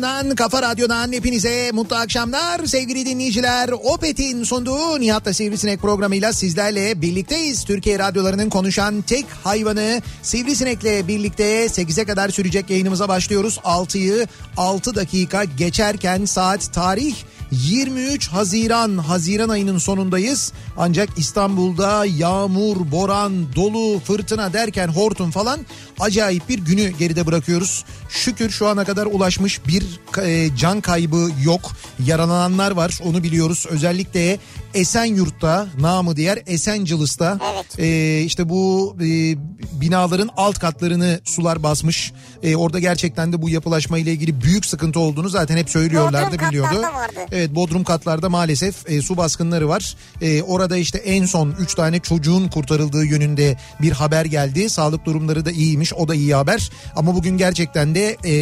kafa radyosundan, kafa radyodan hepinize mutlu akşamlar sevgili dinleyiciler. Opet'in sunduğu Nihat'la Sivrisinek programıyla sizlerle birlikteyiz. Türkiye radyolarının konuşan tek hayvanı Sivrisinek'le birlikte 8'e kadar sürecek yayınımıza başlıyoruz. 6'yı 6 dakika geçerken saat tarih 23 Haziran, Haziran ayının sonundayız. Ancak İstanbul'da yağmur, boran, dolu, fırtına derken hortum falan acayip bir günü geride bırakıyoruz. Şükür şu ana kadar ulaşmış bir e, can kaybı yok. Yaralananlar var onu biliyoruz. Özellikle Esenyurt'ta namı diğer Esenciles'ta Evet. e, işte bu e, binaların alt katlarını sular basmış. E, orada gerçekten de bu yapılaşma ile ilgili büyük sıkıntı olduğunu zaten hep söylüyorlardı Bodrum biliyordu. vardı. Evet Bodrum katlarda maalesef e, su baskınları var. E, orada işte en son 3 tane çocuğun kurtarıldığı yönünde bir haber geldi. Sağlık durumları da iyiymiş o da iyi haber. Ama bugün gerçekten de e,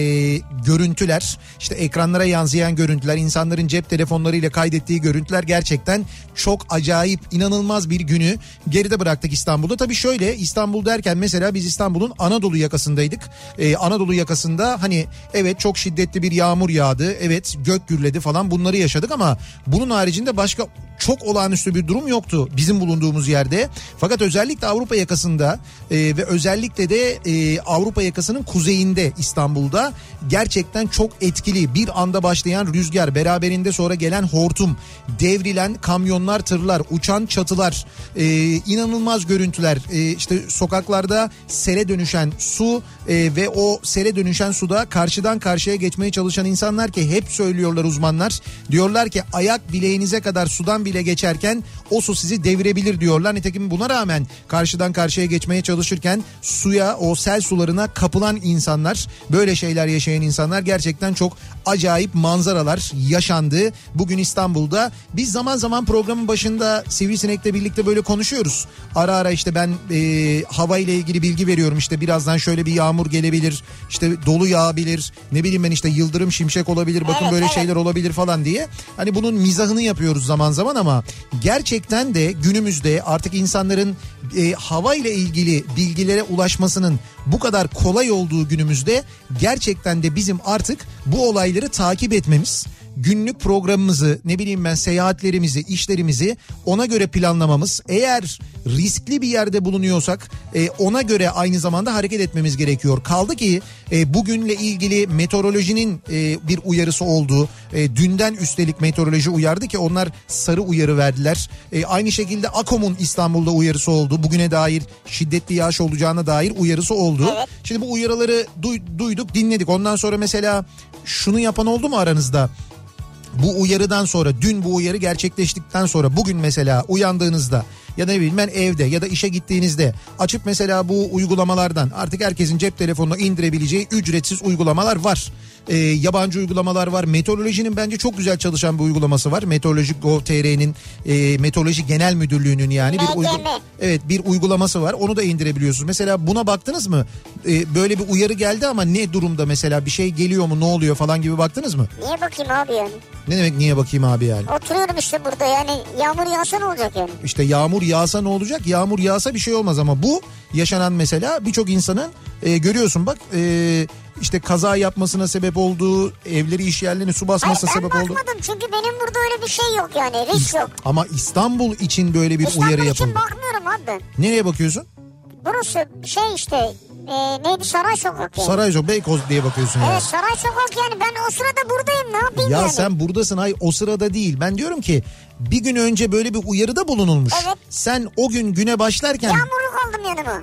görüntüler işte ekranlara yansıyan görüntüler insanların cep telefonlarıyla kaydettiği görüntüler gerçekten çok acayip inanılmaz bir günü geride bıraktık İstanbul'da. Tabii şöyle İstanbul derken mesela biz İstanbul'un Anadolu yakasındaydık. E, Anadolu yakasında hani evet çok şiddetli bir yağmur yağdı. Evet gök gürledi falan bunları yaşadık ama bunun haricinde başka çok olağanüstü bir durum yoktu bizim bulunduğumuz yerde. Fakat özellikle Avrupa yakasında e, ve özellikle de e, Avrupa yakasının kuzeyinde İstanbul'da gerçekten çok etkili bir anda başlayan rüzgar beraberinde sonra gelen hortum, devrilen kamyonlar, tırlar, uçan çatılar, e, inanılmaz görüntüler. E, işte sokaklarda sele dönüşen su e, ve o sele dönüşen suda karşıdan karşıya geçmeye çalışan insanlar ki hep söylüyorlar uzmanlar. Diyorlar ki ayak bileğinize kadar sudan bile geçerken o su sizi devirebilir diyorlar. Nitekim buna rağmen karşıdan karşıya geçmeye çalışırken suya o sel sularına kapılan insanlar böyle şeyler yaşayan insanlar gerçekten çok acayip manzaralar yaşandı. Bugün İstanbul'da biz zaman zaman programın başında Sivrisinek'le birlikte böyle konuşuyoruz. Ara ara işte ben e, hava ile ilgili bilgi veriyorum işte birazdan şöyle bir yağmur gelebilir işte dolu yağabilir ne bileyim ben işte yıldırım şimşek olabilir bakın Evet, böyle evet. şeyler olabilir falan diye. Hani bunun mizahını yapıyoruz zaman zaman ama gerçekten de günümüzde artık insanların e, hava ile ilgili bilgilere ulaşmasının bu kadar kolay olduğu günümüzde gerçekten de bizim artık bu olayları takip etmemiz günlük programımızı ne bileyim ben seyahatlerimizi işlerimizi ona göre planlamamız eğer riskli bir yerde bulunuyorsak e, ona göre aynı zamanda hareket etmemiz gerekiyor. Kaldı ki e, bugünle ilgili meteorolojinin e, bir uyarısı oldu. E, dünden üstelik meteoroloji uyardı ki onlar sarı uyarı verdiler. E, aynı şekilde AKOM'un İstanbul'da uyarısı oldu. Bugüne dair şiddetli yağış olacağına dair uyarısı oldu. Evet. Şimdi bu uyarıları duy- duyduk dinledik. Ondan sonra mesela şunu yapan oldu mu aranızda? Bu uyarıdan sonra dün bu uyarı gerçekleştikten sonra bugün mesela uyandığınızda ya da ne bileyim ben evde ya da işe gittiğinizde açıp mesela bu uygulamalardan artık herkesin cep telefonuna indirebileceği ücretsiz uygulamalar var. Ee, yabancı uygulamalar var. Meteorolojinin bence çok güzel çalışan bir uygulaması var. Meteoroloji Gov.tr'nin e, Meteoroloji Genel Müdürlüğü'nün yani bir uygu- Evet bir uygulaması var. Onu da indirebiliyorsunuz. Mesela buna baktınız mı? Ee, böyle bir uyarı geldi ama ne durumda mesela bir şey geliyor mu ne oluyor falan gibi baktınız mı? Niye bakayım abi yani? Ne demek niye bakayım abi yani? Oturuyorum işte burada yani yağmur yağsa ne olacak yani? İşte yağmur yağsa ne olacak? Yağmur yağsa bir şey olmaz ama bu yaşanan mesela birçok insanın e, görüyorsun bak e, işte kaza yapmasına sebep olduğu, evleri iş yerlerini su Hayır basmasına ben sebep oldu. bakmadım çünkü benim burada öyle bir şey yok yani risk yok. Ama İstanbul için böyle bir İstanbul uyarı için yapıldı. bakmıyorum abi ben. Nereye bakıyorsun? Burası şey işte e, neydi Saray Sokak yani. Sarayco, Beykoz diye bakıyorsun yani. Evet Saray Sokak yani ben o sırada buradayım ne yapayım Ya yani? sen buradasın ay o sırada değil. Ben diyorum ki bir gün önce böyle bir uyarıda bulunulmuş. Evet. Sen o gün güne başlarken Yağmurluk aldım yanıma.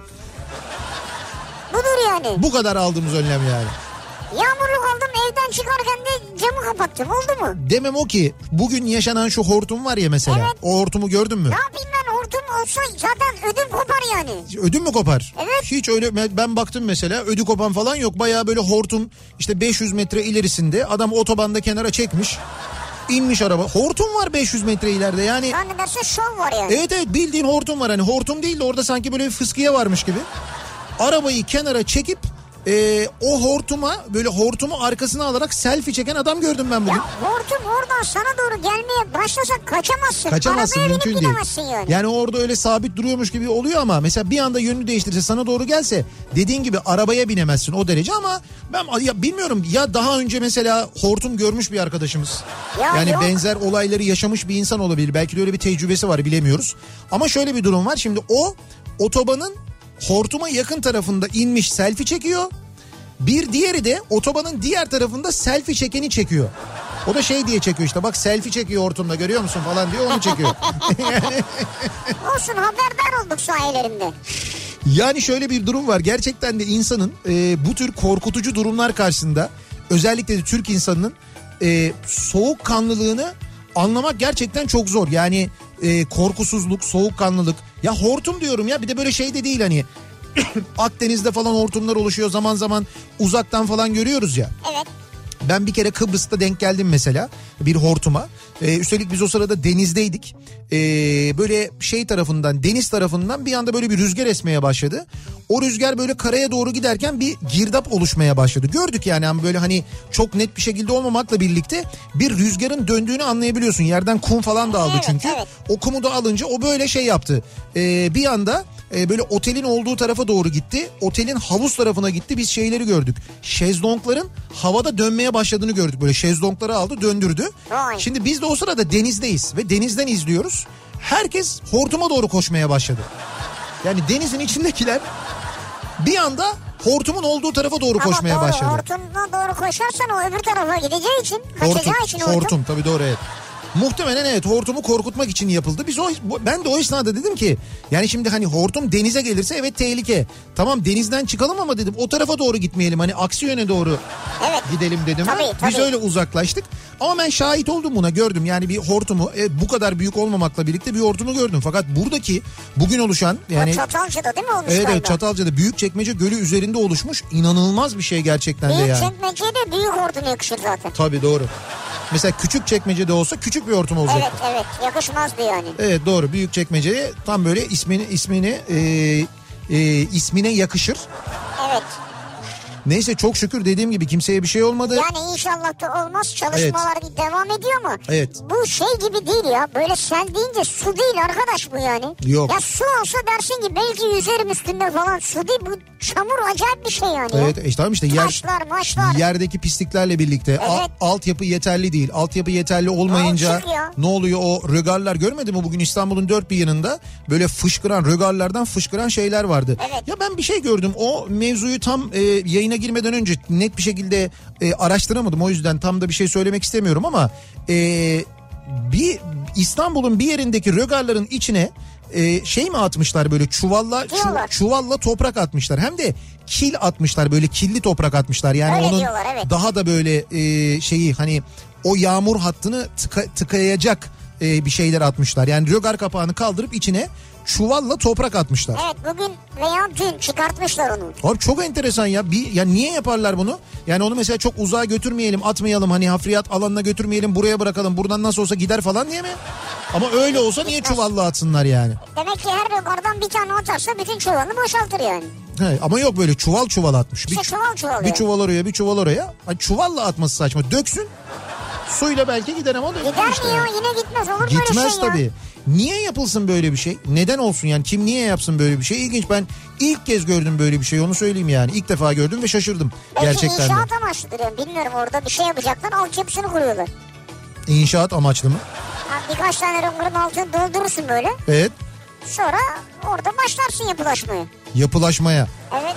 Budur yani. bu kadar aldığımız önlem yani. Yağmurluk aldım evden çıkarken de camı kapattım oldu mu? Demem o ki bugün yaşanan şu hortum var ya mesela. Evet. O hortumu gördün mü? Ne yapayım ben hortum olsa zaten ödüm kopar yani. Ödüm mü kopar? Evet. Hiç öyle ben baktım mesela ödü kopan falan yok. Baya böyle hortum işte 500 metre ilerisinde adam otobanda kenara çekmiş. İnmiş araba. Hortum var 500 metre ileride yani. Zannederse şov var yani. Evet evet bildiğin hortum var hani hortum değil de orada sanki böyle bir fıskiye varmış gibi. Arabayı kenara çekip e, o hortuma böyle hortumu arkasına alarak selfie çeken adam gördüm ben bugün. Ya hortum oradan sana doğru gelmeye başlasak kaçamazsın. Kaçamazsın Arabaya mümkün değil. yani. Yani orada öyle sabit duruyormuş gibi oluyor ama mesela bir anda yönünü değiştirse sana doğru gelse dediğin gibi arabaya binemezsin o derece ama ben ya bilmiyorum ya daha önce mesela hortum görmüş bir arkadaşımız. Ya yani yok. benzer olayları yaşamış bir insan olabilir. Belki de öyle bir tecrübesi var bilemiyoruz. Ama şöyle bir durum var. Şimdi o otobanın hortuma yakın tarafında inmiş selfie çekiyor. Bir diğeri de otobanın diğer tarafında selfie çekeni çekiyor. O da şey diye çekiyor işte bak selfie çekiyor hortumda görüyor musun falan diyor onu çekiyor. Olsun haberdar olduk sayelerinde. Yani şöyle bir durum var. Gerçekten de insanın e, bu tür korkutucu durumlar karşısında özellikle de Türk insanının e, soğukkanlılığını anlamak gerçekten çok zor. Yani e, korkusuzluk, soğukkanlılık. Ya hortum diyorum ya bir de böyle şey de değil hani Akdeniz'de falan hortumlar oluşuyor zaman zaman uzaktan falan görüyoruz ya. Evet. Ben bir kere Kıbrıs'ta denk geldim mesela bir hortuma. Ee, üstelik biz o sırada denizdeydik. Ee, böyle şey tarafından deniz tarafından bir anda böyle bir rüzgar esmeye başladı. O rüzgar böyle karaya doğru giderken bir girdap oluşmaya başladı. Gördük yani ama böyle hani çok net bir şekilde olmamakla birlikte bir rüzgarın döndüğünü anlayabiliyorsun. Yerden kum falan da aldı Evet, çünkü. evet. O kumu da alınca o böyle şey yaptı. Ee, bir anda e, böyle otelin olduğu tarafa doğru gitti. Otelin havuz tarafına gitti. Biz şeyleri gördük. Şezlongların havada dönmeye başladığını gördük. Böyle şezlongları aldı döndürdü. Vay. Şimdi biz de o sırada denizdeyiz ve denizden izliyoruz. Herkes hortuma doğru koşmaya başladı. Yani denizin içindekiler bir anda hortumun olduğu tarafa doğru koşmaya Ama doğru, başladı. hortumuna doğru koşarsan o öbür tarafa gideceği için Hortum, için hortum. hortum tabii doğru evet. Muhtemelen evet hortumu korkutmak için yapıldı. Biz o ben de o esnada dedim ki yani şimdi hani hortum denize gelirse evet tehlike. Tamam denizden çıkalım ama dedim o tarafa doğru gitmeyelim. Hani aksi yöne doğru Evet. gidelim dedim. Tabii, Biz tabii. öyle uzaklaştık. Ama ben şahit oldum buna gördüm. Yani bir hortumu e, bu kadar büyük olmamakla birlikte bir hortumu gördüm. Fakat buradaki bugün oluşan yani O Çatalca'da değil mi olmuş evet, evet Çatalca'da Büyükçekmece Gölü üzerinde oluşmuş inanılmaz bir şey gerçekten de Büyük yani. çekmeceye de büyük hortum yakışır zaten. Tabii doğru. Mesela küçük çekmecede olsa küçük bir hortum olacak. Evet evet yakışmazdı yani. Evet doğru büyük çekmeceye tam böyle ismini ismini e, e, ismine yakışır. Evet. Neyse çok şükür dediğim gibi kimseye bir şey olmadı. Yani inşallah da olmaz çalışmalar devam ediyor mu? Evet. Bu şey gibi değil ya böyle sel deyince su değil arkadaş bu yani. Yok. Ya su olsa dersin ki belki yüzerim üstünde falan su değil bu çamur acayip bir şey yani. ya. Evet işte tamam işte yer, Taşlar maçlar. yerdeki pisliklerle birlikte al- Evet. altyapı yeterli değil. Altyapı yeterli olmayınca ya. ne oluyor o rögarlar görmedin mi bugün İstanbul'un dört bir yanında böyle fışkıran rögarlardan fışkıran şeyler vardı. Evet. Ya ben bir şey gördüm o mevzuyu tam e, yayına girmeden önce net bir şekilde e, araştıramadım o yüzden tam da bir şey söylemek istemiyorum ama e, bir İstanbul'un bir yerindeki rögarların içine e, şey mi atmışlar böyle çuvalla çu- çuvalla toprak atmışlar hem de kil atmışlar böyle killi toprak atmışlar yani Öyle onun diyorlar, evet. daha da böyle e, şeyi hani o yağmur hattını tıka- tıkayacak e, bir şeyler atmışlar. Yani rögar kapağını kaldırıp içine çuvalla toprak atmışlar. Evet bugün veya dün çıkartmışlar onu. Abi çok enteresan ya. Bir, ya niye yaparlar bunu? Yani onu mesela çok uzağa götürmeyelim, atmayalım. Hani hafriyat alanına götürmeyelim, buraya bırakalım. Buradan nasıl olsa gider falan diye mi? Ama öyle olsa niye çuvalla atsınlar yani? Demek ki her yukarıdan bir tane atarsa bütün çuvalını boşaltır yani. He, ama yok böyle çuval çuval atmış. İşte bir, çuval çuval bir çuval oraya bir çuval oraya. Hani çuvalla atması saçma. Döksün. Suyla belki gider ama Gider işte mi ya yani. yine gitmez olur Gitmez şey ya? tabii. Niye yapılsın böyle bir şey? Neden olsun yani? Kim niye yapsın böyle bir şey? İlginç. Ben ilk kez gördüm böyle bir şey. Onu söyleyeyim yani. İlk defa gördüm ve şaşırdım. Belki Gerçekten de. inşaat amaçlıdır yani bilmiyorum orada bir şey yapacaklar altyapısını kuruyorlar. İnşaat amaçlı mı? Ha, birkaç tane rungarın altını doldurursun böyle Evet. sonra orada başlarsın yapılaşmaya. Yapılaşmaya. Evet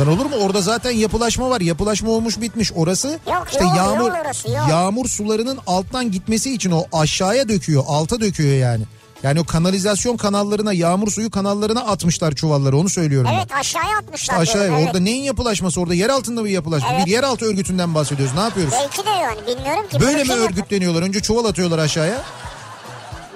Lan olur mu? Orada zaten yapılaşma var. Yapılaşma olmuş bitmiş. Orası Yok, işte yol, yağmur yol orası, yol. yağmur sularının alttan gitmesi için o aşağıya döküyor, alta döküyor yani. Yani o kanalizasyon kanallarına, yağmur suyu kanallarına atmışlar çuvalları. Onu söylüyorum evet aşağıya atmışlar. ben. Aşağıya. evet. Orada neyin yapılaşması? Orada yer altında bir yapılaşma. Evet. Bir yeraltı örgütünden bahsediyoruz. Ne yapıyoruz? Belki de yani bilmiyorum ki. Böyle mi yapar? örgütleniyorlar? Önce çuval atıyorlar aşağıya.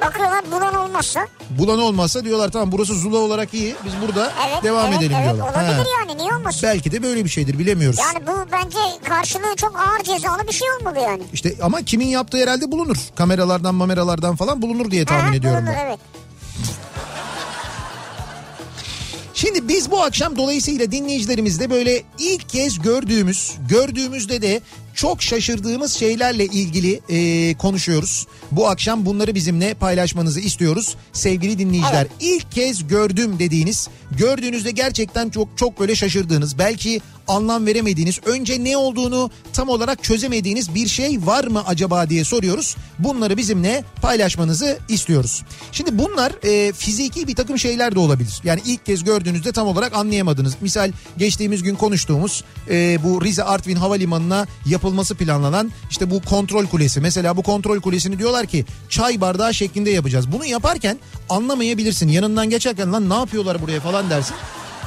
Bakıyorlar bulan olmazsa. Bulan olmazsa diyorlar tamam burası zula olarak iyi. Biz burada Evet, devam evet, edelim evet, diyorlar. olabilir Ha. yani niye olmasın? Belki de böyle bir şeydir bilemiyoruz. Yani bu bence karşılığı çok ağır cezalı bir şey olmalı yani. İşte ama kimin yaptığı herhalde bulunur. Kameralardan mameralardan falan bulunur diye tahmin Ha, ediyorum bulunur, ben. evet. Şimdi biz bu akşam dolayısıyla dinleyicilerimizle böyle ilk kez gördüğümüz, gördüğümüzde de çok şaşırdığımız şeylerle ilgili e, konuşuyoruz. Bu akşam bunları bizimle paylaşmanızı istiyoruz sevgili dinleyiciler. Evet. İlk kez gördüm dediğiniz, gördüğünüzde gerçekten çok çok böyle şaşırdığınız, belki anlam veremediğiniz, önce ne olduğunu tam olarak çözemediğiniz bir şey var mı acaba diye soruyoruz. Bunları bizimle paylaşmanızı istiyoruz. Şimdi bunlar e, fiziki bir takım şeyler de olabilir. Yani ilk kez gördüğünüzde tam olarak anlayamadınız. Misal geçtiğimiz gün konuştuğumuz e, bu Rize Artvin Havalimanı'na yapılması planlanan işte bu kontrol kulesi. Mesela bu kontrol kulesini diyorlar ki çay bardağı şeklinde yapacağız. Bunu yaparken anlamayabilirsin. Yanından geçerken lan ne yapıyorlar buraya falan dersin.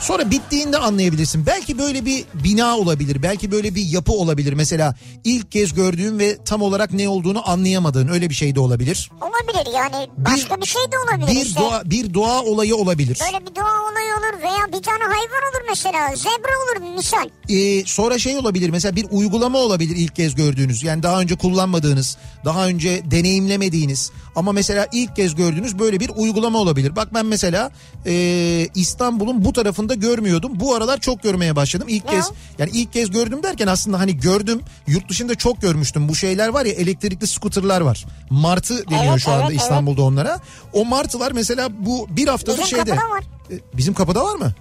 Sonra bittiğinde anlayabilirsin. Belki böyle bir bina olabilir. Belki böyle bir yapı olabilir. Mesela ilk kez gördüğün ve tam olarak ne olduğunu anlayamadığın öyle bir şey de olabilir. Olabilir yani başka bir, şey de olabilir Bir işte. doğa bir doğa olayı olabilir. Böyle bir doğa olayı olur veya bir tane hayvan olur mesela. Zebra olur misal. Ee, sonra şey olabilir mesela bir uygulama olabilir ilk kez gördüğünüz. Yani daha önce kullanmadığınız, daha önce deneyimlemediğiniz ama mesela ilk kez gördüğünüz böyle bir uygulama olabilir. Bak ben mesela e, İstanbul'un bu tarafında görmüyordum. Bu aralar çok görmeye başladım. İlk Ne kez yani ilk kez gördüm derken aslında hani gördüm yurt dışında çok görmüştüm. Bu şeyler var ya elektrikli skuterlar var. Martı deniyor Evet, şu anda evet, evet. İstanbul'da onlara. O martılar mesela bu bir haftadır Bizim şeyde. kapıda var. E, Bizim kapıda var mı?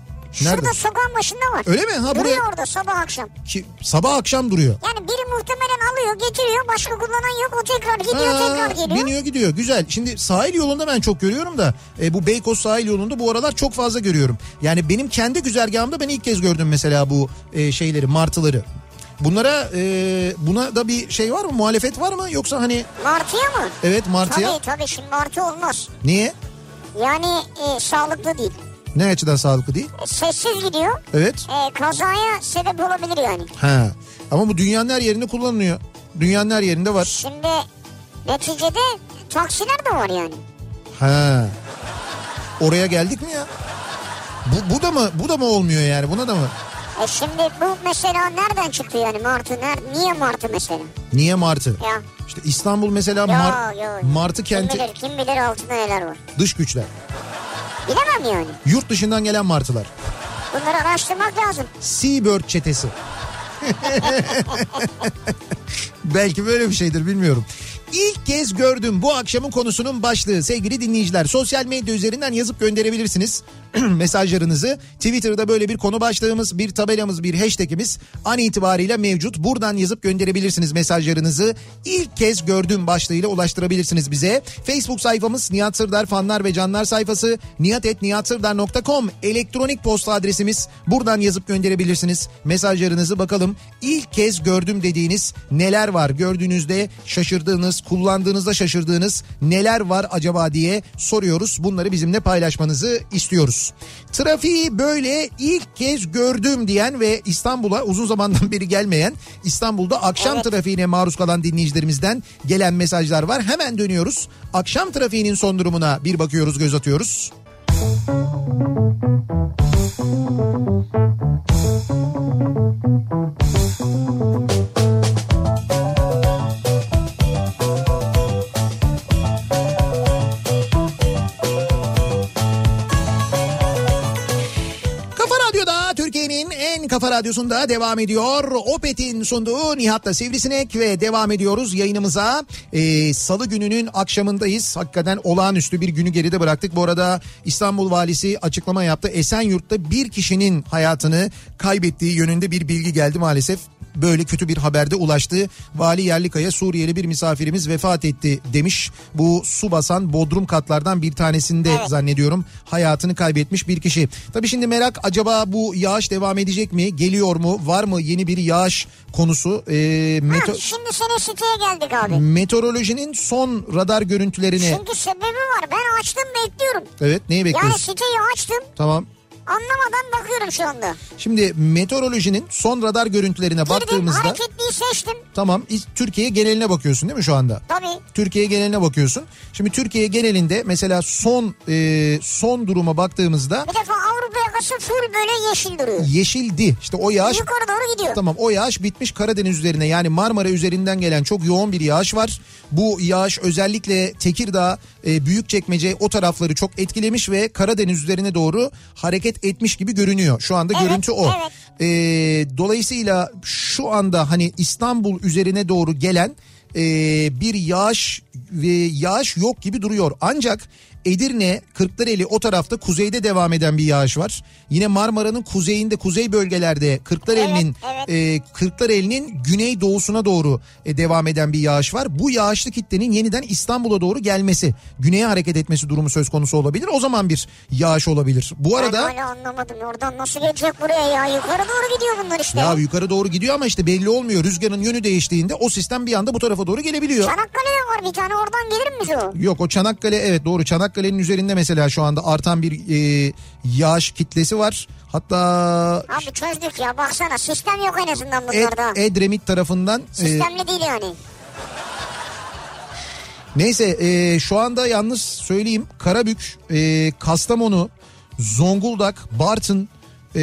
Nerede? Şurada sokağın başında var. Öyle mi? Ha, Duruyor buraya- orada sabah akşam. Ki, sabah akşam duruyor. Yani biri muhtemelen alıyor getiriyor başka kullanan yok o tekrar gidiyor Ha, tekrar geliyor. Biniyor gidiyor güzel. Şimdi sahil yolunda ben çok görüyorum da e, bu Beykoz sahil yolunda bu aralar çok fazla görüyorum. Yani benim kendi güzergahımda ben ilk kez gördüm mesela bu e, şeyleri martıları. Bunlara e, buna da bir şey var mı muhalefet var mı yoksa hani Martıya mı? evet martıya Tabii tabii şimdi martı olmaz. niye? Yani e, sağlıklı değil. Ne açıdan sağlıklı değil? Sessiz gidiyor. Evet. E, kazaya sebep olabilir yani. Ha. Ama bu dünyanın her yerinde kullanılıyor. Dünyanın her yerinde var. Şimdi neticede taksiler de var yani. Ha. Oraya geldik mi ya? Bu, bu da mı bu da mı olmuyor yani buna da mı? E şimdi bu mesela nereden çıktı yani martı? Ner niye martı mesela? Niye martı? Ya. İşte İstanbul mesela Mar- ya. martı Kim kenti bilir kim bilir altında neler var. dış güçler. Bilemem yani. Yurt dışından gelen martılar. Bunları araştırmak lazım. Seabird çetesi. Belki böyle bir şeydir bilmiyorum. İlk kez gördüm bu akşamın konusunun başlığı sevgili dinleyiciler. Sosyal medya üzerinden yazıp gönderebilirsiniz mesajlarınızı. Twitter'da böyle bir konu başlığımız, bir tabelamız, bir hashtagimiz an itibariyle mevcut. Buradan yazıp gönderebilirsiniz mesajlarınızı. İlk kez gördüm başlığıyla ulaştırabilirsiniz bize. Facebook sayfamız Nihat Sırdar fanlar ve canlar sayfası nihatetnihatsırdar.com elektronik posta adresimiz. Buradan yazıp gönderebilirsiniz mesajlarınızı bakalım. İlk kez gördüm dediğiniz neler var? Gördüğünüzde şaşırdığınız, kullandığınızda şaşırdığınız neler var acaba diye soruyoruz. Bunları bizimle paylaşmanızı istiyoruz. Trafiği böyle ilk kez gördüm diyen ve İstanbul'a uzun zamandan beri gelmeyen İstanbul'da akşam Evet. trafiğine maruz kalan dinleyicilerimizden gelen mesajlar var. Hemen dönüyoruz. Akşam trafiğinin son durumuna bir bakıyoruz, göz atıyoruz. Kafa kafa radyosunda devam ediyor. Opet'in sunduğu Nihat'la Sivrisinek ve devam ediyoruz yayınımıza. Ee, Salı gününün akşamındayız. Hakikaten olağanüstü bir günü geride bıraktık. Bu arada İstanbul Valisi açıklama yaptı. Esenyurt'ta bir kişinin hayatını kaybettiği yönünde bir bilgi geldi maalesef böyle kötü bir haberde ulaştı. Vali Yerlikaya Suriyeli bir misafirimiz vefat etti demiş. Bu su basan bodrum katlardan bir tanesinde Evet. zannediyorum hayatını kaybetmiş bir kişi. Tabii şimdi merak acaba bu yağış devam edecek mi? Geliyor mu? Var mı yeni bir yağış konusu? Ee, Ha, meto- şimdi senin siteye geldik abi. meteorolojinin son radar görüntülerini Çünkü sebebi var. Ben açtım bekliyorum. evet neyi Yani bekliyorsun? siteyi açtım. Tamam. Anlamadan bakıyorum şu anda. Şimdi meteorolojinin son radar görüntülerine Girdim baktığımızda hareketliyi seçtim. tamam Türkiye geneline bakıyorsun değil mi şu anda? Tabii. Türkiye geneline bakıyorsun. Şimdi Türkiye genelinde mesela son e, son duruma baktığımızda Bir defa Avrupa yakası full böyle yeşil duruyor. yeşildi. İşte o yağış Yukarı doğru gidiyor. Tamam o yağış bitmiş Karadeniz üzerine yani Marmara üzerinden gelen çok yoğun bir yağış var. Bu yağış özellikle Tekirdağ, e, Büyükçekmece o tarafları çok etkilemiş ve Karadeniz üzerine doğru hareket etmiş gibi görünüyor. Şu anda Evet, görüntü o. evet. E, dolayısıyla şu anda hani İstanbul üzerine doğru gelen e, bir yağış ve yağış yok gibi duruyor. Ancak Edirne, Kırklareli o tarafta kuzeyde devam eden bir yağış var. Yine Marmara'nın kuzeyinde, kuzey bölgelerde Kırklareli'nin Evet, evet. e, Kırklareli'nin güney doğusuna doğru e, devam eden bir yağış var. Bu yağışlı kitlenin yeniden İstanbul'a doğru gelmesi, güneye hareket etmesi durumu söz konusu olabilir. O zaman bir yağış olabilir. Bu Ben arada hala anlamadım. Oradan nasıl gelecek buraya ya? Yukarı doğru gidiyor bunlar işte. ya yukarı doğru gidiyor ama işte belli olmuyor. Rüzgarın yönü değiştiğinde o sistem bir anda bu tarafa doğru gelebiliyor. Çanakkale'de var bir tane oradan gelir mi o? Yok o Çanakkale evet doğru Çanakkale'nin üzerinde mesela şu anda artan bir e, yağış kitlesi var. Hatta Abi çözdük ya baksana sistem yok en azından Ed- bunlarda. Edremit tarafından e, Sistemli değil yani. neyse e, şu anda yalnız söyleyeyim Karabük, e, Kastamonu, Zonguldak, Bartın e,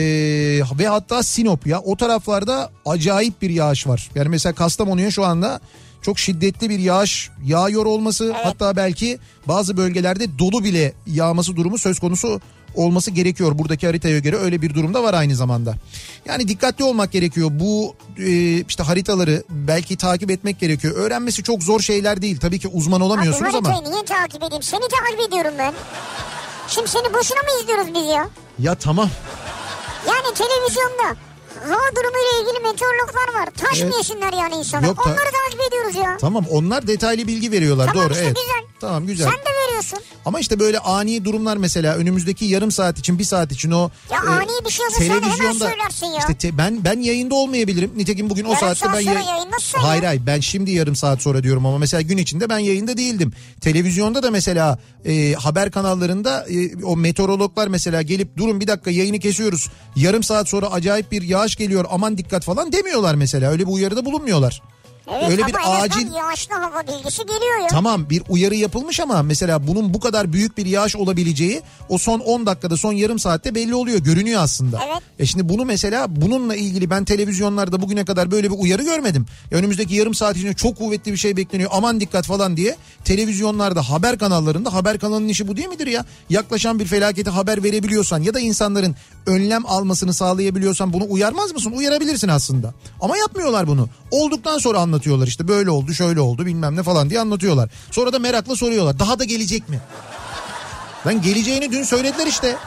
ve hatta Sinop ya o taraflarda acayip bir yağış var. Yani mesela Kastamonu'ya şu anda çok şiddetli bir yağış yağıyor olması hatta belki bazı bölgelerde dolu bile yağması durumu söz konusu olması gerekiyor. Buradaki haritaya göre öyle bir durumda var aynı zamanda. Yani dikkatli olmak gerekiyor. Bu e, işte haritaları belki takip etmek gerekiyor. Öğrenmesi çok zor şeyler değil. Tabii ki uzman Abi olamıyorsunuz ama. haritayı niye takip edeyim? Seni takip ediyorum ben. Şimdi seni boşuna mı izliyoruz biz ya? Ya tamam. Yani televizyonda hava durumuyla ilgili meteorologlar var. Taş mı Evet. yani insanlar? Yok da- Onları takip ediyoruz ya. Tamam onlar detaylı bilgi veriyorlar Tamam doğru işte evet. güzel. Tamam güzel. Sen de veriyorsun. Ama işte böyle ani durumlar mesela önümüzdeki yarım saat için bir saat için o Ya ani bir şey olsa sen hemen söylersin ya. işte te- ben ben yayında olmayabilirim. Nitekim bugün o Yarım saatte saat ben yay- yayındasın ya. Hayır hayır ben şimdi yarım saat sonra diyorum ama mesela gün içinde ben yayında değildim. Televizyonda da mesela e, haber kanallarında e, o meteorologlar mesela gelip durun bir dakika yayını kesiyoruz. Yarım saat sonra acayip bir yağış geliyor aman dikkat falan demiyorlar mesela. Öyle bir uyarıda bulunmuyorlar. Evet Öyle bir acil yağışlı hava bilgisi geliyor ya. Tamam bir uyarı yapılmış ama mesela bunun bu kadar büyük bir yağış olabileceği o son 10 dakikada son yarım saatte belli oluyor görünüyor aslında. Evet. E şimdi bunu mesela bununla ilgili ben televizyonlarda bugüne kadar böyle bir uyarı görmedim. Ya önümüzdeki yarım saat içinde çok kuvvetli bir şey bekleniyor aman dikkat falan diye televizyonlarda haber kanallarında haber kanalının işi bu değil midir ya? Yaklaşan bir felakete haber verebiliyorsan ya da insanların önlem almasını sağlayabiliyorsan bunu uyarmaz mısın? Uyarabilirsin aslında. Ama yapmıyorlar bunu. Olduktan sonra anlatıyorlar işte böyle oldu şöyle oldu bilmem ne falan diye anlatıyorlar. Sonra da merakla soruyorlar daha da gelecek mi? Ben geleceğini dün söylediler işte.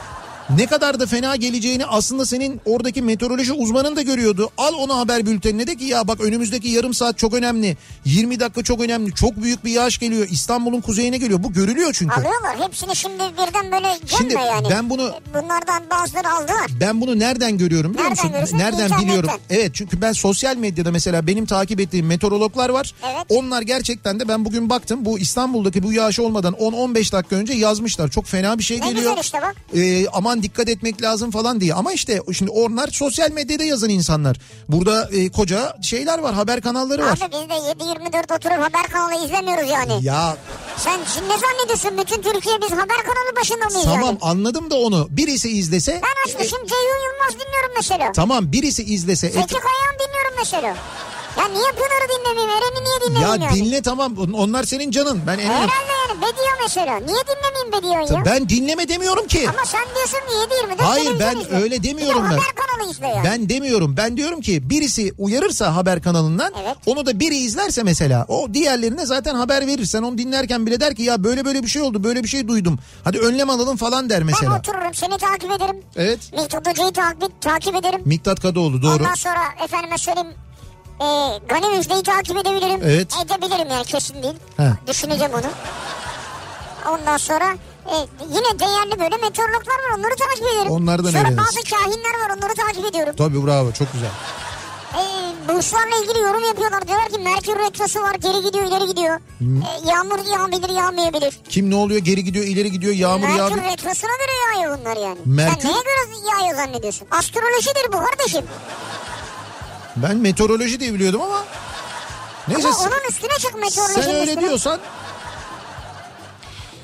Ne kadar da fena geleceğini aslında senin oradaki meteoroloji uzmanın da görüyordu. Al onu haber bültenine de ki ya bak önümüzdeki yarım saat çok önemli. 20 dakika çok önemli. Çok büyük bir yağış geliyor. İstanbul'un kuzeyine geliyor. Bu görülüyor çünkü. Alıyorlar hepsini şimdi birden böyle gelme Şimdi yani. ben bunu- Bunlardan bazıları aldılar. Ben bunu nereden görüyorum biliyor Nereden musun? Nereden İnternetten. biliyorum? Evet çünkü ben sosyal medyada mesela benim takip ettiğim meteorologlar var. Evet. Onlar gerçekten de ben bugün baktım bu İstanbul'daki bu yağış olmadan 10-15 dakika önce yazmışlar. Çok fena bir şey Ne geliyor. güzel işte bak. Ee, aman dikkat etmek lazım falan diye. Ama işte şimdi onlar sosyal medyada yazan insanlar. Burada e, koca şeyler var haber kanalları var. Abi biz de 7-24 oturup haber kanalı izlemiyoruz yani. Ya Sen şimdi ne zannediyorsun? Bütün Türkiye biz haber kanalı başında mıyız Tamam yani? anladım da onu. Birisi izlese... Ben açmışım Ceyhun Yılmaz dinliyorum mesela. Tamam birisi izlese... Zeki Kayağan dinliyorum mesela. Ya niye Pınar'ı dinlemeyeyim? Eren'i niye dinlemeyeyim Ya yani? dinle tamam onlar senin canın. Ben eminim. Herhalde yani Bedio mesela. Niye dinlemeyeyim Bedio'yu ya? Ben dinleme demiyorum ki. Ama sen diyorsun ki 7-24 Hayır, ben izle. öyle demiyorum ben. haber kanalı izle yani. Ben demiyorum. Ben diyorum ki birisi uyarırsa haber kanalından Evet. onu da biri izlerse mesela o diğerlerine zaten haber verir. Sen onu dinlerken bile der ki ya böyle böyle bir şey oldu böyle bir şey duydum. Hadi önlem alalım falan der Ben mesela. otururum seni takip ederim. Evet. Miktat Hoca'yı takip, takip ederim. Miktat Kadıoğlu doğru. Ondan sonra efendime söyleyeyim e, Gani Müjde'yi takip edebilirim. Evet. Edebilirim yani kesin değil. He. Düşüneceğim onu. Ondan sonra e, yine değerli böyle meteorologlar var onları takip ederim. Onlardan Sonra öğreniriz. bazı kahinler var onları takip ediyorum. Tabii bravo çok güzel. E, burçlarla ilgili yorum yapıyorlar. Diyorlar ki Merkür Retrosu var geri gidiyor ileri gidiyor. E, yağmur yağabilir yağmayabilir. Kim ne oluyor geri gidiyor ileri gidiyor yağmur Merkür yağıyor. Retrosu'na göre yağıyor bunlar yani. Merkür- Sen neye göre yağıyor zannediyorsun? Astrolojidir bu kardeşim. Ben meteoroloji diye biliyordum ama. Neyse Ama onun üstüne çık meteorolojinin sen öyle üstüne. diyorsan.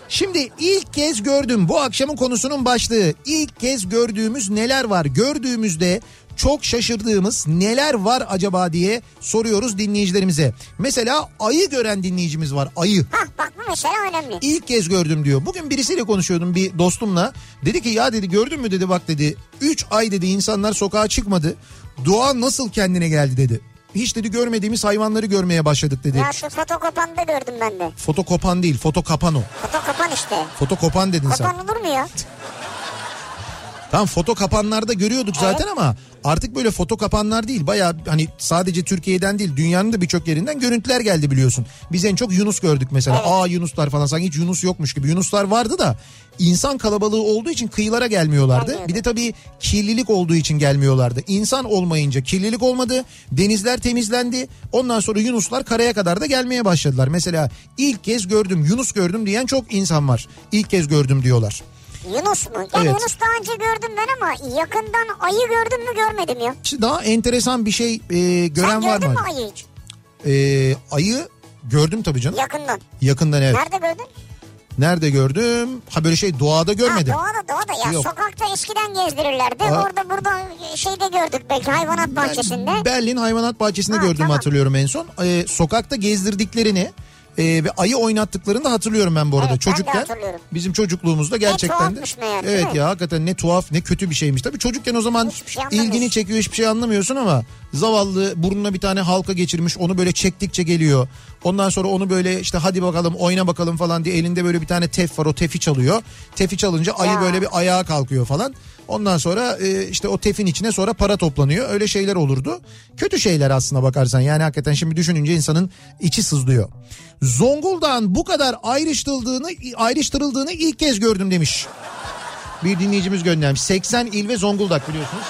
Şimdi ilk kez gördüm bu akşamın konusunun başlığı. İlk kez gördüğümüz neler var? Gördüğümüzde çok şaşırdığımız neler var acaba diye soruyoruz dinleyicilerimize. Mesela ayı gören dinleyicimiz var. Ayı. Hah bak bu mesela önemli. İlk kez gördüm diyor. Bugün birisiyle konuşuyordum bir dostumla. Dedi ki ya dedi gördün mü dedi bak dedi. 3 ay dedi insanlar sokağa çıkmadı. Doğa nasıl kendine geldi dedi. Hiç dedi görmediğimiz hayvanları görmeye başladık dedi. Ya şu fotokopanı da gördüm ben de. Foto kopan değil foto kapan o. Fotokopan işte. Foto kopan dedin sen. Kopan olur mu ya? Tamam foto kapanlarda görüyorduk zaten ama artık böyle foto kapanlar değil. Baya hani sadece Türkiye'den değil dünyanın da birçok yerinden görüntüler geldi biliyorsun. Biz en çok Yunus gördük mesela. Evet. Aa Yunuslar falan sanki hiç Yunus yokmuş gibi. Yunuslar vardı da insan kalabalığı olduğu için kıyılara gelmiyorlardı. Gelmiyordu. Bir de tabii kirlilik olduğu için gelmiyorlardı. İnsan olmayınca kirlilik olmadı. Denizler temizlendi. Ondan sonra Yunuslar karaya kadar da gelmeye başladılar. Mesela ilk kez gördüm Yunus gördüm diyen çok insan var. İlk kez gördüm diyorlar. Yunus mu? Yani Evet. Yunus daha önce gördüm ben ama yakından ayı gördüm mü görmedim ya. İşte daha enteresan bir şey e, gören Sen var gördün mı? mü ayı hiç? E, ayı gördüm tabii canım. Yakından. Yakından evet. Nerede gördün? Nerede gördüm? Ha böyle şey doğada görmedim. Ha, doğada doğada ya Yok. sokakta eskiden gezdirirlerdi. Aa. Orada burada şeyde gördük belki hayvanat bahçesinde. Berlin Hayvanat Bahçesi'nde Ha, gördüm tamam. hatırlıyorum en son. E, sokakta gezdirdiklerini e, ve ayı oynattıklarını da hatırlıyorum ben bu arada. Evet, Çocukken bizim çocukluğumuzda gerçekten de. meğer, Evet ya hakikaten ne tuhaf ne kötü bir şeymiş. Tabii çocukken o zaman şey ilgini çekiyor hiçbir şey anlamıyorsun ama zavallı burnuna bir tane halka geçirmiş onu böyle çektikçe geliyor. Ondan sonra onu böyle işte hadi bakalım oyna bakalım falan diye elinde böyle bir tane tef var o tefi çalıyor. Tefi çalınca ayı Ya. böyle bir ayağa kalkıyor falan. Ondan sonra e, işte o tefin içine sonra para toplanıyor. Öyle şeyler olurdu. Kötü şeyler aslına bakarsan. Yani hakikaten şimdi düşününce insanın içi sızlıyor. Zonguldak'ın bu kadar ayrıştırıldığını ayrıştırıldığını ilk kez gördüm demiş. Bir dinleyicimiz göndermiş. 80 il ve Zonguldak biliyorsunuz.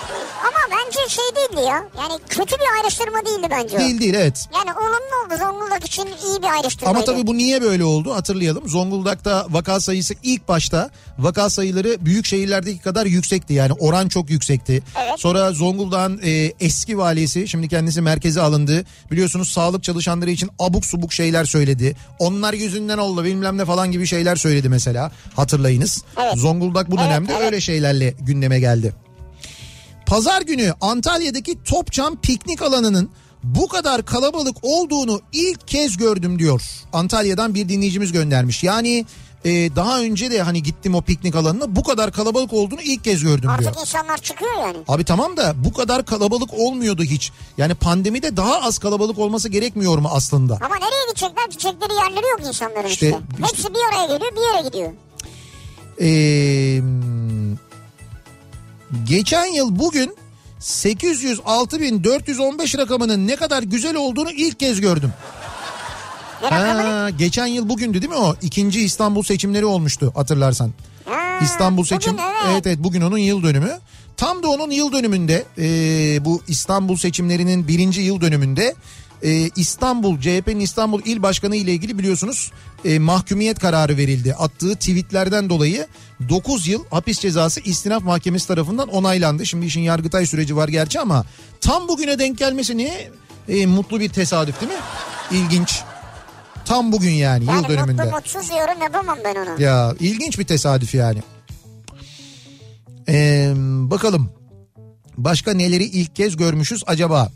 Bence şey değildi ya. Yani kötü bir ayrıştırma değildi bence o. Değil değil evet. Yani olumlu oldu Zonguldak için iyi bir ayrıştırma. Ama tabii bu niye böyle oldu hatırlayalım. Zonguldak'ta vaka sayısı ilk başta vaka sayıları büyük şehirlerdeki kadar yüksekti. Yani oran çok yüksekti. Evet. Sonra Zonguldak'ın e, eski valisi şimdi kendisi merkeze alındı. Biliyorsunuz sağlık çalışanları için abuk subuk şeyler söyledi. Onlar yüzünden oldu bilmem ne falan gibi şeyler söyledi mesela hatırlayınız. Evet. Zonguldak bu Evet, dönemde evet. öyle şeylerle gündeme geldi. Pazar günü Antalya'daki Topçam piknik alanının bu kadar kalabalık olduğunu ilk kez gördüm diyor. Antalya'dan bir dinleyicimiz göndermiş. Yani e, daha önce de hani gittim o piknik alanına bu kadar kalabalık olduğunu ilk kez gördüm diyor. Artık insanlar çıkıyor yani. Abi tamam da bu kadar kalabalık olmuyordu hiç. Yani pandemide daha az kalabalık olması gerekmiyor mu aslında? Ama nereye gidecekler? Gidecekleri yerleri yok insanların İşte- işte. işte- Hepsi bir araya geliyor bir yere gidiyor. Ee, geçen yıl bugün 806.415 rakamının ne kadar güzel olduğunu ilk kez gördüm. Ha, geçen yıl bugündü değil mi o? İkinci İstanbul seçimleri olmuştu hatırlarsan. Ha, İstanbul seçim bugün, evet. evet bugün onun yıl dönümü. Tam da onun yıl dönümünde e, bu İstanbul seçimlerinin birinci yıl dönümünde e, İstanbul CHP'nin İstanbul İl Başkanı ile ilgili biliyorsunuz e, mahkumiyet kararı verildi. Attığı tweetlerden dolayı 9 yıl hapis cezası istinaf mahkemesi tarafından onaylandı. Şimdi işin yargıtay süreci var gerçi ama tam bugüne denk gelmesi ne e, mutlu bir tesadüf değil mi? İlginç. Tam bugün yani, yıl Yani dönümünde. mutlu mutsuz yorum yapamam ben ona. Ya ilginç bir tesadüf yani. Ee, bakalım başka neleri ilk kez görmüşüz acaba?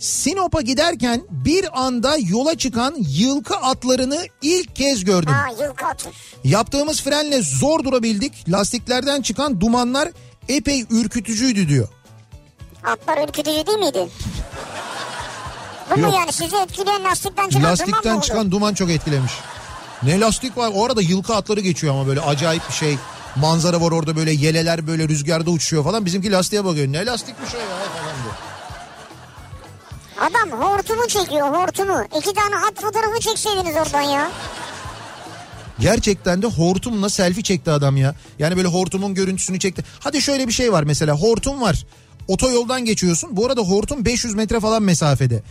Sinop'a giderken bir anda yola çıkan yılkı atlarını ilk kez gördüm. Ha yılkı atı. Yaptığımız frenle zor durabildik. Lastiklerden çıkan dumanlar epey ürkütücüydü diyor. Atlar ürkütücü değil miydi? Bu Yok. mu yani sizi etkileyen lastikten çıkan duman mı Lastikten oldu? çıkan duman çok etkilemiş. Ne lastik var? O arada yılkı atları geçiyor ama böyle acayip bir şey. Manzara var orada böyle yeleler böyle rüzgarda uçuyor falan. Bizimki lastiğe bakıyor. Ne lastikmiş o ya falan. Adam hortumu çekiyor hortumu. İki tane at fotoğrafı çekseydiniz oradan ya. Gerçekten de hortumla selfie çekti adam ya. Yani böyle hortumun görüntüsünü çekti. Hadi şöyle bir şey var mesela hortum var. Otoyoldan geçiyorsun. Bu arada hortum 500 metre falan mesafede.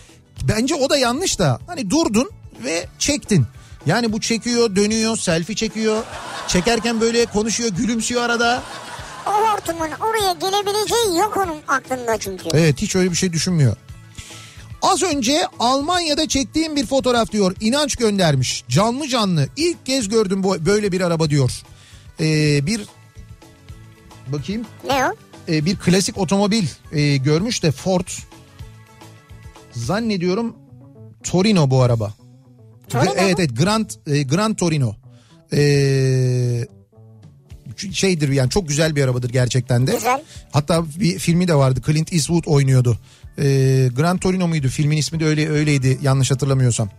Bence o da yanlış da. Hani durdun ve çektin. Yani bu çekiyor, dönüyor, selfie çekiyor. Çekerken böyle konuşuyor, gülümsüyor arada. O hortumun oraya gelebileceği yok onun aklında çünkü. Evet hiç öyle bir şey düşünmüyor. Az önce Almanya'da çektiğim bir fotoğraf diyor. İnanç göndermiş. Canlı canlı. İlk kez gördüm bu böyle bir araba diyor. Ee, bir bakayım. Ne o? Ee, bir klasik otomobil e, görmüş de Ford. Zannediyorum Torino bu araba. Torino evet evet Grand e, Grand Torino. Ee, şeydir yani çok güzel bir arabadır gerçekten de. Güzel. Hatta bir filmi de vardı. Clint Eastwood oynuyordu. Ee, Gran Torino muydu? Filmin ismi de öyle öyleydi yanlış hatırlamıyorsam.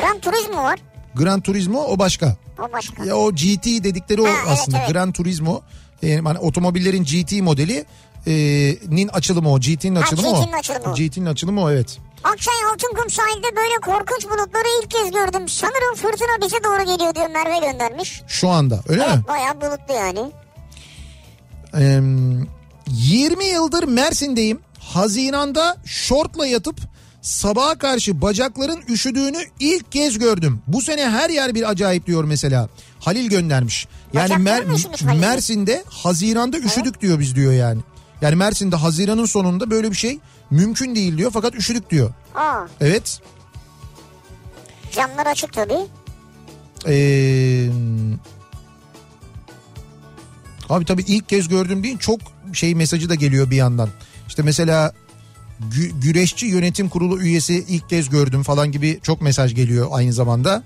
Gran Turismo var. Gran Turismo o başka. O başka. Ya o GT dedikleri o Ha, evet, aslında. evet. Gran Turismo. Yani hani otomobillerin GT modeli e, nin açılımı o. GT'nin açılımı o. GT'nin açılımı o. GT'nin açılımı o evet. Akçay Altınkum sahilde böyle korkunç bulutları ilk kez gördüm. Sanırım fırtına bize doğru geliyor diyor Merve göndermiş. Şu anda öyle mi? Evet bayağı bulutlu yani. Ee, 20 yıldır Mersin'deyim. Haziran'da şortla yatıp sabaha karşı bacakların üşüdüğünü ilk kez gördüm. Bu sene her yer bir acayip diyor mesela. Halil göndermiş. Yani Mer-? Mersin'de Haziran'da üşüdük diyor biz diyor yani. Yani Mersin'de Haziran'ın sonunda böyle bir şey mümkün değil diyor fakat üşüdük diyor. Aa, Evet. camlar açık tabii. Ee, abi tabii ilk kez gördüm değil çok şey mesajı da geliyor bir yandan. İşte mesela Gü- güreşçi yönetim kurulu üyesi ilk kez gördüm falan gibi çok mesaj geliyor aynı zamanda.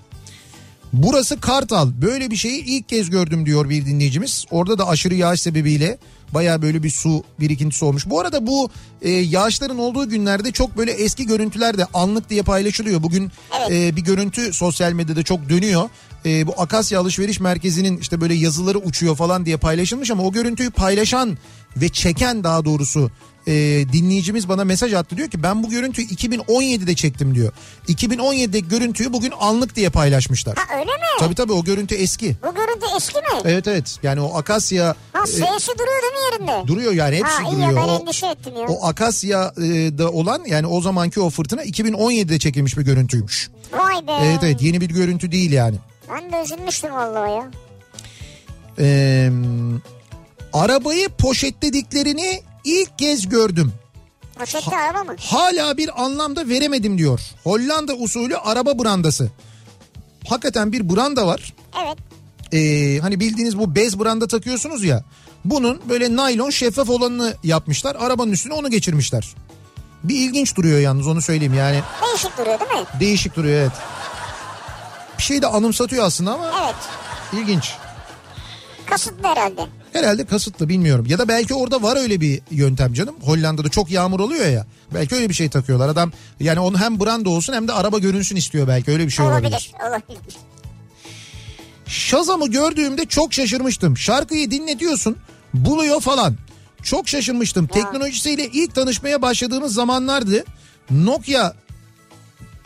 Burası Kartal. Böyle bir şeyi ilk kez gördüm diyor bir dinleyicimiz. Orada da aşırı yağış sebebiyle baya böyle bir su birikintisi olmuş. Bu arada bu e, yağışların olduğu günlerde çok böyle eski görüntüler de anlık diye paylaşılıyor. Bugün Evet. e, bir görüntü sosyal medyada çok dönüyor. E, bu Akasya Alışveriş Merkezi'nin işte böyle yazıları uçuyor falan diye paylaşılmış ama o görüntüyü paylaşan ve çeken daha doğrusu e, dinleyicimiz bana mesaj attı diyor ki ben bu görüntüyü 2017'de çektim diyor. 2017'deki görüntüyü bugün anlık diye paylaşmışlar. Ha öyle mi? Tabii tabii o görüntü eski. Bu görüntü eski mi? Evet evet yani o Akasya Ha e, S'si duruyor değil mi yerinde? duruyor yani hepsi ha iyi duruyor. ben o, endişe ettim ya. o Akasya'da olan yani o zamanki o fırtına 2017'de çekilmiş bir görüntüymüş. Vay be. Evet evet yeni bir görüntü değil yani. Ben de üzülmüştüm vallahi ya. Ee, arabayı poşetlediklerini ilk kez gördüm. Poşette araba mı? Hala bir anlamda veremedim diyor. Hollanda usulü araba brandası. Hakikaten bir branda var. Evet. Ee, hani bildiğiniz bu bez branda takıyorsunuz ya. Bunun böyle naylon şeffaf olanını yapmışlar. Arabanın üstüne onu geçirmişler. Bir ilginç duruyor yalnız onu söyleyeyim yani. Değişik duruyor değil mi? Değişik duruyor evet. Bir şey de anımsatıyor aslında ama Evet. ilginç. Kasıtlı herhalde. Herhalde kasıtlı bilmiyorum. Ya da belki orada var öyle bir yöntem canım. Hollanda'da çok yağmur oluyor ya. Belki öyle bir şey takıyorlar. Adam yani onu hem branda olsun hem de araba görünsün istiyor belki. Öyle bir şey olabilir. olabilir. Olabilir. Shazam'ı gördüğümde çok şaşırmıştım. Şarkıyı dinletiyorsun buluyor falan. Çok şaşırmıştım. Teknolojisiyle ilk tanışmaya başladığımız zamanlardı. Nokia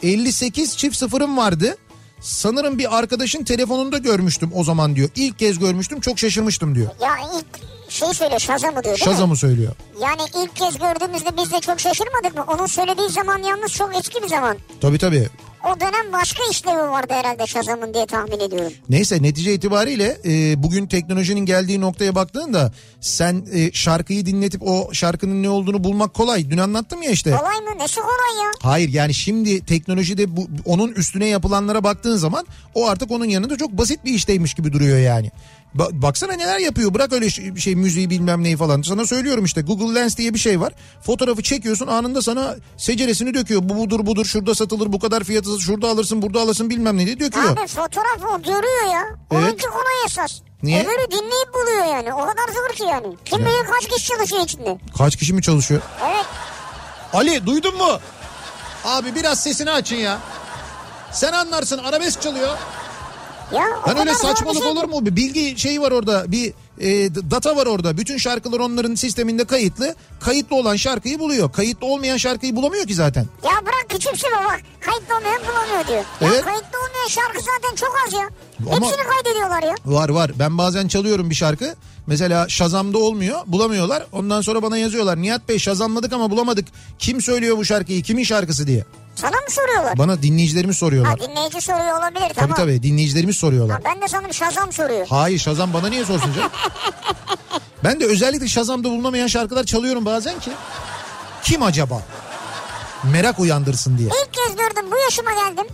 58 çift sıfırım vardı. Sanırım bir arkadaşın telefonunda görmüştüm o zaman diyor. İlk kez görmüştüm çok şaşırmıştım diyor. Ya ilk şey söyle Şazam'ı diyor değil mi? Shazam'ı söylüyor. Yani ilk kez gördüğümüzde biz de çok şaşırmadık mı? Onun söylediği zaman yalnız çok eski bir zaman. Tabii tabii. o dönem başka işlevi vardı herhalde Shazam'ın diye tahmin ediyorum. Neyse netice itibariyle e, bugün teknolojinin geldiği noktaya baktığında sen e, şarkıyı dinletip o şarkının ne olduğunu bulmak kolay. Dün anlattım ya işte. Kolay mı? Nesi kolay ya? Hayır yani şimdi teknolojide bu, onun üstüne yapılanlara baktığın zaman o artık onun yanında çok basit bir işteymiş gibi duruyor yani. Ba- baksana neler yapıyor bırak öyle şey, şey müziği bilmem neyi falan. Sana söylüyorum işte Google Lens diye bir şey var. Fotoğrafı çekiyorsun anında sana seceresini döküyor. Bu budur budur şurada satılır bu kadar fiyatı şurada alırsın burada alırsın bilmem ne diye döküyor. Abi fotoğraf o görüyor ya. Evet. Onunki kolay esas. Niye? Öbürü dinleyip buluyor yani. O kadar zor ki yani. Kim bilir kaç kişi çalışıyor içinde. Kaç kişi mi çalışıyor? Evet. Ali duydun mu? Abi biraz sesini açın ya. Sen anlarsın arabesk çalıyor. Ya o Lan öyle saçmalık şey olur mu? Bir bilgi şeyi var orada. Bir e, data var orada. Bütün şarkılar onların sisteminde kayıtlı. Kayıtlı olan şarkıyı buluyor. Kayıtlı olmayan şarkıyı bulamıyor ki zaten. Ya bırak küçümseme bak. Kayıtlı olmayan bulamıyor diyor. Evet. Ya kayıtlı olmayan şarkı zaten çok az ya. Ama- Hepsini kaydediyorlar ya. Var var. Ben bazen çalıyorum bir şarkı. Mesela Shazam'da olmuyor. Bulamıyorlar. Ondan sonra bana yazıyorlar. Nihat Bey Shazamladık ama bulamadık. Kim söylüyor bu şarkıyı? Kimin şarkısı diye. Sana mı soruyorlar? Bana dinleyicilerimiz soruyorlar. Ha dinleyici soruyor olabilir Tabii tamam. tabii dinleyicilerimiz soruyorlar. Ha, ben de sanırım Şazam soruyor. Hayır Şazam bana niye sorsun canım? ben de özellikle Şazam'da bulunamayan şarkılar çalıyorum bazen ki. Kim acaba? Merak uyandırsın diye. İlk kez gördüm bu yaşıma geldim.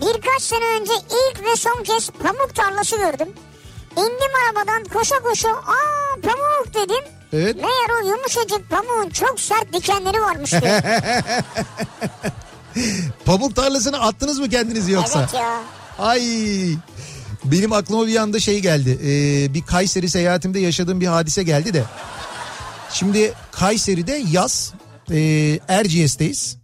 Birkaç sene önce ilk ve son kez pamuk tarlası gördüm. İndim arabadan koşa koşa aa pamuk dedim. Evet. Meğer o yumuşacık pamuğun çok sert dikenleri varmış diyor. Pamuk tarlasını attınız mı kendiniz yoksa? evet ya. Ay benim aklıma bir anda şey geldi. Ee, bir Kayseri seyahatimde yaşadığım bir hadise geldi de. Şimdi Kayseri'de yaz e, Erciyes'teyiz.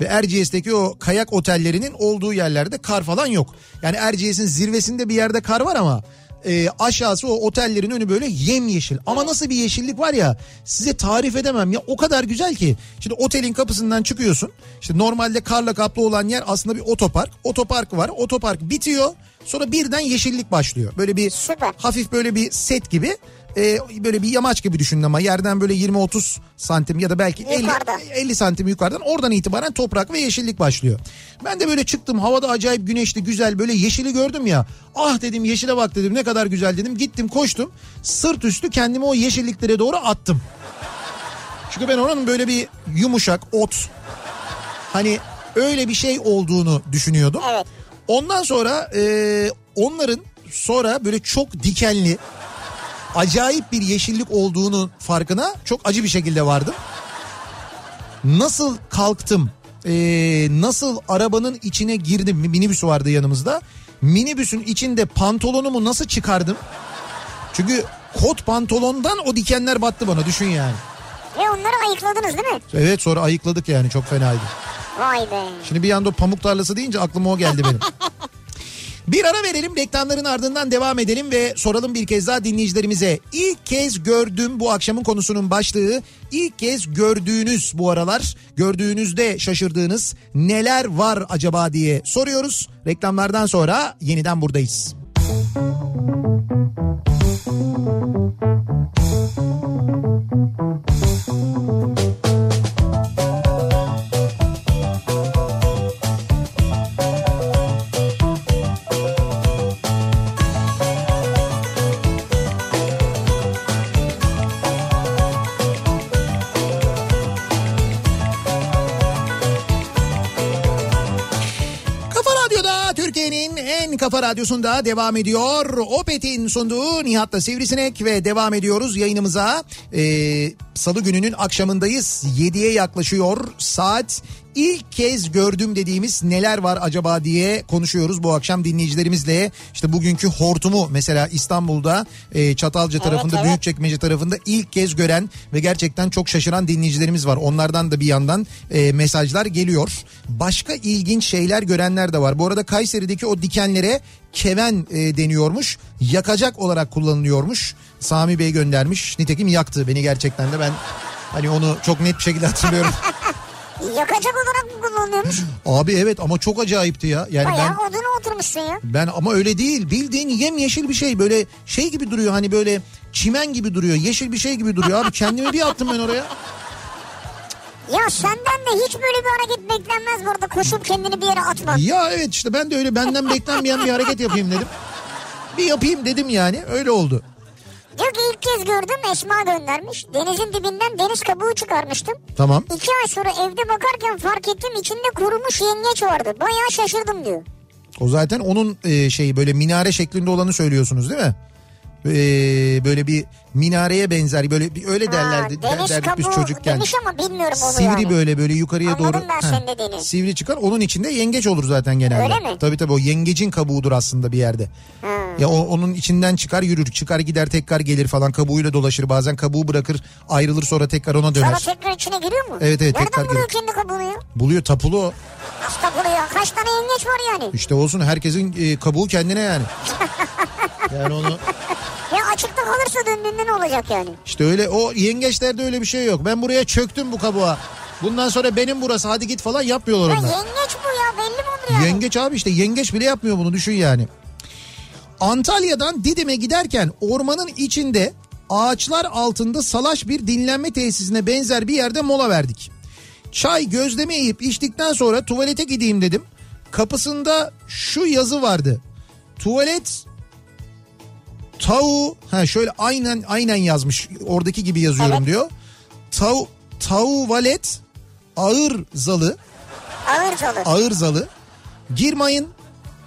Ve Erciyes'teki o kayak otellerinin olduğu yerlerde kar falan yok. Yani Erciyes'in zirvesinde bir yerde kar var ama e, aşağısı o otellerin önü böyle yemyeşil. Ama nasıl bir yeşillik var ya size tarif edemem ya o kadar güzel ki. Şimdi otelin kapısından çıkıyorsun. İşte normalde karla kaplı olan yer aslında bir otopark. Otopark var. Otopark bitiyor. Sonra birden yeşillik başlıyor. Böyle bir Süper. hafif böyle bir set gibi e, böyle bir yamaç gibi düşünün ama yerden böyle 20-30 santim ya da belki 50, Yukarıda. 50 santim yukarıdan oradan itibaren toprak ve yeşillik başlıyor. Ben de böyle çıktım havada acayip güneşli güzel böyle yeşili gördüm ya. Ah dedim yeşile bak dedim ne kadar güzel dedim gittim koştum sırt üstü kendimi o yeşilliklere doğru attım. Çünkü ben oranın böyle bir yumuşak ot hani öyle bir şey olduğunu düşünüyordum. Evet. Ondan sonra e, onların sonra böyle çok dikenli acayip bir yeşillik olduğunu farkına çok acı bir şekilde vardım. Nasıl kalktım e, nasıl arabanın içine girdim minibüs vardı yanımızda. Minibüsün içinde pantolonumu nasıl çıkardım? Çünkü kot pantolondan o dikenler battı bana düşün yani. Ve onları ayıkladınız değil mi? Evet sonra ayıkladık yani çok fenaydı. Vay be. Şimdi bir anda o pamuk tarlası deyince aklıma o geldi benim. Bir ara verelim reklamların ardından devam edelim ve soralım bir kez daha dinleyicilerimize. İlk kez gördüm bu akşamın konusunun başlığı. İlk kez gördüğünüz bu aralar gördüğünüzde şaşırdığınız neler var acaba diye soruyoruz. Reklamlardan sonra yeniden buradayız. Kafa kafa radyosunda devam ediyor. Opet'in sunduğu Nihat'la Sivrisinek ve devam ediyoruz yayınımıza. Ee, Salı gününün akşamındayız. 7'ye yaklaşıyor saat. İlk kez gördüm dediğimiz neler var acaba diye konuşuyoruz bu akşam dinleyicilerimizle. İşte bugünkü hortumu mesela İstanbul'da e, Çatalca tarafında evet. Büyükçekmece tarafında ilk kez gören ve gerçekten çok şaşıran dinleyicilerimiz var. Onlardan da bir yandan e, mesajlar geliyor. Başka ilginç şeyler görenler de var. Bu arada Kayseri'deki o dikenlere keven e, deniyormuş. Yakacak olarak kullanılıyormuş. Sami Bey göndermiş. Nitekim yaktı beni gerçekten de ben hani onu çok net bir şekilde hatırlıyorum. Yakacak olarak mı kullanılıyormuş? Abi evet ama çok acayipti ya. Yani ben Bayağı oduna oturmuşsun ya. ben ama öyle değil. Bildiğin yemyeşil bir şey böyle şey gibi duruyor hani böyle çimen gibi duruyor. Yeşil bir şey gibi duruyor abi. Kendimi bir attım ben oraya. Ya senden de hiç böyle bir hareket beklenmez bu arada koşup kendini bir yere atmak. Ya evet işte ben de öyle benden beklenmeyen bir hareket yapayım dedim. Bir yapayım dedim yani öyle oldu. Diyor ki ilk kez gördüm Esma göndermiş. Denizin dibinden deniz kabuğu çıkarmıştım. Tamam. İki ay sonra evde bakarken fark ettim içinde kurumuş yengeç vardı. Bayağı şaşırdım diyor. O zaten onun e, şeyi böyle minare şeklinde olanı söylüyorsunuz değil mi? Ee, böyle bir minareye benzer böyle bir öyle derlerdi, ha, deniz derdik biz kabuğu çocukken. demiş ama bilmiyorum onu Sivri yani. böyle böyle yukarıya Anladım doğru. ben Heh, senin dediğini. Sivri çıkar. Onun içinde yengeç olur zaten genelde. Öyle mi? Tabii tabii o yengecin kabuğudur aslında bir yerde. Ya o, onun içinden çıkar yürür. Çıkar gider tekrar gelir falan kabuğuyla dolaşır. Bazen kabuğu bırakır ayrılır sonra tekrar ona döner. Sonra tekrar içine giriyor mu? Evet, evet, Nereden tekrar buluyor giriyor. kendi kabuğunu ya? Buluyor tapulu o. Takılıyor ya? Kaç tane yengeç var yani? İşte olsun herkesin e, kabuğu kendine yani. Yani onu Ya açıkta kalırsa döndüğünde ne olacak yani? işte öyle o yengeçlerde öyle bir şey yok. Ben buraya çöktüm bu kabuğa. Bundan sonra benim burası hadi git falan yapmıyorlar Ya onlar. yengeç bu ya belli mi olur yani? Yengeç abi işte yengeç bile yapmıyor bunu düşün yani. Antalya'dan Didim'e giderken ormanın içinde ağaçlar altında salaş bir dinlenme tesisine benzer bir yerde mola verdik. Çay gözleme yiyip içtikten sonra tuvalete gideyim dedim. Kapısında şu yazı vardı. Tuvalet tavu ha şöyle aynen aynen yazmış oradaki gibi yazıyorum Evet. diyor. Tav tavuvalet ağır zalı Ağır çalır. ağır zalı. Girmayın.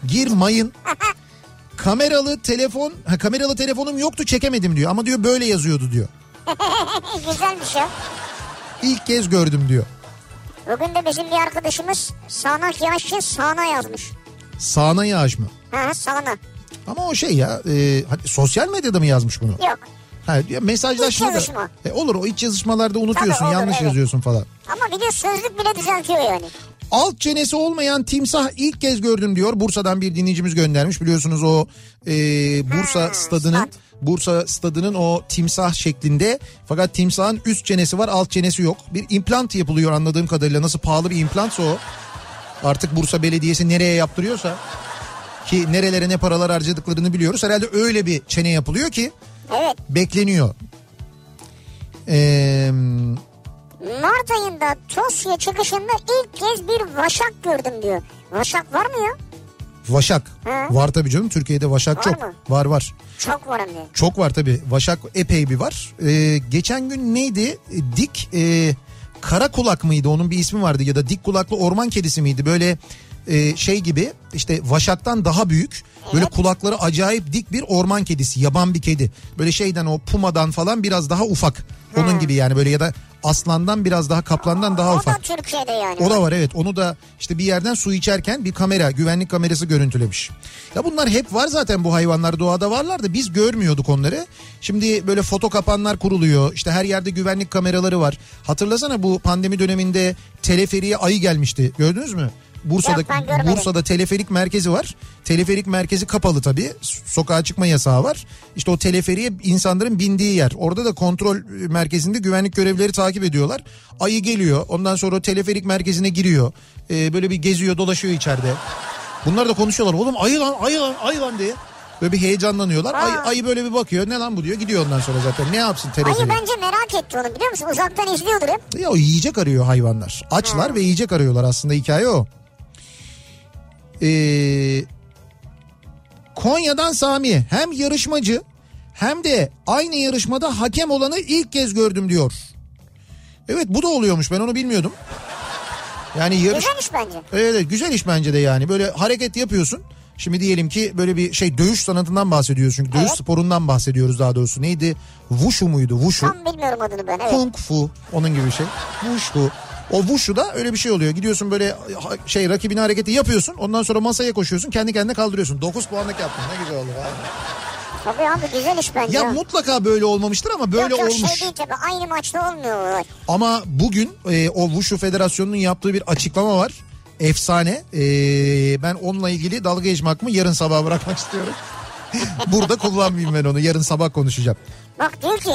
Girmayın. Kameralı telefon, ha, kameralı telefonum yoktu çekemedim diyor ama diyor böyle yazıyordu diyor. Güzelmiş ya. İlk kez gördüm diyor. Bugün de bizim bir arkadaşımız sağanak yağışçı sağana yazmış. Sağına yağış mı? Ha sağana. Ama o şey ya e, hadi sosyal medyada mı yazmış bunu? Yok. Ha, ya mesajlaşma İç yazışma. E, olur o iç yazışmalarda unutuyorsun Tabii olur, yanlış evet. yazıyorsun falan. Ama bir de sözlük bile düzeltiyor yani. Alt çenesi olmayan timsah ilk kez gördüm diyor. Bursa'dan bir dinleyicimiz göndermiş. Biliyorsunuz o e, Bursa Ha, stadının stat. Bursa stadının o timsah şeklinde fakat timsahın üst çenesi var alt çenesi yok. Bir implant yapılıyor anladığım kadarıyla. Nasıl pahalı bir implantsa o. Artık Bursa Belediyesi nereye yaptırıyorsa ki nerelere ne paralar harcadıklarını biliyoruz. Herhalde öyle bir çene yapılıyor ki Evet. bekleniyor. Eee Mart ayında Tosya çıkışında ilk kez bir vaşak gördüm diyor. Vaşak var mı ya? Vaşak. Hı. Var tabii canım Türkiye'de Vaşak Var çok. mı? Var var. Çok var hem de. Çok var tabii. Vaşak epey bir var. Ee, geçen gün neydi? Dik e, kara kulak mıydı? Onun bir ismi vardı ya da dik kulaklı orman kedisi miydi? Böyle e, şey gibi işte vaşaktan daha büyük. Böyle kulakları acayip dik bir orman kedisi. Yaban bir kedi. Böyle şeyden o pumadan falan biraz daha ufak. Onun gibi yani böyle ya da aslandan biraz daha kaplandan daha o ufak. da Türkiye'de yani. O da var evet onu da işte bir yerden su içerken bir kamera güvenlik kamerası görüntülemiş. Ya bunlar hep var zaten bu hayvanlar doğada varlar da biz görmüyorduk onları. Şimdi böyle foto kapanlar kuruluyor işte her yerde güvenlik kameraları var. Hatırlasana bu pandemi döneminde teleferiye ayı gelmişti gördünüz mü? Bursa'da Yok. Bursa'da teleferik merkezi var. Teleferik merkezi kapalı tabii. Sokağa çıkma yasağı var. İşte o teleferiye insanların bindiği yer. Orada da kontrol merkezinde güvenlik görevlileri takip ediyorlar. Ayı geliyor. Ondan sonra o teleferik merkezine giriyor. Ee, böyle bir geziyor, dolaşıyor içeride. Bunlar da konuşuyorlar. Oğlum ayı lan, ayı lan, ayı lan diye. Böyle bir heyecanlanıyorlar. Ayı, Ha. ayı böyle bir bakıyor. Ne lan bu diyor. Gidiyor ondan sonra zaten. Ne yapsın teleferiği? Ayı bence merak etti onu biliyor musun? Uzaktan izliyordur hep. Ya o yiyecek arıyor hayvanlar. Açlar ve yiyecek arıyorlar aslında hikaye o. Ee, Konya'dan Sami hem yarışmacı hem de aynı yarışmada hakem olanı ilk kez gördüm diyor. Evet bu da oluyormuş ben onu bilmiyordum. Yani yarış... Güzel iş bence. Evet, evet güzel iş bence de yani böyle hareket yapıyorsun. Şimdi diyelim ki böyle bir şey dövüş sanatından bahsediyoruz çünkü dövüş Evet. sporundan bahsediyoruz daha doğrusu. Neydi? Wushu muydu? Wushu. Tam bilmiyorum adını ben evet. Kung fu onun gibi bir şey. Wushu. O wushu da öyle bir şey oluyor. Gidiyorsun böyle şey rakibine hareketi yapıyorsun. Ondan sonra masaya koşuyorsun. Kendi kendine kaldırıyorsun. 9 puanlık yaptın. Ne güzel oldu. Vay. Tabii abi güzel iş bence. Ya mutlaka böyle olmamıştır ama böyle yok, yok, olmuş. şey değil tabii aynı maçta olmuyor olay. Ama bugün e, o Wushu Federasyonu'nun yaptığı bir açıklama var. Efsane. E, ben onunla ilgili dalga geçme hakkımı yarın sabah bırakmak istiyorum. Burada kullanmayayım ben onu. Yarın sabah konuşacağım. Bak diyor ki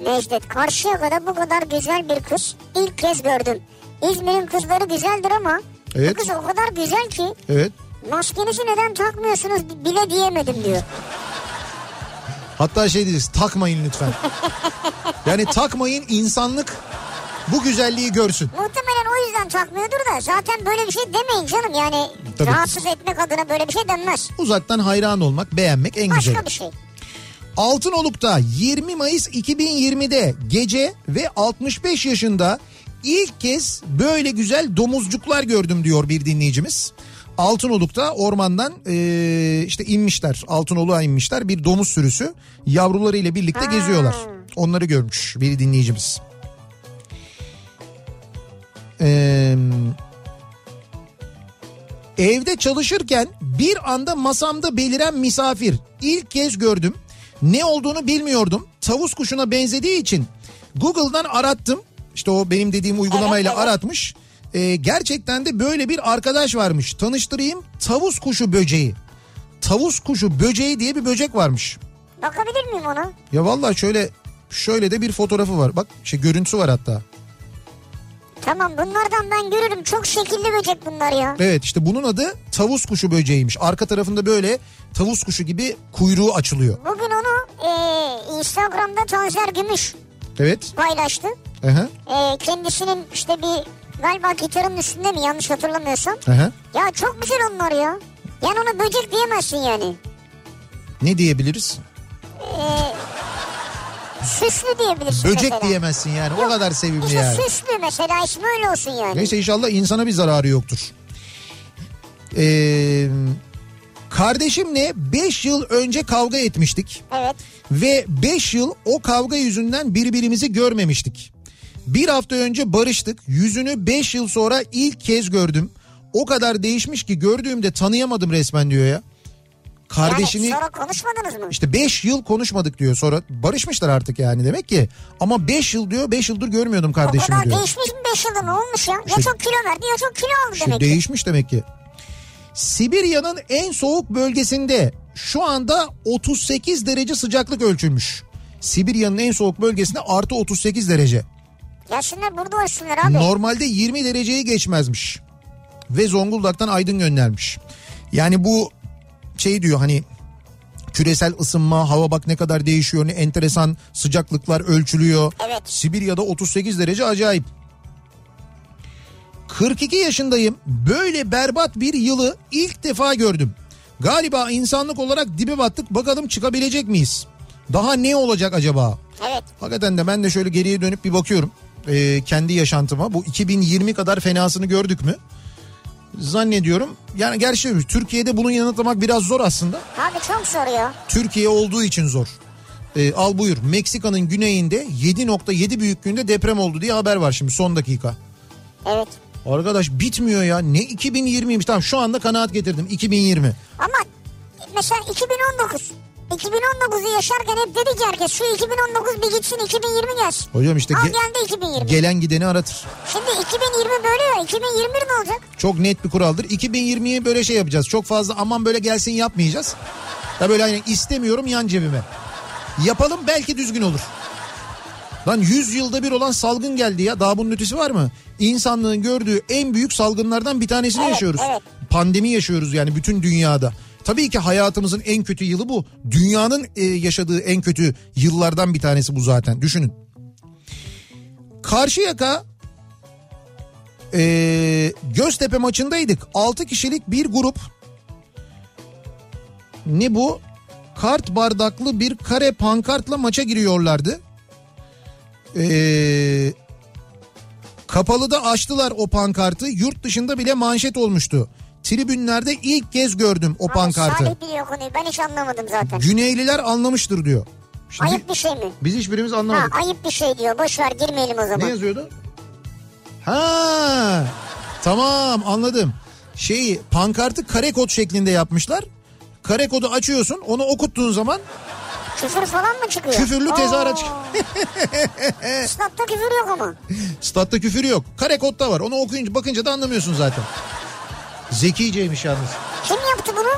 Necdet Karşıyaka'da bu kadar güzel bir kız ilk kez gördüm. İzmir'in kızları güzeldir ama Evet. bu kız o kadar güzel ki Evet. maskenizi neden takmıyorsunuz bile diyemedim diyor. Hatta şey diyeceğiz takmayın lütfen. Yani takmayın insanlık bu güzelliği görsün. Muhtemelen o yüzden takmıyordur da zaten böyle bir şey demeyin canım yani Tabii. rahatsız etmek adına böyle bir şey denmez. Uzaktan hayran olmak, beğenmek en güzeli. Başka bir şey. Altınoluk'ta 20 Mayıs 2020'de gece ve 65 yaşında ilk kez böyle güzel domuzcuklar gördüm diyor bir dinleyicimiz. Altınoluk'ta ormandan eee, işte inmişler Altınoluk'a inmişler bir domuz sürüsü yavrularıyla birlikte geziyorlar. Onları görmüş bir dinleyicimiz. Eee Evde çalışırken bir anda masamda beliren misafir ilk kez gördüm. Ne olduğunu bilmiyordum. Tavus kuşuna benzediği için Google'dan arattım. İşte o benim dediğim uygulamayla Evet, evet. aratmış. Ee, gerçekten de böyle bir arkadaş varmış. Tanıştırayım. Tavus kuşu böceği. Tavus kuşu böceği diye bir böcek varmış. Bakabilir miyim ona? Ya vallahi şöyle şöyle de bir fotoğrafı var. Bak şey görüntüsü var hatta. Tamam bunlardan ben görürüm. Çok şekilli böcek bunlar ya. Evet işte bunun adı tavus kuşu böceğiymiş. Arka tarafında böyle tavus kuşu gibi kuyruğu açılıyor. Bugün onu e, Instagram'da Tanzer Gümüş Evet. paylaştı. Aha, E, kendisinin işte bir galiba gitarın üstünde mi yanlış hatırlamıyorsam. aha. Ya çok güzel onlar ya. Yani ona böcek diyemezsin yani. Ne diyebiliriz? Süslü diyebilirsin Böcek mesela. diyemezsin yani. O Yok, kadar sevimli İşte yani. süslü mesela ismi öyle olsun yani. Neyse inşallah insana bir zararı yoktur. Ee, kardeşimle 5 yıl önce kavga etmiştik. Evet. Ve 5 yıl o kavga yüzünden birbirimizi görmemiştik. Bir hafta önce barıştık. Yüzünü 5 yıl sonra ilk kez gördüm. O kadar değişmiş ki gördüğümde tanıyamadım resmen diyor ya. Kardeşini Yani sonra konuşmadınız mı? işte 5 yıl konuşmadık diyor. Sonra barışmışlar artık yani demek ki. Ama 5 yıl diyor 5 yıldır görmüyordum o kardeşimi kadar diyor. değişmiş mi 5 yılda ne olmuş ya? İşte- ya çok kilo verdi ya çok kilo aldı İşte demek ki. değişmiş demek ki. Sibirya'nın en soğuk bölgesinde şu anda 38 derece sıcaklık ölçülmüş. Sibirya'nın en soğuk bölgesinde artı 38 derece. Gelsinler burada olsunlar abi. Normalde 20 dereceyi geçmezmiş. Ve Zonguldak'tan Aydın göndermiş. Yani bu şey diyor hani küresel ısınma hava bak ne kadar değişiyor ne enteresan sıcaklıklar ölçülüyor. Evet. Sibirya'da 38 derece acayip. 42 yaşındayım. Böyle berbat bir yılı ilk defa gördüm. Galiba insanlık olarak dibe battık. Bakalım çıkabilecek miyiz? Daha ne olacak acaba? Evet. Hakikaten de ben de şöyle geriye dönüp bir bakıyorum. Ee, kendi yaşantıma. Bu 2020 kadar fenasını gördük mü? Zannediyorum. Yani gerçi Türkiye'de bunu yanıtlamak biraz zor aslında. Abi çok zor ya. Türkiye olduğu için zor. Ee, al buyur. Meksika'nın güneyinde 7.7 büyüklüğünde deprem oldu diye haber var şimdi son dakika. Evet. Arkadaş bitmiyor ya. Ne 2020'ymiş. Tamam şu anda kanaat getirdim. 2020. Ama mesela 2019. 2019'u yaşarken hep dedi ki herkes şu 2019 bir gitsin 2020 gelsin. Hocam işte Al ge- geldi 2020. gelen gideni aratır. Şimdi 2020 böyle ya 2021 ne olacak? Çok net bir kuraldır. 2020'yi böyle şey yapacağız. Çok fazla aman böyle gelsin yapmayacağız. Ya böyle hani istemiyorum yan cebime. Yapalım belki düzgün olur. Lan 100 yılda bir olan salgın geldi ya. Daha bunun ötesi var mı? İnsanlığın gördüğü en büyük salgınlardan bir tanesini Evet, yaşıyoruz. evet. Pandemi yaşıyoruz yani bütün dünyada. Tabii ki hayatımızın en kötü yılı bu. Dünyanın e, yaşadığı en kötü yıllardan bir tanesi bu zaten. Düşünün. Karşıyaka e, Göztepe maçındaydık. 6 kişilik bir grup. Ne bu? Kart bardaklı bir kare pankartla maça giriyorlardı. Ee, kapalıda açtılar o pankartı. Yurt dışında bile manşet olmuştu. Tribünlerde ilk kez gördüm o Abi pankartı. Salih biliyor konuyu ben hiç anlamadım zaten. Güneyliler anlamıştır diyor. Şimdi Ayıp bir şey mi? biz hiçbirimiz Ha anlamadık. ayıp bir şey diyor boş ver girmeyelim o Ne zaman. yazıyordu? Ha tamam anladım. Şeyi pankartı kare kod şeklinde yapmışlar. Kare kodu açıyorsun onu okuttuğun zaman Küfür falan mı çıkıyor? Küfürlü tezahürat Oo. çık- Statta küfür yok ama. statta küfür yok. Kare kodda var onu okuyunca bakınca da anlamıyorsun zaten. Zekiceymiş yalnız. Kim yaptı bunu?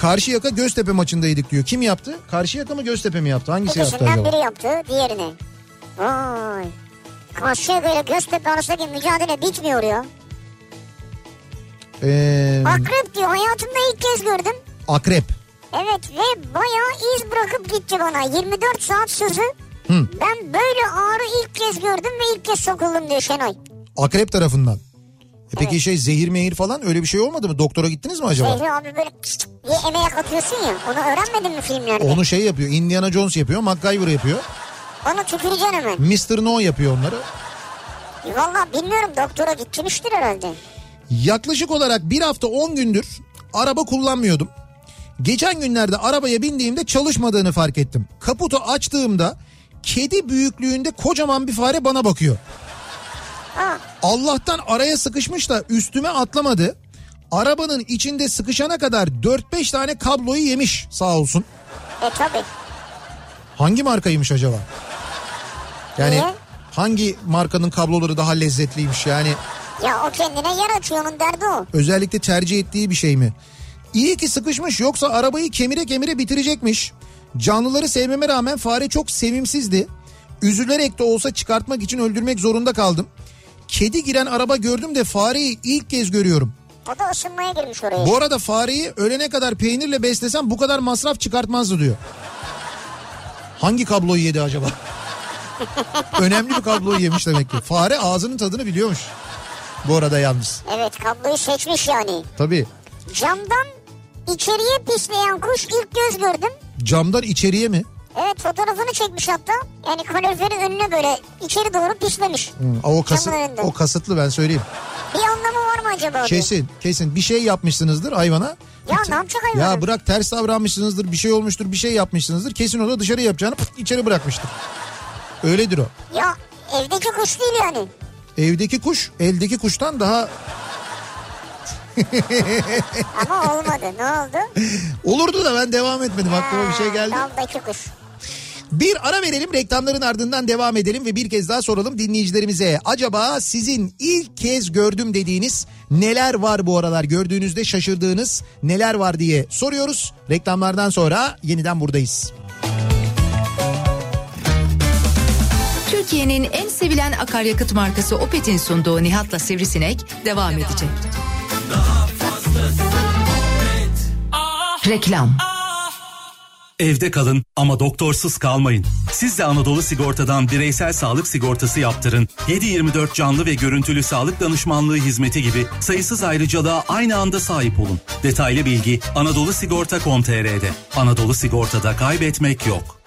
Karşıyaka Göztepe maçındaydık diyor. Kim yaptı? Karşıyaka mı Göztepe mi yaptı? Hangisi yaptı İkisinden acaba? biri yaptı diğerine. Vay. Karşıyaka ile Göztepe arasındaki mücadele bitmiyor ya. Ee, Akrep diyor hayatımda ilk kez gördüm. akrep. Evet ve bayağı iz bırakıp gitti bana. 24 saat sızı Ben böyle ağrı ilk kez gördüm ve ilk kez sokuldum diyor Şenay. Akrep tarafından. E peki Evet. şey zehir mehir falan öyle bir şey olmadı mı? Doktora gittiniz mi acaba? Zehri abi böyle çıt diye emeğe atıyorsun ya. Onu öğrenmedin mi filmlerde? Onu şey yapıyor. Indiana Jones yapıyor. MacGyver yapıyor. Onu tüküreceksin hemen. Mr. No yapıyor onları. Valla bilmiyorum doktora gitmiştir herhalde. Yaklaşık olarak bir hafta 10 gündür araba kullanmıyordum. Geçen günlerde arabaya bindiğimde çalışmadığını fark ettim. Kaputu açtığımda kedi büyüklüğünde kocaman bir fare bana bakıyor. Allah'tan araya sıkışmış da üstüme atlamadı. Arabanın içinde sıkışana kadar 4-5 tane kabloyu yemiş sağ olsun. e tabi. Hangi markaymış acaba? Yani Niye? hangi markanın kabloları daha lezzetliymiş yani Ya o kendine yer açıyor onun derdi o. özellikle tercih ettiği bir şey mi? İyi ki sıkışmış yoksa arabayı kemire kemire bitirecekmiş. Canlıları sevmeme rağmen fare çok sevimsizdi. Üzülerek de olsa çıkartmak için öldürmek zorunda kaldım. Kedi giren araba gördüm de fareyi ilk kez görüyorum. O da ısınmaya girmiş oraya. Bu arada fareyi ölene kadar peynirle beslesem bu kadar masraf çıkartmazdı diyor. Hangi kabloyu yedi acaba? Önemli bir kabloyu yemiş demek ki. Fare ağzının tadını biliyormuş. Bu arada yalnız. Evet kabloyu seçmiş yani. Tabii. Camdan içeriye pisleyen kuş ilk göz gördüm. Camdan içeriye mi? Evet fotoğrafını çekmiş hatta. Yani kaloriferin önüne böyle içeri doğru pislemiş. Hı, o, kasıt, o kasıtlı ben söyleyeyim. Bir anlamı var mı acaba? diyor. Kesin kesin bir şey yapmışsınızdır hayvana. Ya ne yapacak hayvan? Ya bırak ters davranmışsınızdır bir şey olmuştur bir şey yapmışsınızdır. Kesin o da dışarı yapacağını pıt, içeri bırakmıştır. Öyledir o. Ya evdeki kuş değil yani. Evdeki kuş eldeki kuştan daha Ama olmadı. Ne oldu? olurdu da ben devam etmedim aklıma bir şey geldi. Daldaki kuş. Bir ara verelim reklamların ardından devam edelim ve bir kez daha soralım dinleyicilerimize. Acaba sizin ilk kez gördüm dediğiniz neler var bu aralar gördüğünüzde şaşırdığınız neler var diye soruyoruz. Reklamlardan sonra yeniden buradayız. Türkiye'nin en sevilen akaryakıt markası Opet'in sunduğu Nihat'la Sivrisinek devam edecek. Reklam. Evde kalın ama doktorsuz kalmayın. Siz de Anadolu Sigorta'dan bireysel sağlık sigortası yaptırın. 7-24 canlı ve görüntülü sağlık danışmanlığı hizmeti gibi sayısız ayrıcalığa aynı anda sahip olun. Detaylı bilgi Anadolu Sigorta.com.tr'de. Anadolu Sigorta'da kaybetmek yok.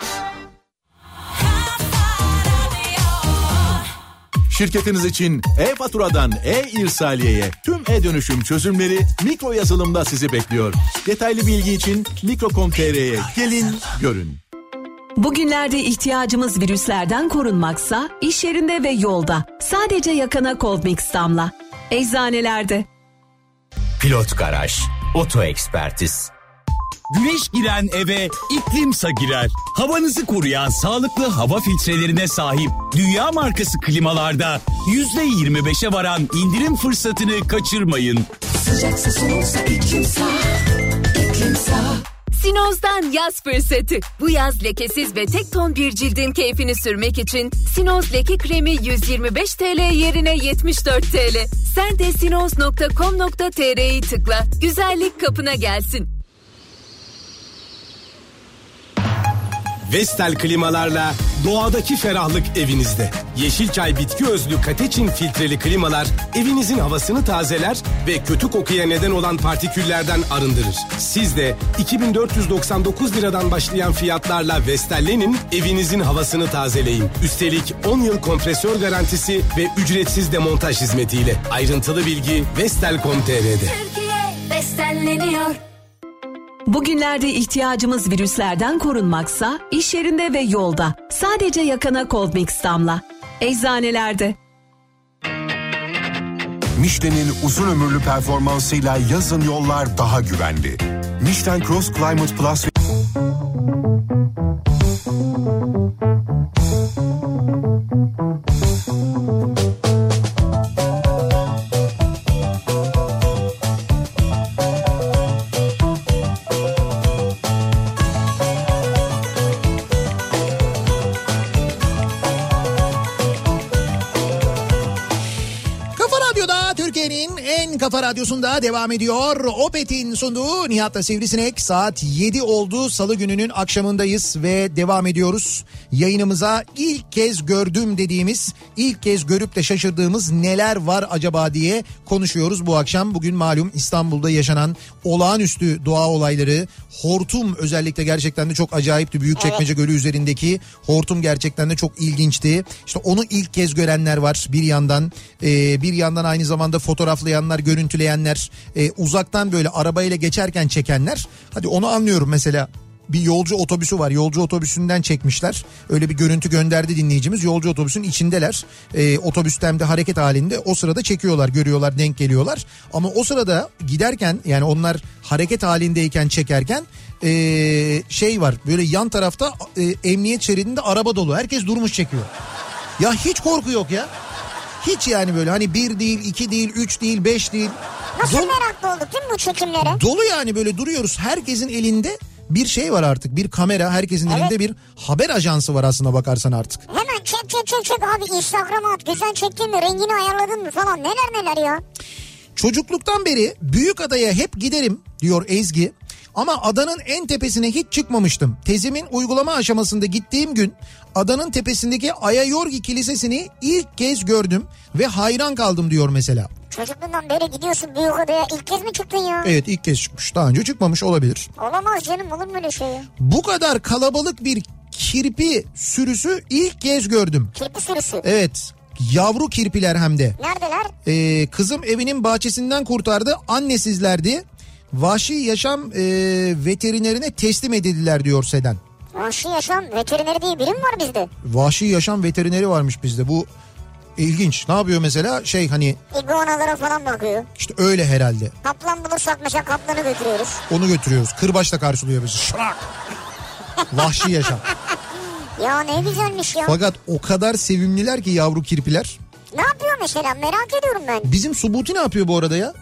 Şirketiniz için e-faturadan e-irsaliyeye tüm e-dönüşüm çözümleri mikro yazılımda sizi bekliyor. Detaylı bilgi için mikro.com.tr'ye gelin görün. Bugünlerde ihtiyacımız virüslerden korunmaksa iş yerinde ve yolda. Sadece yakana Coldmix damla. Eczanelerde. Pilot Garaj, Oto Ekspertiz. Güneş giren eve iklimsa girer. Havanızı koruyan sağlıklı hava filtrelerine sahip dünya markası klimalarda %25'e varan indirim fırsatını kaçırmayın. Sinoz'dan yaz fırsatı. Bu yaz lekesiz ve tek ton bir cildin keyfini sürmek için Sinoz leke kremi 125 TL yerine 74 TL. Sen de sinoz.com.tr'yi tıkla. Güzellik kapına gelsin. Vestel klimalarla doğadaki ferahlık evinizde. Yeşilçay bitki özlü kateçin filtreli klimalar evinizin havasını tazeler ve kötü kokuya neden olan partiküllerden arındırır. Siz de 2499 liradan başlayan fiyatlarla Vestell'lenin evinizin havasını tazeleyin. Üstelik 10 yıl kompresör garantisi ve ücretsiz demontaj hizmetiyle. Ayrıntılı bilgi vestel.com.tr'de. Bugünlerde ihtiyacımız virüslerden korunmaksa iş yerinde ve yolda. Sadece yakana Coldmix damla. Eczanelerde. Michelin'in uzun ömürlü performansıyla yazın yollar daha güvenli. Michelin Cross Climate Plus Devam ediyor. Opet'in sunduğu Nihat'la Sivrisinek saat 7 oldu. Salı gününün akşamındayız ve devam ediyoruz. Yayınımıza ilk kez gördüm dediğimiz, ilk kez görüp de şaşırdığımız neler var acaba diye konuşuyoruz bu akşam. Bugün malum İstanbul'da yaşanan olağanüstü doğa olayları, hortum özellikle gerçekten de çok acayipti. Büyükçekmece Gölü üzerindeki hortum gerçekten de çok ilginçti. İşte onu ilk kez görenler var bir yandan. Ee, bir yandan aynı zamanda fotoğraflayanlar, görüntüleyenler, e, uzaktan böyle arabayla geçerken çekenler. Hadi onu anlıyorum mesela bir yolcu otobüsü var. Yolcu otobüsünden çekmişler. Öyle bir görüntü gönderdi dinleyicimiz. Yolcu otobüsün içindeler. Ee, otobüsten de hareket halinde o sırada çekiyorlar, görüyorlar, denk geliyorlar. Ama o sırada giderken yani onlar hareket halindeyken çekerken ee, şey var. Böyle yan tarafta e, emniyet şeridinde araba dolu. Herkes durmuş çekiyor. Ya hiç korku yok ya. Hiç yani böyle hani bir değil, iki değil, üç değil, beş değil. Nasıl Dolu- meraklı olduk değil mi bu çekimlere? Dolu yani böyle duruyoruz. Herkesin elinde bir şey var artık. Bir kamera, herkesin Evet. elinde bir haber ajansı var aslına bakarsan artık. Hemen çek çek çek çek abi Instagram'a at. Güzel çektin mi? Rengini ayarladın mı falan. Neler neler ya. Çocukluktan beri büyük adaya hep giderim diyor Ezgi. Ama adanın en tepesine hiç çıkmamıştım. Tezimin uygulama aşamasında gittiğim gün adanın tepesindeki Ayayorgi Kilisesi'ni ilk kez gördüm ve hayran kaldım diyor mesela. Çocukluğundan beri gidiyorsun Büyükada'ya. İlk kez mi çıktın ya? Evet ilk kez çıkmış. Daha önce çıkmamış olabilir. Olamaz canım olur mu öyle şey? Bu kadar kalabalık bir kirpi sürüsü ilk kez gördüm. Kirpi sürüsü. Evet yavru kirpiler hem de. Neredeler? Ee, kızım evinin bahçesinden kurtardı annesizlerdi. Vahşi yaşam e, veterinerine teslim edildiler diyor Seden. Vahşi yaşam veterineri diye biri mi var bizde? Vahşi yaşam veterineri varmış bizde bu ilginç. Ne yapıyor mesela şey hani İguanalara falan bakıyor. işte öyle herhalde. Kaplan bulursak mesela kaplanı götürüyoruz. Onu götürüyoruz. Kırbaçla karşılıyor bizi. Şırak. Vahşi yaşam. Ya ne güzelmiş ya. Fakat o kadar sevimliler ki yavru kirpiler. Ne yapıyor mesela merak ediyorum ben. Bizim Subuti ne yapıyor bu arada ya?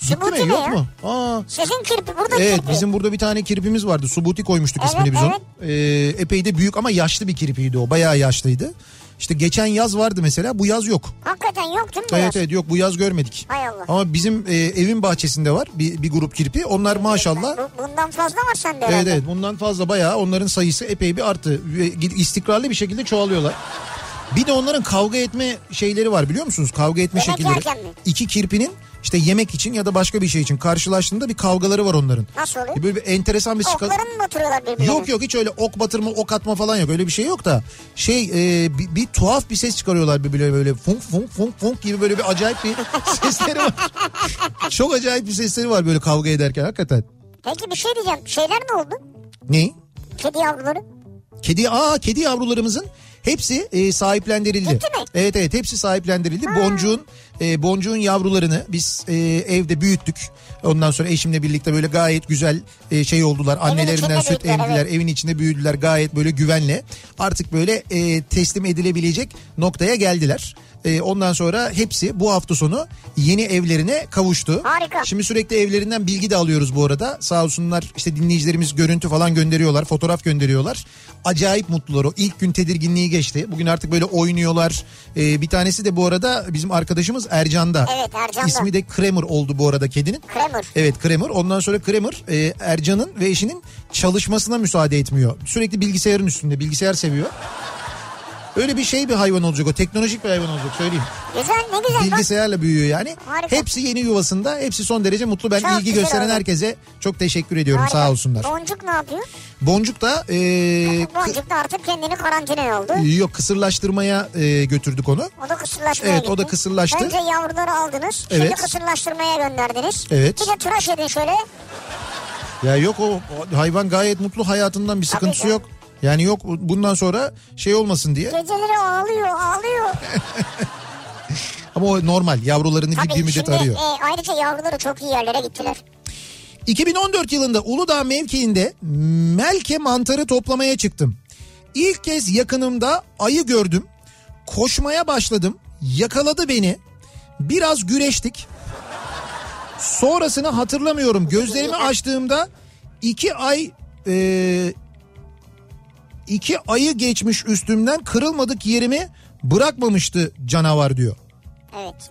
Gitti Subuti mi? ne Yok ya? mu? Aa. Sizin kirpi burada Evet kirpi. bizim burada bir tane kirpimiz vardı. Subuti koymuştuk Evet, ismini biz onun. Ee, epey de büyük ama yaşlı bir kirpiydi o. Bayağı yaşlıydı. İşte geçen yaz vardı mesela bu yaz yok. Hakikaten yok değil mi Evet yaz? evet yok bu yaz görmedik. Hay Allah. Ama bizim e, evin bahçesinde var bir, bir grup kirpi. Onlar maşallah. Bu- bundan fazla var sende Evet herhalde. evet bundan fazla bayağı onların sayısı epey bir arttı. İstikrarlı bir şekilde çoğalıyorlar. Bir de onların kavga etme şeyleri var biliyor musunuz? Kavga etme Yemek şekilleri. İki kirpinin işte yemek için ya da başka bir şey için karşılaştığında bir kavgaları var onların. Nasıl oluyor? Böyle bir enteresan bir ska- Okların mı oturuyorlar birbirine? Yok yok hiç öyle ok batırma ok atma falan yok öyle bir şey yok da şey e, bir, bir tuhaf bir ses çıkarıyorlar birbirine böyle funk funk funk funk gibi böyle bir acayip bir sesleri var. Çok acayip bir sesleri var böyle kavga ederken hakikaten. Peki bir şey diyeceğim. Şeyler ne oldu? Ne? Kedi yavruları. Kedi aa kedi yavrularımızın hepsi e, sahiplendirildi. Evet evet hepsi sahiplendirildi. Boncuğun e, boncuğun yavrularını biz e, evde büyüttük. Ondan sonra eşimle birlikte böyle gayet güzel e, şey oldular. Annelerinden süt emdiler. evet. Evin içinde büyüdüler gayet böyle güvenle. Artık böyle e, teslim edilebilecek noktaya geldiler. E, ondan sonra hepsi bu hafta sonu yeni evlerine kavuştu. Harika. Şimdi sürekli evlerinden bilgi de alıyoruz bu arada. Sağ olsunlar işte dinleyicilerimiz görüntü falan gönderiyorlar, fotoğraf gönderiyorlar. Acayip mutlular o. İlk gün tedirginliği geçti. Bugün artık böyle oynuyorlar. Ee, bir tanesi de bu arada bizim arkadaşımız Ercan'da. Evet, Ercan'da. İsmi de Kramer oldu bu arada kedinin. Kramer. Evet Kramer. Ondan sonra Kramer e, Ercan'ın ve eşinin çalışmasına müsaade etmiyor. Sürekli bilgisayarın üstünde. Bilgisayar seviyor. Öyle bir şey bir hayvan olacak o. Teknolojik bir hayvan olacak söyleyeyim. Güzel ne güzel. Bak, Bilgisayarla büyüyor yani. Harika. Hepsi yeni yuvasında. Hepsi son derece mutlu. Ben Çok ilgi gösteren oldu. herkese çok teşekkür ediyorum. harika. Sağ olsunlar. Boncuk ne yapıyor? Boncuk da e, Boncuk da artık kendini karantinaya aldı. yok kısırlaştırmaya e, götürdük onu. O da kısırlaşmaya Evet, gitti. o da kısırlaştı. Önce yavruları aldınız. Şimdi Evet. kısırlaştırmaya gönderdiniz. Evet. Bir de tıraş edin şöyle. Ya yok o o hayvan gayet mutlu hayatından bir sıkıntısı yok. Yani yok bundan sonra şey olmasın diye. Geceleri ağlıyor ağlıyor. Ama o normal yavrularını bir, bir Tabii müddet arıyor. e, ayrıca yavruları çok iyi yerlere gittiler. 2014 yılında Uludağ mevkiinde melke mantarı toplamaya çıktım. İlk kez yakınımda ayı gördüm. Koşmaya başladım. Yakaladı beni. Biraz güreştik. Sonrasını hatırlamıyorum. Gözlerimi açtığımda iki ay e, iki ayı geçmiş üstümden kırılmadık yerimi bırakmamıştı canavar diyor. Evet.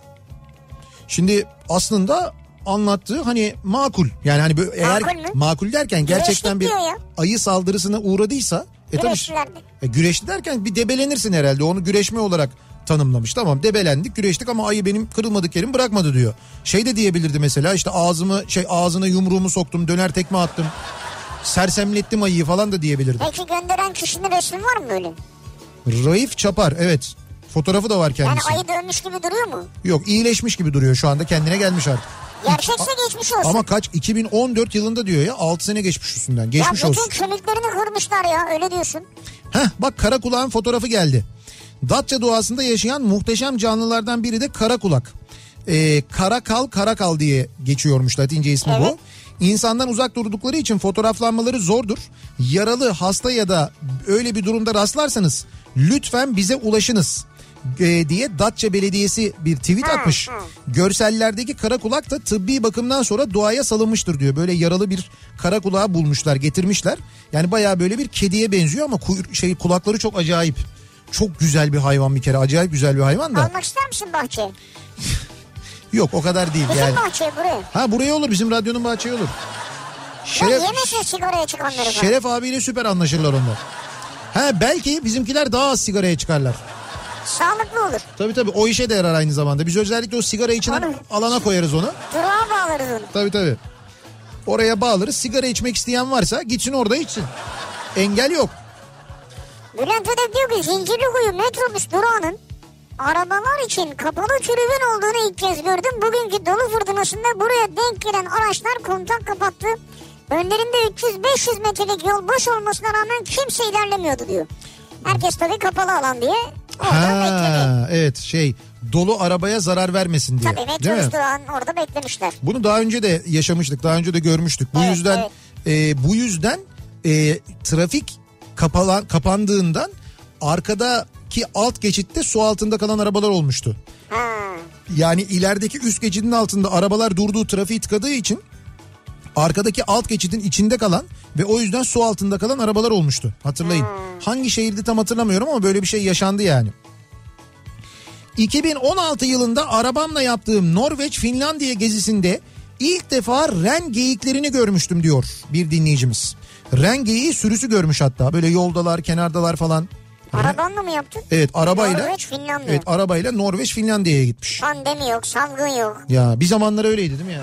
Şimdi aslında anlattığı hani makul. Yani hani böyle eğer Makul makul derken gerçekten Güreşlik bir ayı saldırısına uğradıysa e tabii Güreşçilerdi. e, güreşti derken bir debelenirsin herhalde. Onu güreşme olarak tanımlamış. Tamam debelendik güreştik ama ayı benim kırılmadık yerim bırakmadı diyor. Şey de diyebilirdi mesela işte ağzımı şey ağzına yumruğumu soktum döner tekme attım. Sersemlettim ayıyı falan da diyebilirdi. Peki gönderen kişinin resmi var mı böyle? Raif Çapar evet. Fotoğrafı da var Yani kendisi. ayı dönmüş gibi duruyor mu? Yok iyileşmiş gibi duruyor şu anda kendine gelmiş artık. Gerçekse geçmiş olsun. Ama kaç 2014 yılında diyor ya 6 sene geçmiş üstünden ya geçmiş bütün olsun. kemiklerini kırmışlar ya öyle diyorsun. Heh bak karakulağın fotoğrafı geldi. Datça doğasında yaşayan muhteşem canlılardan biri de karakulak. Ee, karakal karakal diye geçiyormuş Latince ismi bu. İnsandan uzak durdukları için fotoğraflanmaları zordur. Yaralı, hasta ya da öyle bir durumda rastlarsanız lütfen bize ulaşınız ee, diye Datça Belediyesi bir tweet atmış. Görsellerdeki karakulak da tıbbi bakımdan sonra doğaya salınmıştır diyor. Böyle yaralı bir karakulağı bulmuşlar, getirmişler. Yani bayağı böyle bir kediye benziyor ama kuy- şey kulakları çok acayip. Çok güzel bir hayvan bir kere. Acayip güzel bir hayvan da. Almak ister misin bahçeye? Yok o kadar değil Bizim yani. bahçeye buraya. Ha buraya olur bizim radyonun bahçeye olur. Şeref, Ya yemesin sigaraya çıkanları. Şeref abiyle süper anlaşırlar onlar. Ha belki bizimkiler daha az sigaraya çıkarlar. Sağlıklı olur. Tabii tabii o işe de yarar aynı zamanda. Biz özellikle o sigara Onu- alana koyarız onu. Durağa bağlarız onu. Tabii tabii. Oraya bağlarız. Sigara içmek isteyen varsa gitsin orada içsin. Engel yok. Bülent Ödev diyor ki Zincirlikuyu metrobüs durağının arabalar için kapalı tribün olduğunu ilk kez gördüm. Bugünkü dolu fırtınasında buraya denk gelen araçlar kontak kapattı. Önlerinde 300-500 metrelik yol boş olmasına rağmen kimse ilerlemiyordu diyor. Herkes tabii kapalı alan diye orada bekledi. Ha, evet şey dolu arabaya zarar vermesin diye. Tabii metrobüs durağının orada beklemişler. Bunu daha önce de yaşamıştık. Daha önce de görmüştük. Bu Evet, yüzden e, bu yüzden e, trafik kapalan kapandığından arkadaki alt geçitte su altında kalan arabalar olmuştu. Yani ilerideki üst geçidin altında arabalar durduğu trafiği tıkadığı için arkadaki alt geçidin içinde kalan ve o yüzden su altında kalan arabalar olmuştu. Hatırlayın. Hangi şehirde tam hatırlamıyorum ama böyle bir şey yaşandı yani. 2016 yılında arabamla yaptığım Norveç Finlandiya gezisinde ilk defa ren geyiklerini görmüştüm diyor bir dinleyicimiz. Ren geyiği sürüsü görmüş hatta böyle yoldalar kenardalar falan. Arabanla mı yaptın? Evet arabayla. Norveç, Finlandiya. Evet arabayla Norveç Finlandiya'ya gitmiş. Pandemi yok, salgın yok. Ya bir zamanlar öyleydi değil mi ya?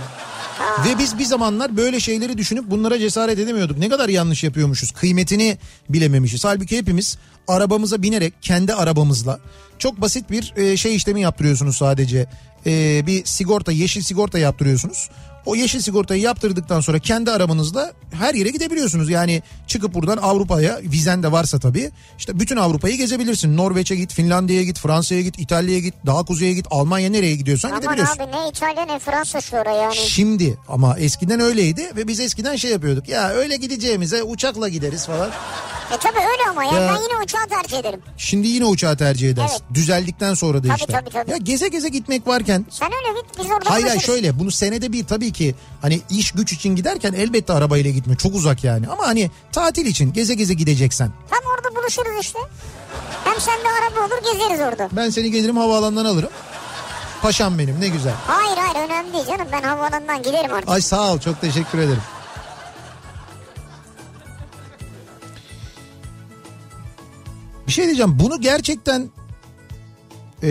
Ve biz bir zamanlar böyle şeyleri düşünüp bunlara cesaret edemiyorduk. Ne kadar yanlış yapıyormuşuz. Kıymetini bilememişiz. Halbuki hepimiz arabamıza binerek kendi arabamızla çok basit bir e, şey işlemi yaptırıyorsunuz sadece. E, bir sigorta, yeşil sigorta yaptırıyorsunuz. O yeşil sigortayı yaptırdıktan sonra kendi arabanızla her yere gidebiliyorsunuz. Yani çıkıp buradan Avrupa'ya vizen de varsa tabii işte bütün Avrupa'yı gezebilirsin. Norveç'e git, Finlandiya'ya git, Fransa'ya git, İtalya'ya git, daha kuzeye git, Almanya nereye gidiyorsan Aman gidebiliyorsun. abi ne İtalya ne Fransa şu ara yani. Şimdi ama eskiden öyleydi ve biz eskiden şey yapıyorduk. Ya öyle gideceğimize uçakla gideriz falan. E tabi öyle ama ya. Ya- ben yine uçağı tercih ederim. Şimdi yine uçağı tercih edersin. Evet. Düzeldikten sonra da Tabii, işte. tabii, tabii. Ya geze geze gitmek varken Sen öyle git biz orada Hayır hayır şöyle bunu senede bir tabii ki hani iş güç için giderken elbette arabayla gitme çok uzak yani. Ama hani tatil için geze geze gideceksen. Tam orada buluşuruz işte. Hem sende araba olur gezeriz orada. Ben seni gelirim havaalanından alırım. Paşam benim ne güzel. Hayır hayır önemli değil canım. Ben havaalanından giderim artık. Ay sağ ol çok teşekkür ederim. Bir şey diyeceğim bunu gerçekten e,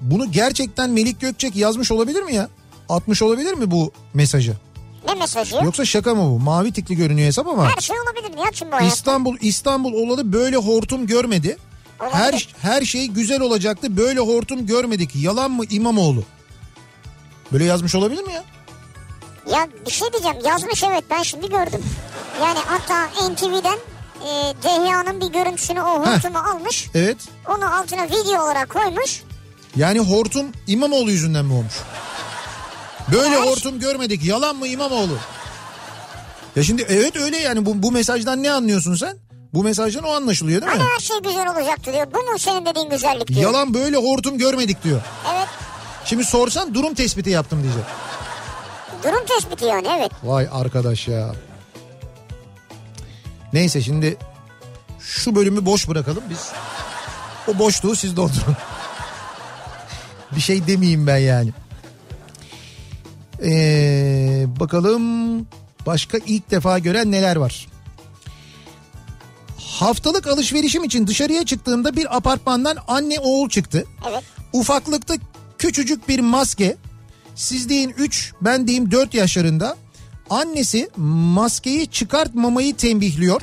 bunu gerçekten Melik Gökçek yazmış olabilir mi ya? Atmış olabilir mi bu mesajı? Ne mesajı? Yoksa şaka mı bu? Mavi tikli görünüyor hesap ama. Her şey olabilir ya şimdi bu hayatta. İstanbul İstanbul olalı böyle hortum görmedi. Her her şey güzel olacaktı. Böyle hortum görmedik. Yalan mı İmamoğlu? Böyle yazmış olabilir mi ya? Ya bir şey diyeceğim yazmış evet ben şimdi gördüm. Yani hatta NTV'den e, DHA'nın bir görüntüsünü o hortumu almış. Evet. Onu altına video olarak koymuş. Yani hortum İmamoğlu yüzünden mi olmuş? Böyle Ya- hortum görmedik. Yalan mı İmamoğlu? Ya şimdi evet öyle yani bu, bu mesajdan ne anlıyorsun sen? Bu mesajdan o anlaşılıyor değil mi? Hani her şey güzel olacaktı diyor. Bu mu senin dediğin güzellik diyor. Yalan böyle hortum görmedik diyor. Evet Şimdi sorsan durum tespiti yaptım diyecek. durum tespiti yani evet. Vay arkadaş ya. Neyse şimdi şu bölümü boş bırakalım biz. O boşluğu siz doldurun. Bir şey demeyeyim ben yani. Ee, bakalım başka ilk defa gören neler var? Haftalık alışverişim için dışarıya çıktığımda bir apartmandan anne oğul çıktı. Evet. Ufaklıkta küçücük bir maske. Siz deyin 3 ben diyeyim 4 yaşlarında. Annesi maskeyi çıkartmamayı tembihliyor.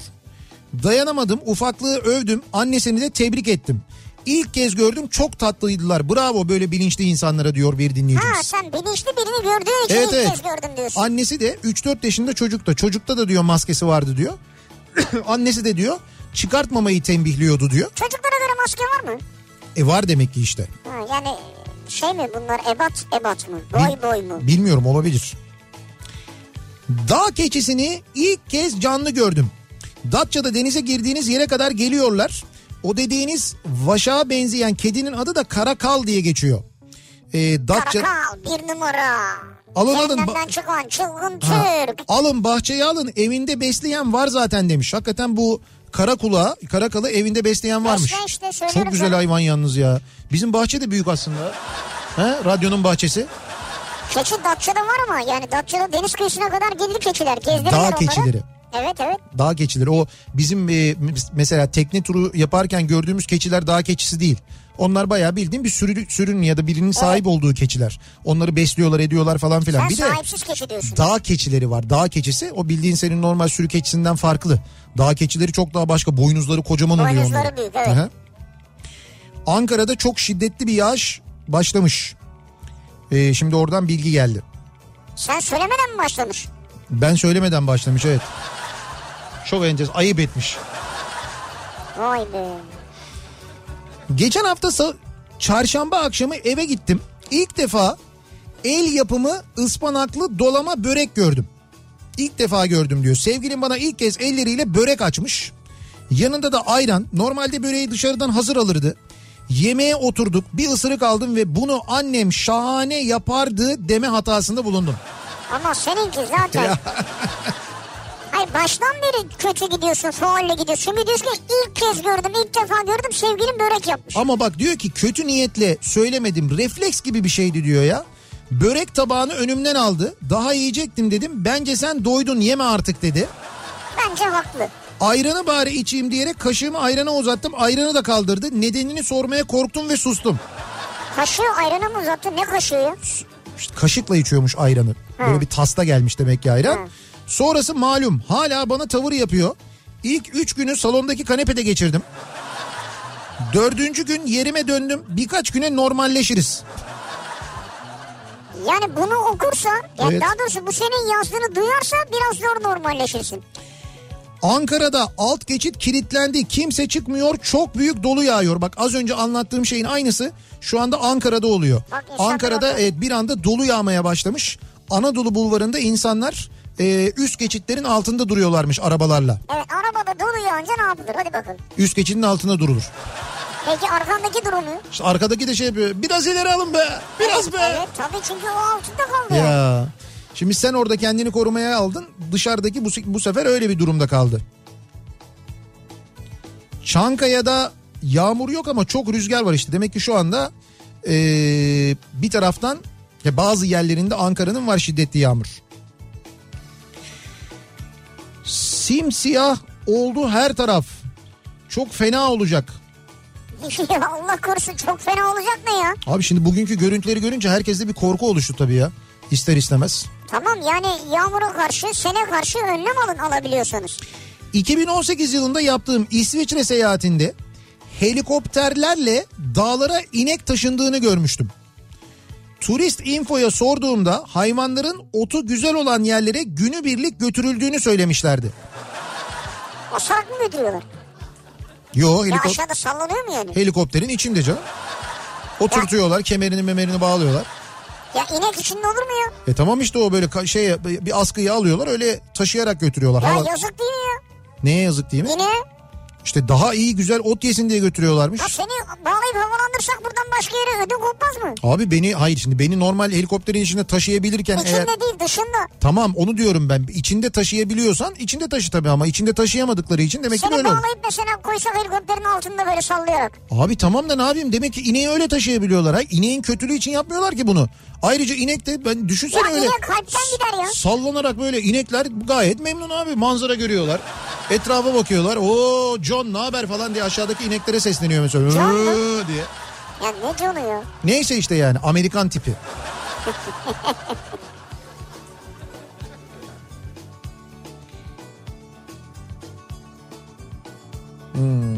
Dayanamadım ufaklığı övdüm annesini de tebrik ettim. İlk kez gördüm çok tatlıydılar bravo böyle bilinçli insanlara diyor bir dinleyicimiz. Ha sen bilinçli birini gördüğün için Evet, ilk evet. kez gördüm diyorsun. Annesi de 3-4 yaşında çocukta. Çocukta da diyor maskesi vardı diyor. Annesi de diyor çıkartmamayı tembihliyordu diyor. Çocuklara göre maske var mı? E var demek ki işte. Ha, yani şey mi bunlar ebat ebat mı? Boy boy mu? Bilmiyorum olabilir. Dağ keçisini ilk kez canlı gördüm. Datça'da denize girdiğiniz yere kadar geliyorlar. O dediğiniz vaşağa benzeyen kedinin adı da karakal diye geçiyor. Ee, Datça... Karakal bir numara. Alın, alın. Çıkan çılgın Türk. alın bahçeye alın evinde besleyen var zaten demiş. Hakikaten bu karakula, karakalı evinde besleyen varmış. Besle işte, Çok güzel sana. hayvan yalnız ya. Bizim bahçe de büyük aslında. He, radyonun bahçesi. Keçi Datça'da var ama yani Datça'da deniz kıyısına kadar gelir keçiler. Gezdirirler Dağ onları. keçileri. Evet evet. Dağ keçileri. O bizim e, mesela tekne turu yaparken gördüğümüz keçiler dağ keçisi değil. Onlar bayağı bildiğin bir sürü, sürün ya da birinin sahip olduğu keçiler. Onları besliyorlar ediyorlar falan filan. Sen bir de sahipsiz keçi diyorsun. dağ keçileri var. Dağ keçisi o bildiğin senin normal sürü keçisinden farklı. Dağ keçileri çok daha başka. Boynuzları kocaman oluyor Boynuzları büyük, evet. Aha. Ankara'da çok şiddetli bir yağış başlamış. Ee, şimdi oradan bilgi geldi. Sen söylemeden mi başlamış? Ben söylemeden başlamış evet. Çok enteresan. Ayıp etmiş. Vay be. Geçen hafta çarşamba akşamı eve gittim. İlk defa el yapımı ıspanaklı dolama börek gördüm. İlk defa gördüm diyor. Sevgilim bana ilk kez elleriyle börek açmış. Yanında da ayran. Normalde böreği dışarıdan hazır alırdı. Yemeğe oturduk. Bir ısırık aldım ve bunu annem şahane yapardı deme hatasında bulundum. Ama seninki zaten. Hayır baştan beri kötü gidiyorsun, faalle gidiyorsun. Şimdi diyorsun ki ilk kez gördüm, ilk defa gördüm sevgilim börek yapmış. Ama bak diyor ki kötü niyetle söylemedim. Refleks gibi bir şeydi diyor ya. Börek tabağını önümden aldı. Daha yiyecektim dedim. Bence sen doydun yeme artık dedi. Bence haklı. Ayranı bari içeyim diyerek kaşığımı ayrana uzattım. Ayranı da kaldırdı. Nedenini sormaya korktum ve sustum. Kaşığı ayranı mı uzattı? Ne kaşığı ya? İşte kaşıkla içiyormuş ayranı. Böyle bir tasta gelmiş demek ki ayran. Sonrası malum hala bana tavır yapıyor. İlk üç günü salondaki kanepede geçirdim. Dördüncü gün yerime döndüm. Birkaç güne normalleşiriz. Yani bunu okursa, yani Evet. daha doğrusu bu senin yazdığını duyarsa biraz zor normalleşirsin. Ankara'da alt geçit kilitlendi. Kimse çıkmıyor. Çok büyük dolu yağıyor. Bak az önce anlattığım şeyin aynısı şu anda Ankara'da oluyor. Bak Ankara'da evet bir anda dolu yağmaya başlamış. Anadolu bulvarında insanlar e, üst geçitlerin altında duruyorlarmış arabalarla. Evet arabada dolu yağınca ne yapılır? Hadi bakalım. Üst geçidin altında durulur. Peki arkandaki durumu? İşte arkadaki de şey yapıyor. Biraz ileri alın be. Biraz be. Evet tabii çünkü o altında kaldı. Ya. Şimdi sen orada kendini korumaya aldın. Dışarıdaki bu, bu sefer öyle bir durumda kaldı. Çankaya'da yağmur yok ama çok rüzgar var işte. Demek ki şu anda eee, bir taraftan ya bazı yerlerinde Ankara'nın var şiddetli yağmur. Simsiyah oldu her taraf. Çok fena olacak. Allah korusun çok fena olacak ne ya? Abi şimdi bugünkü görüntüleri görünce herkeste bir korku oluştu tabii ya. İster istemez. Tamam yani yağmura karşı sene karşı önlem alın alabiliyorsanız. 2018 yılında yaptığım İsviçre seyahatinde helikopterlerle dağlara inek taşındığını görmüştüm. Turist infoya sorduğumda hayvanların otu güzel olan yerlere günübirlik götürüldüğünü söylemişlerdi. Asarak mı götürüyorlar? Yo Ya helikop- aşağıda sallanıyor mu yani? helikopterin içinde canım. Oturtuyorlar kemerini memerini bağlıyorlar. Ya inek içinde olur mu ya? E tamam işte o böyle şey bir askıyı alıyorlar öyle taşıyarak götürüyorlar. Ya Hava- yazık değil mi ya? Neye yazık değil mi? Yine İşte daha iyi güzel ot yesin diye götürüyorlarmış. Ya seni bağlayıp havalandırsak buradan başka yere ödün kopmaz mı? Abi beni hayır şimdi beni normal helikopterin içinde taşıyabilirken İçinde eğer değil dışında. tamam onu diyorum ben içinde taşıyabiliyorsan içinde taşı tabii ama içinde taşıyamadıkları için demek ki Seni böyle olur. bağlayıp mesela koysak helikopterin altında böyle sallayarak. Abi tamam da ne yapayım demek ki ineği öyle taşıyabiliyorlar. Hayır ineğin kötülüğü için yapmıyorlar ki bunu. Ayrıca inek de ben düşünsene Ya öyle inek kalpten gider ya. sallanarak böyle inekler gayet memnun abi manzara görüyorlar. Etrafa bakıyorlar. Oo John ne haber falan diye aşağıdaki ineklere sesleniyor mesela. John diye. Ya ne canı ya? Neyse işte yani Amerikan tipi. Hmm.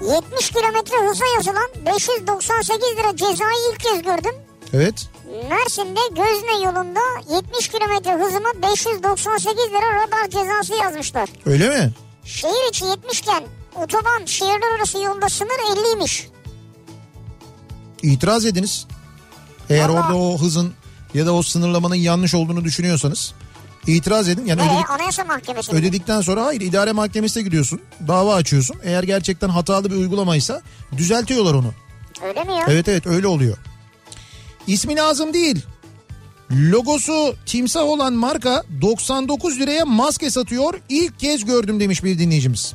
70 kilometre hıza yazılan 598 lira cezayı ilk kez gördüm. Evet. Mersin'de Gözne yolunda 70 kilometre hızıma 598 lira radar cezası yazmışlar. Öyle mi? Şehir içi 70 iken otoban şehirler arası yolda sınır 50'ymiş. İtiraz ediniz. Eğer Vallahi- orada o hızın ya da o sınırlamanın yanlış olduğunu düşünüyorsanız itiraz edin. Yani Ve ödedik, anayasa mahkemesi. ödedikten sonra hayır idare mahkemesine gidiyorsun. Dava açıyorsun. Eğer gerçekten hatalı bir uygulamaysa düzeltiyorlar onu. Öyle mi ya? Evet evet öyle oluyor. İsmi lazım değil. Logosu timsah olan marka 99 liraya maske satıyor. İlk kez gördüm demiş bir dinleyicimiz.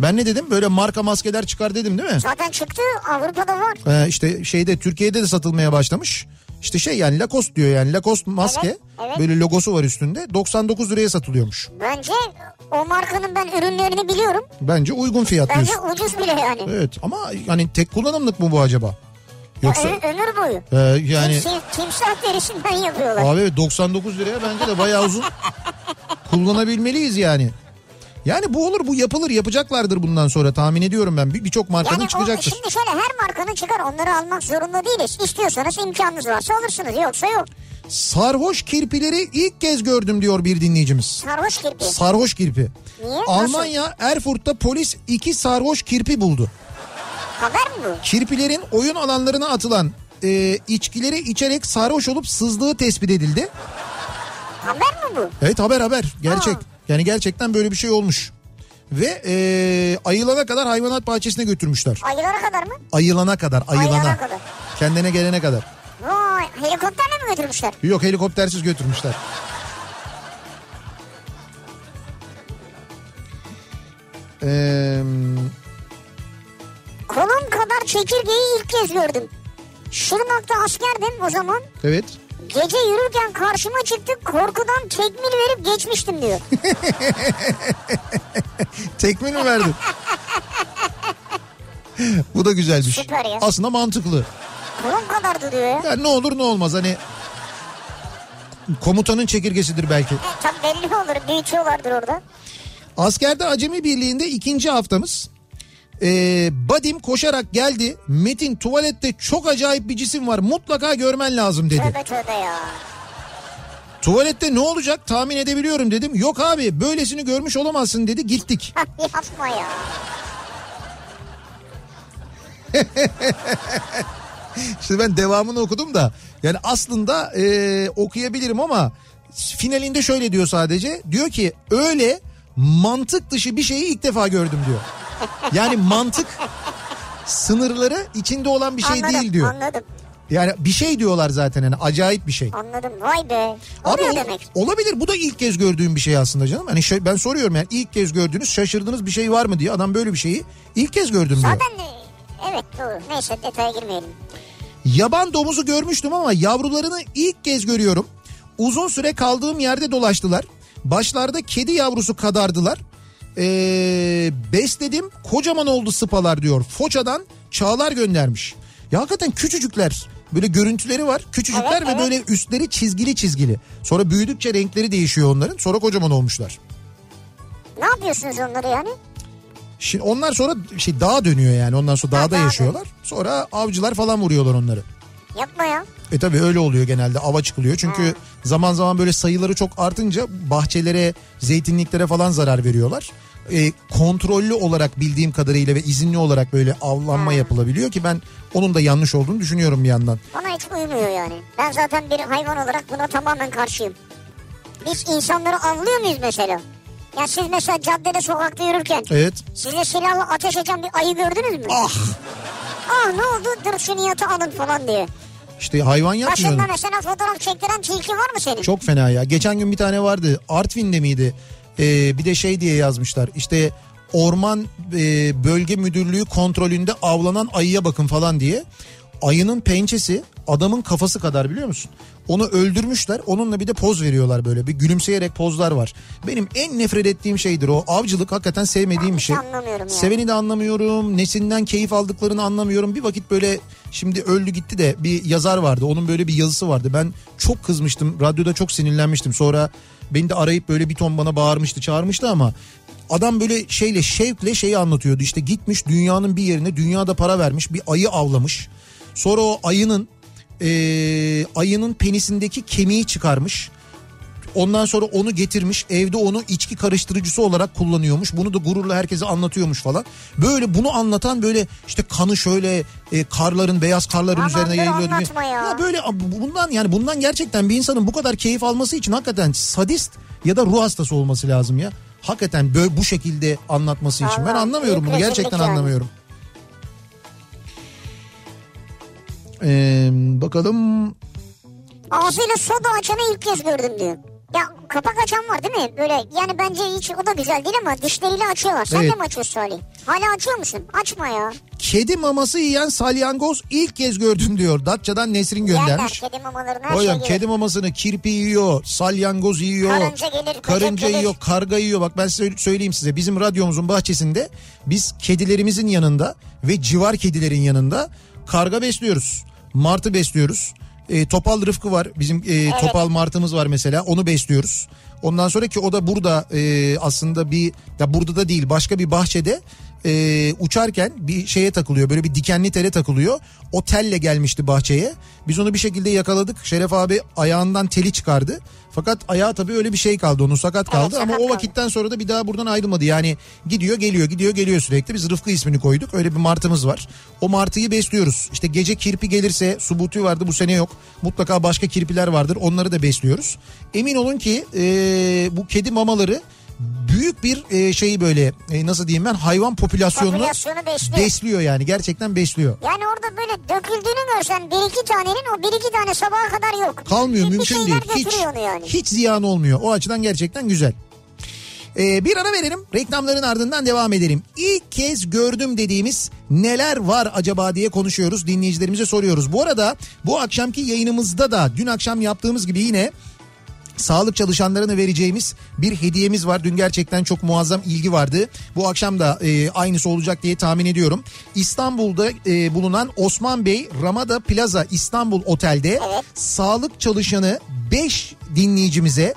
Ben ne dedim? Böyle marka maskeler çıkar dedim değil mi? Zaten çıktı Avrupa'da var. Ee, işte şeyde Türkiye'de de satılmaya başlamış. İşte şey yani Lacoste diyor yani Lacoste maske. Evet, evet. Böyle logosu var üstünde. 99 liraya satılıyormuş. Bence o markanın ben ürünlerini biliyorum. Bence uygun fiyat Bence diyorsun. ucuz bile yani. Evet ama hani tek kullanımlık mı bu acaba? Yoksa Ö- ömür boyu. e, yani Tim- timsah derisinden yapıyorlar. abi evet, 99 liraya bence de bayağı uzun kullanabilmeliyiz yani. Yani bu olur bu yapılır yapacaklardır bundan sonra tahmin ediyorum ben. Bir- Birçok markanın Yani o, çıkacaktır. şimdi şöyle her markanın çıkar onları almak zorunda değiliz. İstiyorsanız imkanınız varsa alırsınız yoksa yok. Sarhoş kirpileri ilk kez gördüm diyor bir dinleyicimiz. Sarhoş kirpi. Sarhoş kirpi. Niye? Nasıl? Almanya Erfurt'ta polis iki sarhoş kirpi buldu. Haber mi bu? Kirpilerin oyun alanlarına atılan e, içkileri içerek sarhoş olup sızdığı tespit edildi. Haber mi bu? Evet haber haber gerçek. Ha. Yani gerçekten böyle bir şey olmuş. Ve e, ayılana kadar hayvanat bahçesine götürmüşler. Ayılara kadar mı? Ayılana kadar ayılana. Ayılana kadar. Kendine gelene kadar. Vay helikopterle mi götürmüşler? Yok helikoptersiz götürmüşler. Eee... Kolum kadar çekirgeyi ilk kez gördüm. Şırnak'ta askerdim o zaman. Evet. Gece yürürken karşıma çıktı korkudan tekmil verip geçmiştim diyor. Tekme mi verdin? Bu da güzelmiş. Süper ya. Aslında mantıklı. Kolum kadar duruyor ya. Yani ne olur ne olmaz hani komutanın çekirgesidir belki. E, tabii belli olur büyütüyorlardır orada. Askerde Acemi Birliği'nde ikinci haftamız. Ee, Badim koşarak geldi. Metin tuvalette çok acayip bir cisim var mutlaka görmen lazım dedi. Tövbe tövbe ya. Tuvalette ne olacak tahmin edebiliyorum dedim. Yok abi böylesini görmüş olamazsın dedi gittik. Yapma ya. İşte ben devamını okudum da yani aslında e, okuyabilirim ama finalinde şöyle diyor sadece. Diyor ki öyle mantık dışı bir şeyi ilk defa gördüm diyor. Yani mantık sınırları içinde olan bir şey anladım, değil diyor. Anladım Yani bir şey diyorlar zaten yani acayip bir şey. anladım. Vay be. Abi ol- demek. olabilir bu da ilk kez gördüğüm bir şey aslında canım. Hani şey- ben soruyorum yani ilk kez gördüğünüz şaşırdığınız bir şey var mı diye adam böyle bir şeyi ilk kez gördüm diyor. Zaten de, evet doğru. Neyse detaya girmeyelim. Yaban domuzu görmüştüm ama yavrularını ilk kez görüyorum. Uzun süre kaldığım yerde dolaştılar. Başlarda kedi yavrusu kadardılar. Ee, besledim kocaman oldu sıpalar diyor. Foça'dan Çağlar göndermiş. Ya hakikaten küçücükler. Böyle görüntüleri var. Küçücükler Evet, ve evet. böyle üstleri çizgili çizgili. Sonra büyüdükçe renkleri değişiyor onların. Sonra kocaman olmuşlar. Ne yapıyorsunuz onları yani? Şimdi onlar sonra şey dağa dönüyor yani. Ondan sonra dağda dağa yaşıyorlar. Sonra avcılar falan vuruyorlar onları. Yapma ya. E tabi öyle oluyor genelde ava çıkılıyor. Çünkü zaman zaman böyle sayıları çok artınca bahçelere, zeytinliklere falan zarar veriyorlar. E, kontrollü olarak bildiğim kadarıyla ve izinli olarak böyle avlanma yapılabiliyor ki ben onun da yanlış olduğunu düşünüyorum bir yandan. Bana hiç uymuyor yani. Ben zaten bir hayvan olarak buna tamamen karşıyım. Biz insanları avlıyor muyuz mesela? Ya siz mesela caddede sokakta yürürken Evet. size silahla ateş eden bir ayı gördünüz mü? Ah Ah ne oldu dur şu niyatı alın falan diye. İşte hayvan yapmıyor. Başında mesela fotoğraf çektiren tilki var mı senin? Çok fena ya. Geçen gün bir tane vardı. Artvin'de miydi? Ee, bir de şey diye yazmışlar. İşte orman e, bölge müdürlüğü kontrolünde avlanan ayıya bakın falan diye. Ayının pençesi adamın kafası kadar biliyor musun? Onu öldürmüşler. Onunla bir de poz veriyorlar böyle. Bir gülümseyerek pozlar var. Benim en nefret ettiğim şeydir o. Avcılık hakikaten sevmediğim bir şey. anlamıyorum. Seveni de anlamıyorum. Nesinden keyif aldıklarını anlamıyorum. Bir vakit böyle şimdi öldü gitti de bir yazar vardı. Onun böyle bir yazısı vardı. Ben çok kızmıştım. Radyoda çok sinirlenmiştim. Sonra beni de arayıp böyle bir ton bana bağırmıştı, çağırmıştı ama adam böyle şeyle şevkle şeyi anlatıyordu. İşte gitmiş dünyanın bir yerine dünyada para vermiş bir ayı avlamış. Sonra o ayının eee, ayının penisindeki kemiği çıkarmış. Ondan sonra onu getirmiş evde onu içki karıştırıcısı olarak kullanıyormuş. Bunu da gururla herkese anlatıyormuş falan. Böyle bunu anlatan böyle işte kanı şöyle e, karların beyaz karların Aman üzerine yayılıyordu. anlatma ya. böyle bu- bundan yani bundan gerçekten bir insanın bu kadar keyif alması için hakikaten sadist ya da ruh hastası olması lazım ya. Hakikaten böyle bu şekilde anlatması için. Ben Vallahi anlamıyorum bunu gerçekten yani. anlamıyorum. Ee, bakalım Ağzıyla soda açanı ilk kez gördüm diyor. Ya kapak açan var değil mi? Böyle yani bence hiç o da güzel değil ama dişleriyle açıyorlar. Sen Evet. de mi açıyorsun Salih? Hala açıyor musun? Açma ya. Kedi maması yiyen salyangoz ilk kez gördüm diyor. Datça'dan Nesrin Yerler göndermiş. kedi mamalarını her Hocam şey kedi mamasını kirpi yiyor, salyangoz yiyor. Karınca gelir, Karınca gelir. yiyor, karga yiyor. Bak ben size söyleyeyim size. Bizim radyomuzun bahçesinde biz kedilerimizin yanında ve civar kedilerin yanında karga besliyoruz. Martı besliyoruz. E, topal Rıfkı var. Bizim e, topal martımız var mesela. Onu besliyoruz. Ondan sonra ki o da burada e, aslında bir ya burada da değil başka bir bahçede e, uçarken bir şeye takılıyor. Böyle bir dikenli tele takılıyor. O telle gelmişti bahçeye. Biz onu bir şekilde yakaladık. Şeref abi ayağından teli çıkardı. Fakat ayağı tabii öyle bir şey kaldı. Onun sakat kaldı ama o vakitten sonra da bir daha buradan ayrılmadı. Yani gidiyor geliyor gidiyor geliyor sürekli. Biz Rıfkı ismini koyduk. Öyle bir martımız var. O martıyı besliyoruz. İşte gece kirpi gelirse subutu vardı bu sene yok. Mutlaka başka kirpiler vardır. Onları da besliyoruz. Emin olun ki e, bu kedi mamaları büyük bir e, şeyi böyle e, nasıl diyeyim ben hayvan popülasyonunu Popülasyonu besliyor. besliyor yani gerçekten besliyor. Yani orada böyle döküldüğünü görsen bir iki tanenin o bir iki tane sabaha kadar yok. Kalmıyor bir mümkün değil. Hiç, yani. hiç ziyan olmuyor. O açıdan gerçekten güzel. Ee, bir ara verelim. Reklamların ardından devam edelim. İlk kez gördüm dediğimiz neler var acaba diye konuşuyoruz. Dinleyicilerimize soruyoruz. Bu arada bu akşamki yayınımızda da dün akşam yaptığımız gibi yine sağlık çalışanlarına vereceğimiz bir hediyemiz var. Dün gerçekten çok muazzam ilgi vardı. Bu akşam da e, aynısı olacak diye tahmin ediyorum. İstanbul'da e, bulunan Osman Bey Ramada Plaza İstanbul Otel'de sağlık çalışanı 5 dinleyicimize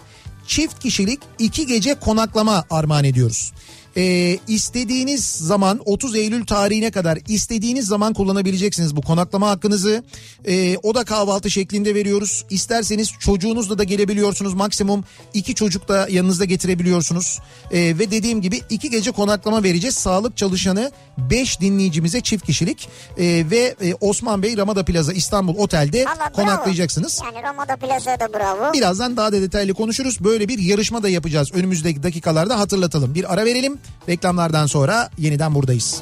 çift kişilik 2 gece konaklama armağan ediyoruz. Ee, istediğiniz zaman 30 Eylül tarihine kadar istediğiniz zaman kullanabileceksiniz bu konaklama hakkınızı. Ee, o da kahvaltı şeklinde veriyoruz. İsterseniz çocuğunuzla da gelebiliyorsunuz. Maksimum iki çocuk da yanınızda getirebiliyorsunuz. Ee, ve dediğim gibi iki gece konaklama vereceğiz. Sağlık çalışanı 5 dinleyicimize çift kişilik Ee, ve e, Osman Bey Ramada Plaza İstanbul Otel'de Valla bravo. konaklayacaksınız. Yani Ramada Plaza'ya da bravo. Birazdan daha da detaylı konuşuruz. Böyle bir yarışma da yapacağız. Önümüzdeki dakikalarda hatırlatalım. Bir ara verelim. Reklamlardan sonra yeniden buradayız.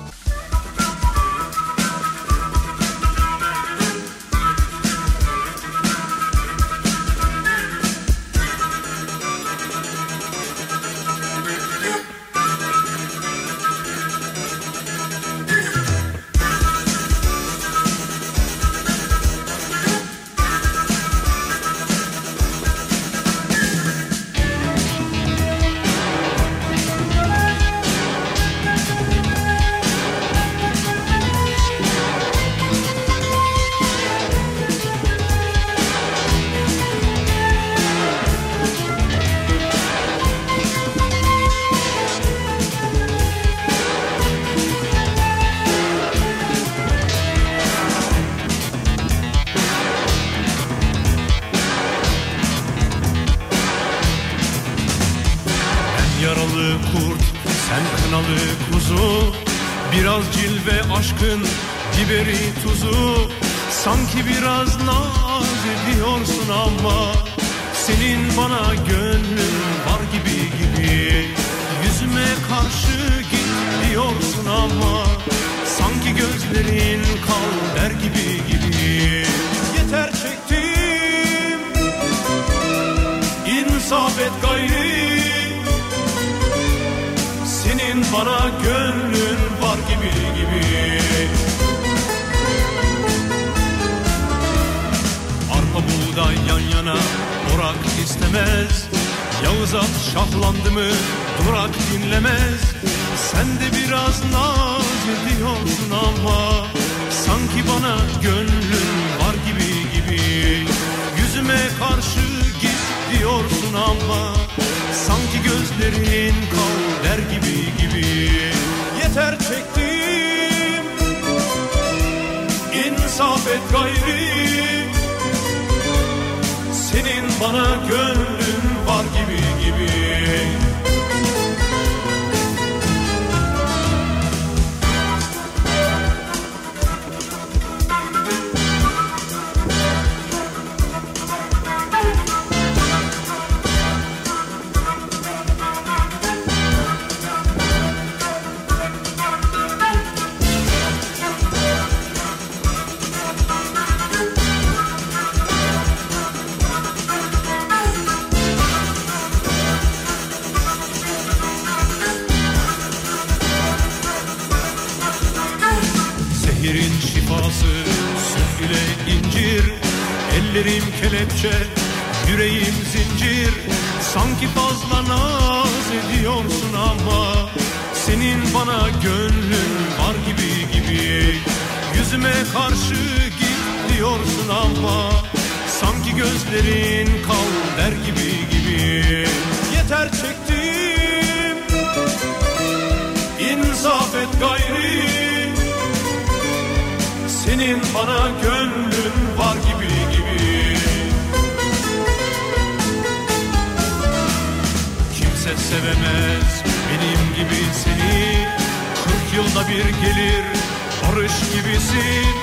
Senin bana gönlün var gibi gibi. Arpa buğday yan yana orak istemez. Yağız at şahlandı mı durak dinlemez. Sen de biraz naz ediyorsun ama Sanki bana gönlün var gibi gibi. Yüzüme karşı git diyorsun ama Sanki gözlerin kal der gibi gibi. Yeter çektim İnsaf et gayri. Senin bana gönlün var gibi gibi kelepçe yüreğim zincir. Sanki fazla naz ediyorsun ama Senin bana gönlün var gibi gibi. Yüzüme karşı git diyorsun ama Sanki gözlerin kal der gibi gibi. Yeter çektim İnsaf et gayri. Senin bana gönlün sevemez. Benim gibi seni Kırk yılda bir gelir barış gibisin.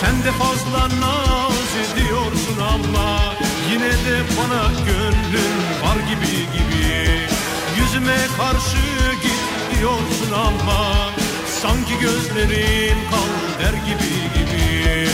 Sen de fazla naz ediyorsun ama Yine de bana gönlün var gibi gibi. Yüzüme karşı git diyorsun ama Sanki gözlerin kal der gibi gibi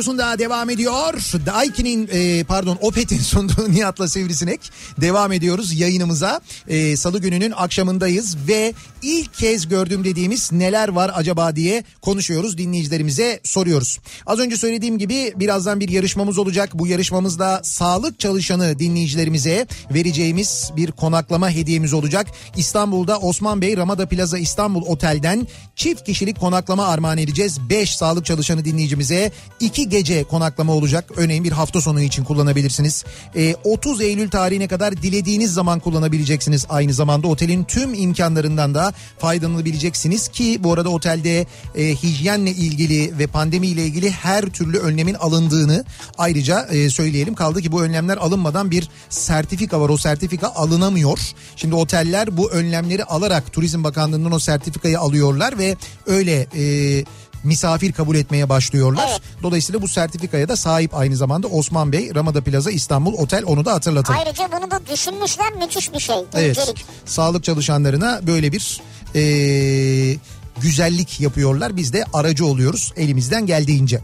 radyosunda devam ediyor. Daiki'nin e, pardon Opet'in sunduğu Nihat'la Sivrisinek devam ediyoruz yayınımıza. E, Salı gününün akşamındayız ve ilk kez gördüm dediğimiz neler var acaba diye konuşuyoruz dinleyicilerimize soruyoruz. Az önce söylediğim gibi birazdan bir yarışmamız olacak. Bu yarışmamızda sağlık çalışanı dinleyicilerimize vereceğimiz bir konaklama hediyemiz olacak. İstanbul'da Osman Bey Ramada Plaza İstanbul Otel'den çift kişilik konaklama armağan edeceğiz. 5 sağlık çalışanı dinleyicimize 2 gece konaklama olacak. Örneğin bir hafta sonu için kullanabilirsiniz. Ee, 30 Eylül tarihine kadar dilediğiniz zaman kullanabileceksiniz. Aynı zamanda otelin tüm imkanlarından da faydalanabileceksiniz ki bu arada otelde e, hijyenle ilgili ve pandemiyle ilgili her türlü önlemin alındığını ayrıca e, söyleyelim. Kaldı ki bu önlemler alınmadan bir sertifika var. O sertifika alınamıyor. Şimdi oteller bu önlemleri alarak Turizm Bakanlığı'ndan o sertifikayı alıyorlar ve öyle e, misafir kabul etmeye başlıyorlar. Dolayısıyla bu sertifikaya da sahip aynı zamanda Osman Bey Ramada Plaza İstanbul Otel onu da hatırlatalım. Ayrıca bunu da düşünmüşler müthiş bir şey. Evet. Sağlık çalışanlarına böyle bir e, güzellik yapıyorlar. Biz de aracı oluyoruz elimizden geldiğince.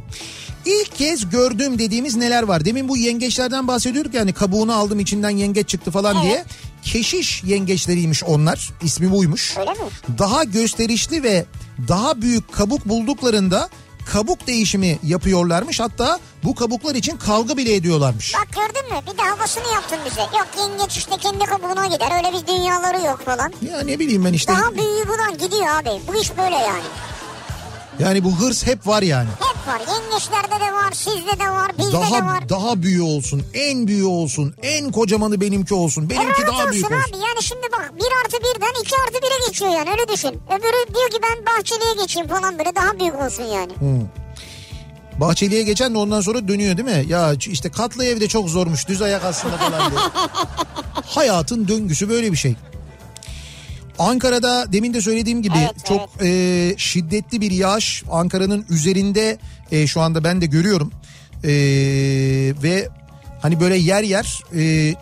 İlk kez gördüğüm dediğimiz neler var? Demin bu yengeçlerden bahsediyorduk yani kabuğunu aldım içinden yengeç çıktı falan diye. Keşiş yengeçleriymiş onlar. İsmi buymuş. Öyle mi? Daha gösterişli ve daha büyük kabuk bulduklarında kabuk değişimi yapıyorlarmış. Hatta bu kabuklar için kavga bile ediyorlarmış. Bak gördün mü? Bir de havasını yaptın bize. Yok yengeç işte kendi kabuğuna gider. Öyle bir dünyaları yok falan. Ya ne bileyim ben işte. Daha büyüğü bulan gidiyor abi. Bu iş böyle yani. Yani bu hırs hep var yani. Hep var. Yengeçlerde de var, sizde de var, bizde de Daha var. daha büyüğü olsun, en büyüğü olsun, en kocamanı benimki olsun, benimki Evet daha büyük olsun. abi. Yani şimdi bak 1 artı 1'den 2 artı 1'e geçiyor yani öyle düşün. Öbürü diyor ki ben bahçeliye geçeyim falan böyle daha büyük olsun yani. Hmm. Bahçeli'ye geçen de ondan sonra dönüyor değil mi? Ya işte katlı evde çok zormuş düz ayak aslında falan diye. Hayatın döngüsü böyle bir şey. Ankara'da demin de söylediğim gibi Evet, çok e, şiddetli bir yağış Ankara'nın üzerinde e, şu anda ben de görüyorum. E, ve hani böyle yer yer e,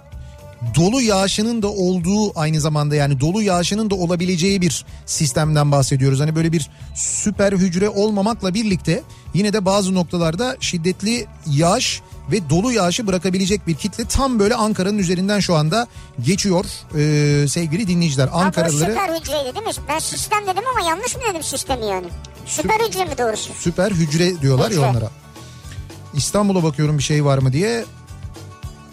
dolu yağışının da olduğu aynı zamanda yani dolu yağışının da olabileceği bir sistemden bahsediyoruz. Hani böyle bir süper hücre olmamakla birlikte yine de bazı noktalarda şiddetli yağış ve dolu yağışı bırakabilecek bir kitle tam böyle Ankara'nın üzerinden şu anda geçiyor ee, sevgili dinleyiciler. Abi Ankaralıları süper hücreydi değil mi? Ben sistem dedim ama yanlış mı dedim sistemi yani? Süper hücre mi doğrusu? süper hücre diyorlar ya Hücre. onlara. İstanbul'a bakıyorum bir şey var mı diye.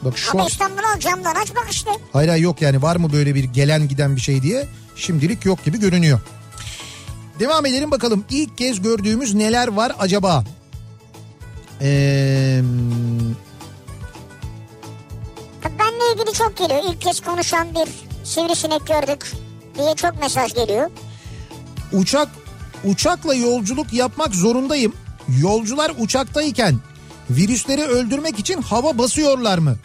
Bak şu Ama an... İstanbul'u camdan aç bak işte. Hayır hayır yok yani var mı böyle bir gelen giden bir şey diye şimdilik yok gibi görünüyor. Devam edelim bakalım ilk kez gördüğümüz neler var acaba? Ee, Benle ilgili çok geliyor. İlk kez konuşan bir sivrisinek gördük diye çok mesaj geliyor. uçak uçakla yolculuk yapmak zorundayım. Yolcular uçaktayken virüsleri öldürmek için hava basıyorlar mı?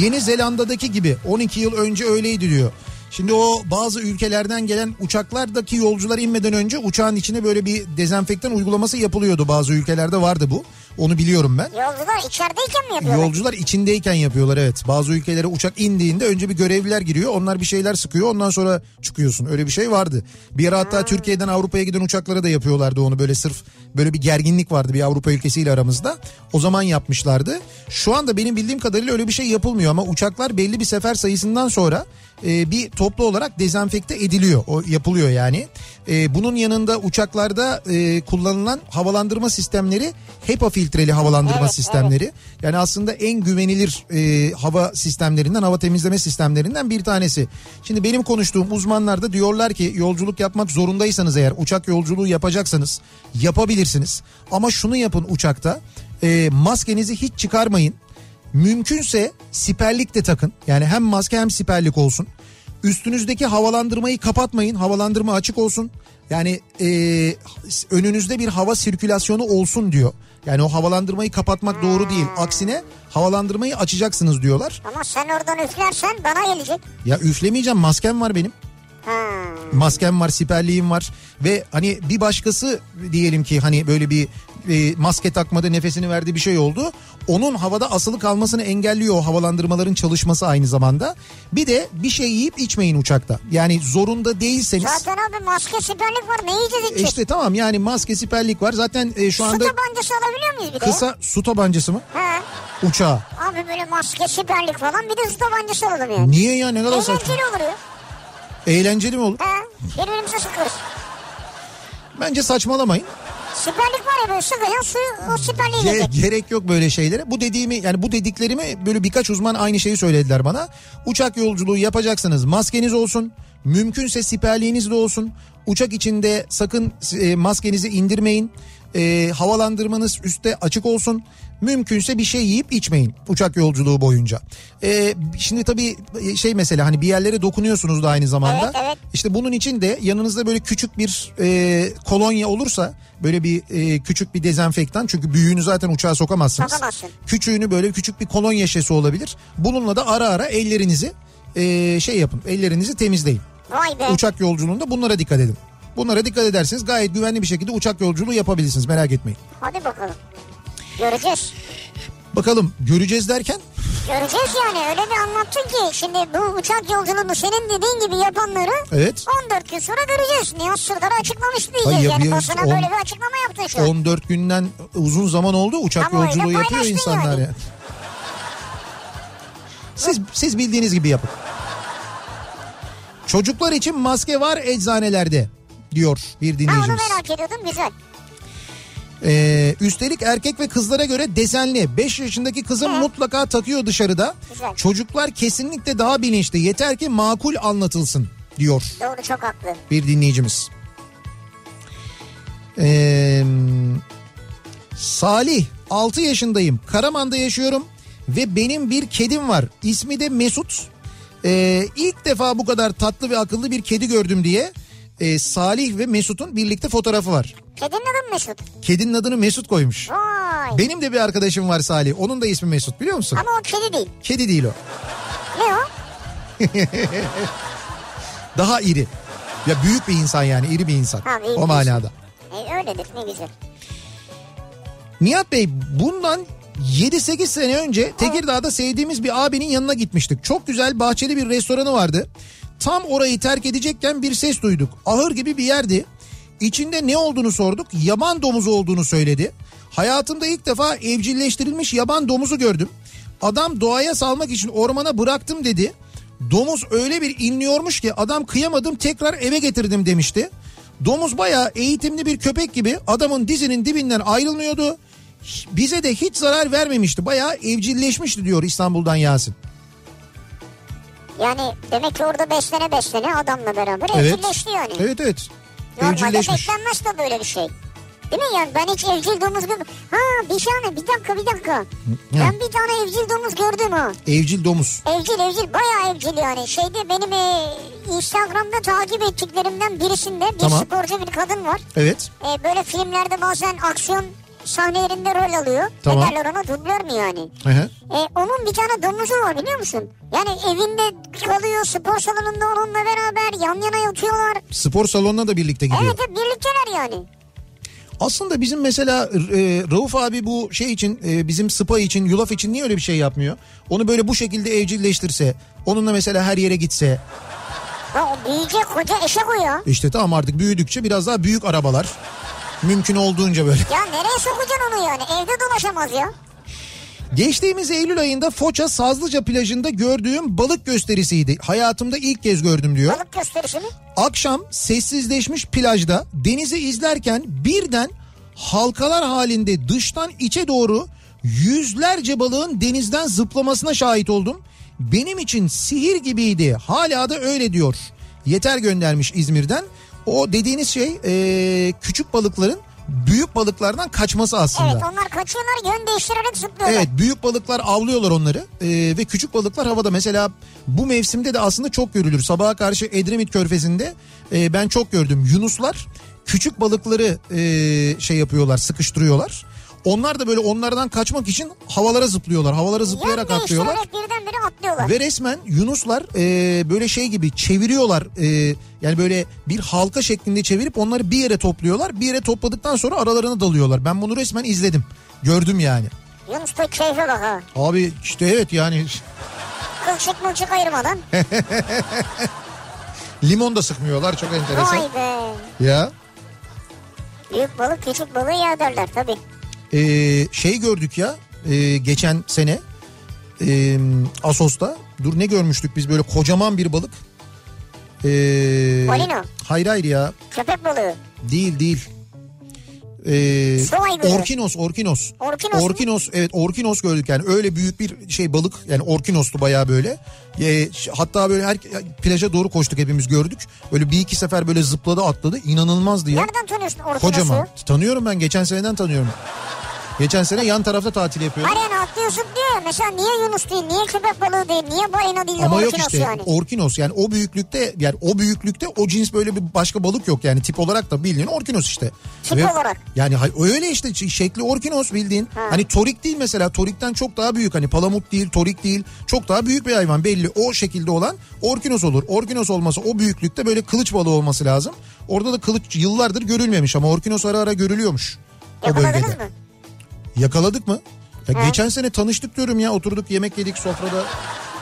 Yeni Zelanda'daki gibi 12 yıl önce öyleydi diyor. Şimdi o bazı ülkelerden gelen uçaklardaki yolcular inmeden önce uçağın içine böyle bir dezenfektan uygulaması yapılıyordu. Bazı ülkelerde vardı bu. Onu biliyorum ben. Yolcular içerideyken mi yapıyorlar? Yolcular içindeyken yapıyorlar evet. Bazı ülkelere uçak indiğinde önce bir görevliler giriyor. Onlar bir şeyler sıkıyor ondan sonra çıkıyorsun. Öyle bir şey vardı. Bir ara hatta Türkiye'den Avrupa'ya giden uçaklara da yapıyorlardı onu böyle sırf böyle bir gerginlik vardı bir Avrupa ülkesiyle aramızda. O zaman yapmışlardı. Şu anda benim bildiğim kadarıyla öyle bir şey yapılmıyor ama uçaklar belli bir sefer sayısından sonra e, bir toplu olarak dezenfekte ediliyor. O yapılıyor yani. E, bunun yanında uçaklarda e, kullanılan havalandırma sistemleri HEPA filtreli havalandırma Evet, sistemleri. Yani aslında en güvenilir e, hava sistemlerinden, hava temizleme sistemlerinden bir tanesi. Şimdi benim konuştuğum uzmanlar da diyorlar ki yolculuk yapmak zorundaysanız eğer uçak yolculuğu yapacaksanız yapabilirsiniz. Ama şunu yapın uçakta e, maskenizi hiç çıkarmayın. Mümkünse siperlik de takın. Yani hem maske hem siperlik olsun. Üstünüzdeki havalandırmayı kapatmayın. Havalandırma açık olsun. Yani e, önünüzde bir hava sirkülasyonu olsun diyor. Yani o havalandırmayı kapatmak doğru değil. Aksine havalandırmayı açacaksınız diyorlar. Ama sen oradan üflersen bana gelecek. Ya üflemeyeceğim maskem var benim. Ha. Maskem var, siperliğim var ve hani bir başkası diyelim ki hani böyle bir e, maske takmadı nefesini verdi bir şey oldu. Onun havada asılı kalmasını engelliyor o havalandırmaların çalışması aynı zamanda. Bir de bir şey yiyip içmeyin uçakta. Yani zorunda değilseniz. Zaten abi maske siperlik var ne yiyeceğiz E içeceğiz? İşte tamam yani maske siperlik var. Zaten e, şu anda Su tabancası alabiliyor muyuz bir de? kısa su tabancası mı? He. Uçağa. Abi böyle maske siperlik falan bir de su tabancası alalım yani. Niye ya ne kadar saçma. Eğlenceli olur ya. Eğlenceli mi olur? He. Birbirimize sıkıyoruz. Bence saçmalamayın. Siperlik var ya böyle sıkıyorsun suyu o siperliği Ge- gelecek. gerek yok böyle şeylere. Bu dediğimi yani bu dediklerimi böyle birkaç uzman aynı şeyi söylediler bana. Uçak yolculuğu yapacaksınız maskeniz olsun. Mümkünse siperliğiniz de olsun. Uçak içinde sakın e, maskenizi indirmeyin. E, havalandırmanız üstte açık olsun. Mümkünse bir şey yiyip içmeyin uçak yolculuğu boyunca. E, şimdi tabii şey mesela hani bir yerlere dokunuyorsunuz da aynı zamanda. Evet, evet. İşte bunun için de yanınızda böyle küçük bir e, kolonya olursa böyle bir e, küçük bir dezenfektan çünkü büyüğünü zaten uçağa sokamazsınız. Sokamazsın. Küçüğünü böyle küçük bir kolonya şişesi olabilir. Bununla da ara ara ellerinizi e, şey yapın ellerinizi temizleyin. Vay be. Uçak yolculuğunda bunlara dikkat edin. Bunlara dikkat ederseniz gayet güvenli bir şekilde uçak yolculuğu yapabilirsiniz merak etmeyin. Hadi bakalım. Göreceğiz. Bakalım göreceğiz derken Göreceğiz yani öyle bir anlattın ki şimdi bu uçak yolculuğunu senin dediğin gibi yapanları Evet. 14 gün sonra göreceğiz. Nihat Sırdar açıklamıştı diyeceğiz Ay ya yani basına on- böyle bir açıklama yaptın şu an. 14 günden uzun zaman oldu uçak Ama yolculuğu yapıyor insanlar yani. ya. Siz, siz bildiğiniz gibi yapın. Çocuklar için maske var eczanelerde diyor bir Ha onu dinleyicimiz. merak ediyordum güzel. Ee, üstelik erkek ve kızlara göre desenli. 5 yaşındaki kızım mutlaka takıyor dışarıda. Güzel. Çocuklar kesinlikle daha bilinçli. Yeter ki makul anlatılsın diyor Doğru çok haklı. bir dinleyicimiz. Ee, Salih 6 yaşındayım. Karaman'da yaşıyorum ve benim bir kedim var. İsmi de Mesut. Ee, ilk defa bu kadar tatlı ve akıllı bir kedi gördüm diye e, Salih ve Mesut'un birlikte fotoğrafı var. Kedinin adı Mesut? Kedinin adını Mesut koymuş. Vay. Benim de bir arkadaşım var Salih. Onun da ismi Mesut biliyor musun? Ama o kedi değil. Kedi değil o. Ne o? Daha iri. Ya büyük bir insan yani iri bir insan. Ha, o manada. E, öyledir ne güzel. Nihat Bey bundan 7-8 sene önce Tekirdağ'da sevdiğimiz bir abinin yanına gitmiştik. Çok güzel bahçeli bir restoranı vardı. Tam orayı terk edecekken bir ses duyduk. Ahır gibi bir yerdi. İçinde ne olduğunu sorduk. Yaban domuzu olduğunu söyledi. Hayatımda ilk defa evcilleştirilmiş yaban domuzu gördüm. Adam doğaya salmak için ormana bıraktım dedi. Domuz öyle bir inliyormuş ki adam kıyamadım tekrar eve getirdim demişti. Domuz bayağı eğitimli bir köpek gibi adamın dizinin dibinden ayrılmıyordu. Bize de hiç zarar vermemişti. Bayağı evcilleşmişti diyor İstanbul'dan Yasin. Yani demek ki orada beslene beslene adamla beraber Evet. evcilleşti yani. Evet evet. Normalde beklenmez de böyle bir şey. Değil mi yani ben hiç evcil domuz gördüm. Ha bir tane bir dakika bir dakika. Ben bir tane evcil domuz gördüm ha. Evcil domuz. Evcil evcil bayağı evcil yani. Şeyde benim e, Instagram'da takip ettiklerimden birisinde bir Tamam. sporcu bir kadın var. Evet. E, böyle filmlerde bazen aksiyon sahnelerinde rol alıyor. Tamam. Ne derler ona dublör mü yani? Hı hı. E, onun bir tane domuzu var biliyor musun? Yani evinde kalıyor spor salonunda onunla beraber yan yana yatıyorlar. Spor salonuna da birlikte gidiyor. Evet birlikteler yani. Aslında bizim mesela e, Rauf abi bu şey için e, bizim spa için yulaf için niye öyle bir şey yapmıyor? Onu böyle bu şekilde evcilleştirse onunla mesela her yere gitse Ya büyüyecek koca eşek o ya. işte tamam artık büyüdükçe biraz daha büyük arabalar mümkün olduğunca böyle. Ya nereye sokacaksın onu yani? Evde dolaşamaz ya. Geçtiğimiz Eylül ayında Foça Sazlıca plajında gördüğüm balık gösterisiydi. Hayatımda ilk kez gördüm diyor. Balık gösterisi mi? Akşam sessizleşmiş plajda denizi izlerken birden halkalar halinde dıştan içe doğru yüzlerce balığın denizden zıplamasına şahit oldum. Benim için sihir gibiydi. Hala da öyle diyor. Yeter göndermiş İzmir'den. O dediğiniz şey eee, küçük balıkların büyük balıklardan kaçması aslında. Evet onlar kaçıyorlar yön değiştirerek zıplıyorlar. Evet büyük balıklar avlıyorlar onları Ee, ve küçük balıklar havada mesela bu mevsimde de aslında çok görülür. Sabaha karşı Edremit Körfezi'nde e, ben çok gördüm. Yunuslar küçük balıkları e, şey yapıyorlar sıkıştırıyorlar. Onlar da böyle onlardan kaçmak için havalara zıplıyorlar. Havalara zıplayarak Yön atlıyorlar. birdenbire atlıyorlar. Ve resmen Yunuslar e, böyle şey gibi çeviriyorlar. E, yani böyle bir halka şeklinde çevirip onları bir yere topluyorlar. Bir yere topladıktan sonra aralarına dalıyorlar. Ben bunu resmen izledim. Gördüm yani. Yunus da keyfe bak ha. Abi işte evet yani Kılçık mılçık ayırmadan. limon da sıkmıyorlar çok enteresan. Vay be. Ya Büyük balık küçük balığı yer derler tabii. E, şey gördük ya e, geçen sene e, Asos'ta dur ne görmüştük biz böyle kocaman bir balık. E, Balina. Hayır hayır ya Köpek balığı. değil değil. E, orkinos orkinos. Orkinos? Orkinos evet orkinos gördük yani öyle büyük bir şey balık yani orkinostu bayağı böyle. E, hatta böyle her plaja doğru koştuk hepimiz gördük. Böyle bir iki sefer böyle zıpladı atladı inanılmazdı ya. Nereden tanıyorsun orkinosu? Kocaman. Tanıyorum ben geçen seneden tanıyorum. Geçen sene yan tarafta tatil yapıyordum. Hayır yani atlıyorsun diyor ya. Mesela niye Yunus değil, niye köpek balığı değil, niye balina değil de Ama yok işte yani. orkinos yani o büyüklükte yani o büyüklükte o cins böyle bir başka balık yok yani tip olarak da bildiğin orkinos işte. Tip olarak. Yani öyle işte şekli orkinos bildiğin. Hani torik değil mesela torikten çok daha büyük hani palamut değil torik değil çok daha büyük bir hayvan belli o şekilde olan orkinos olur. Orkinos olması o büyüklükte böyle kılıç balığı olması lazım. Orada da kılıç yıllardır görülmemiş ama orkinos ara ara görülüyormuş. O Yakaladınız bölgede. mı? Yakaladık mı? Ya He. geçen sene tanıştık diyorum ya oturduk yemek yedik sofrada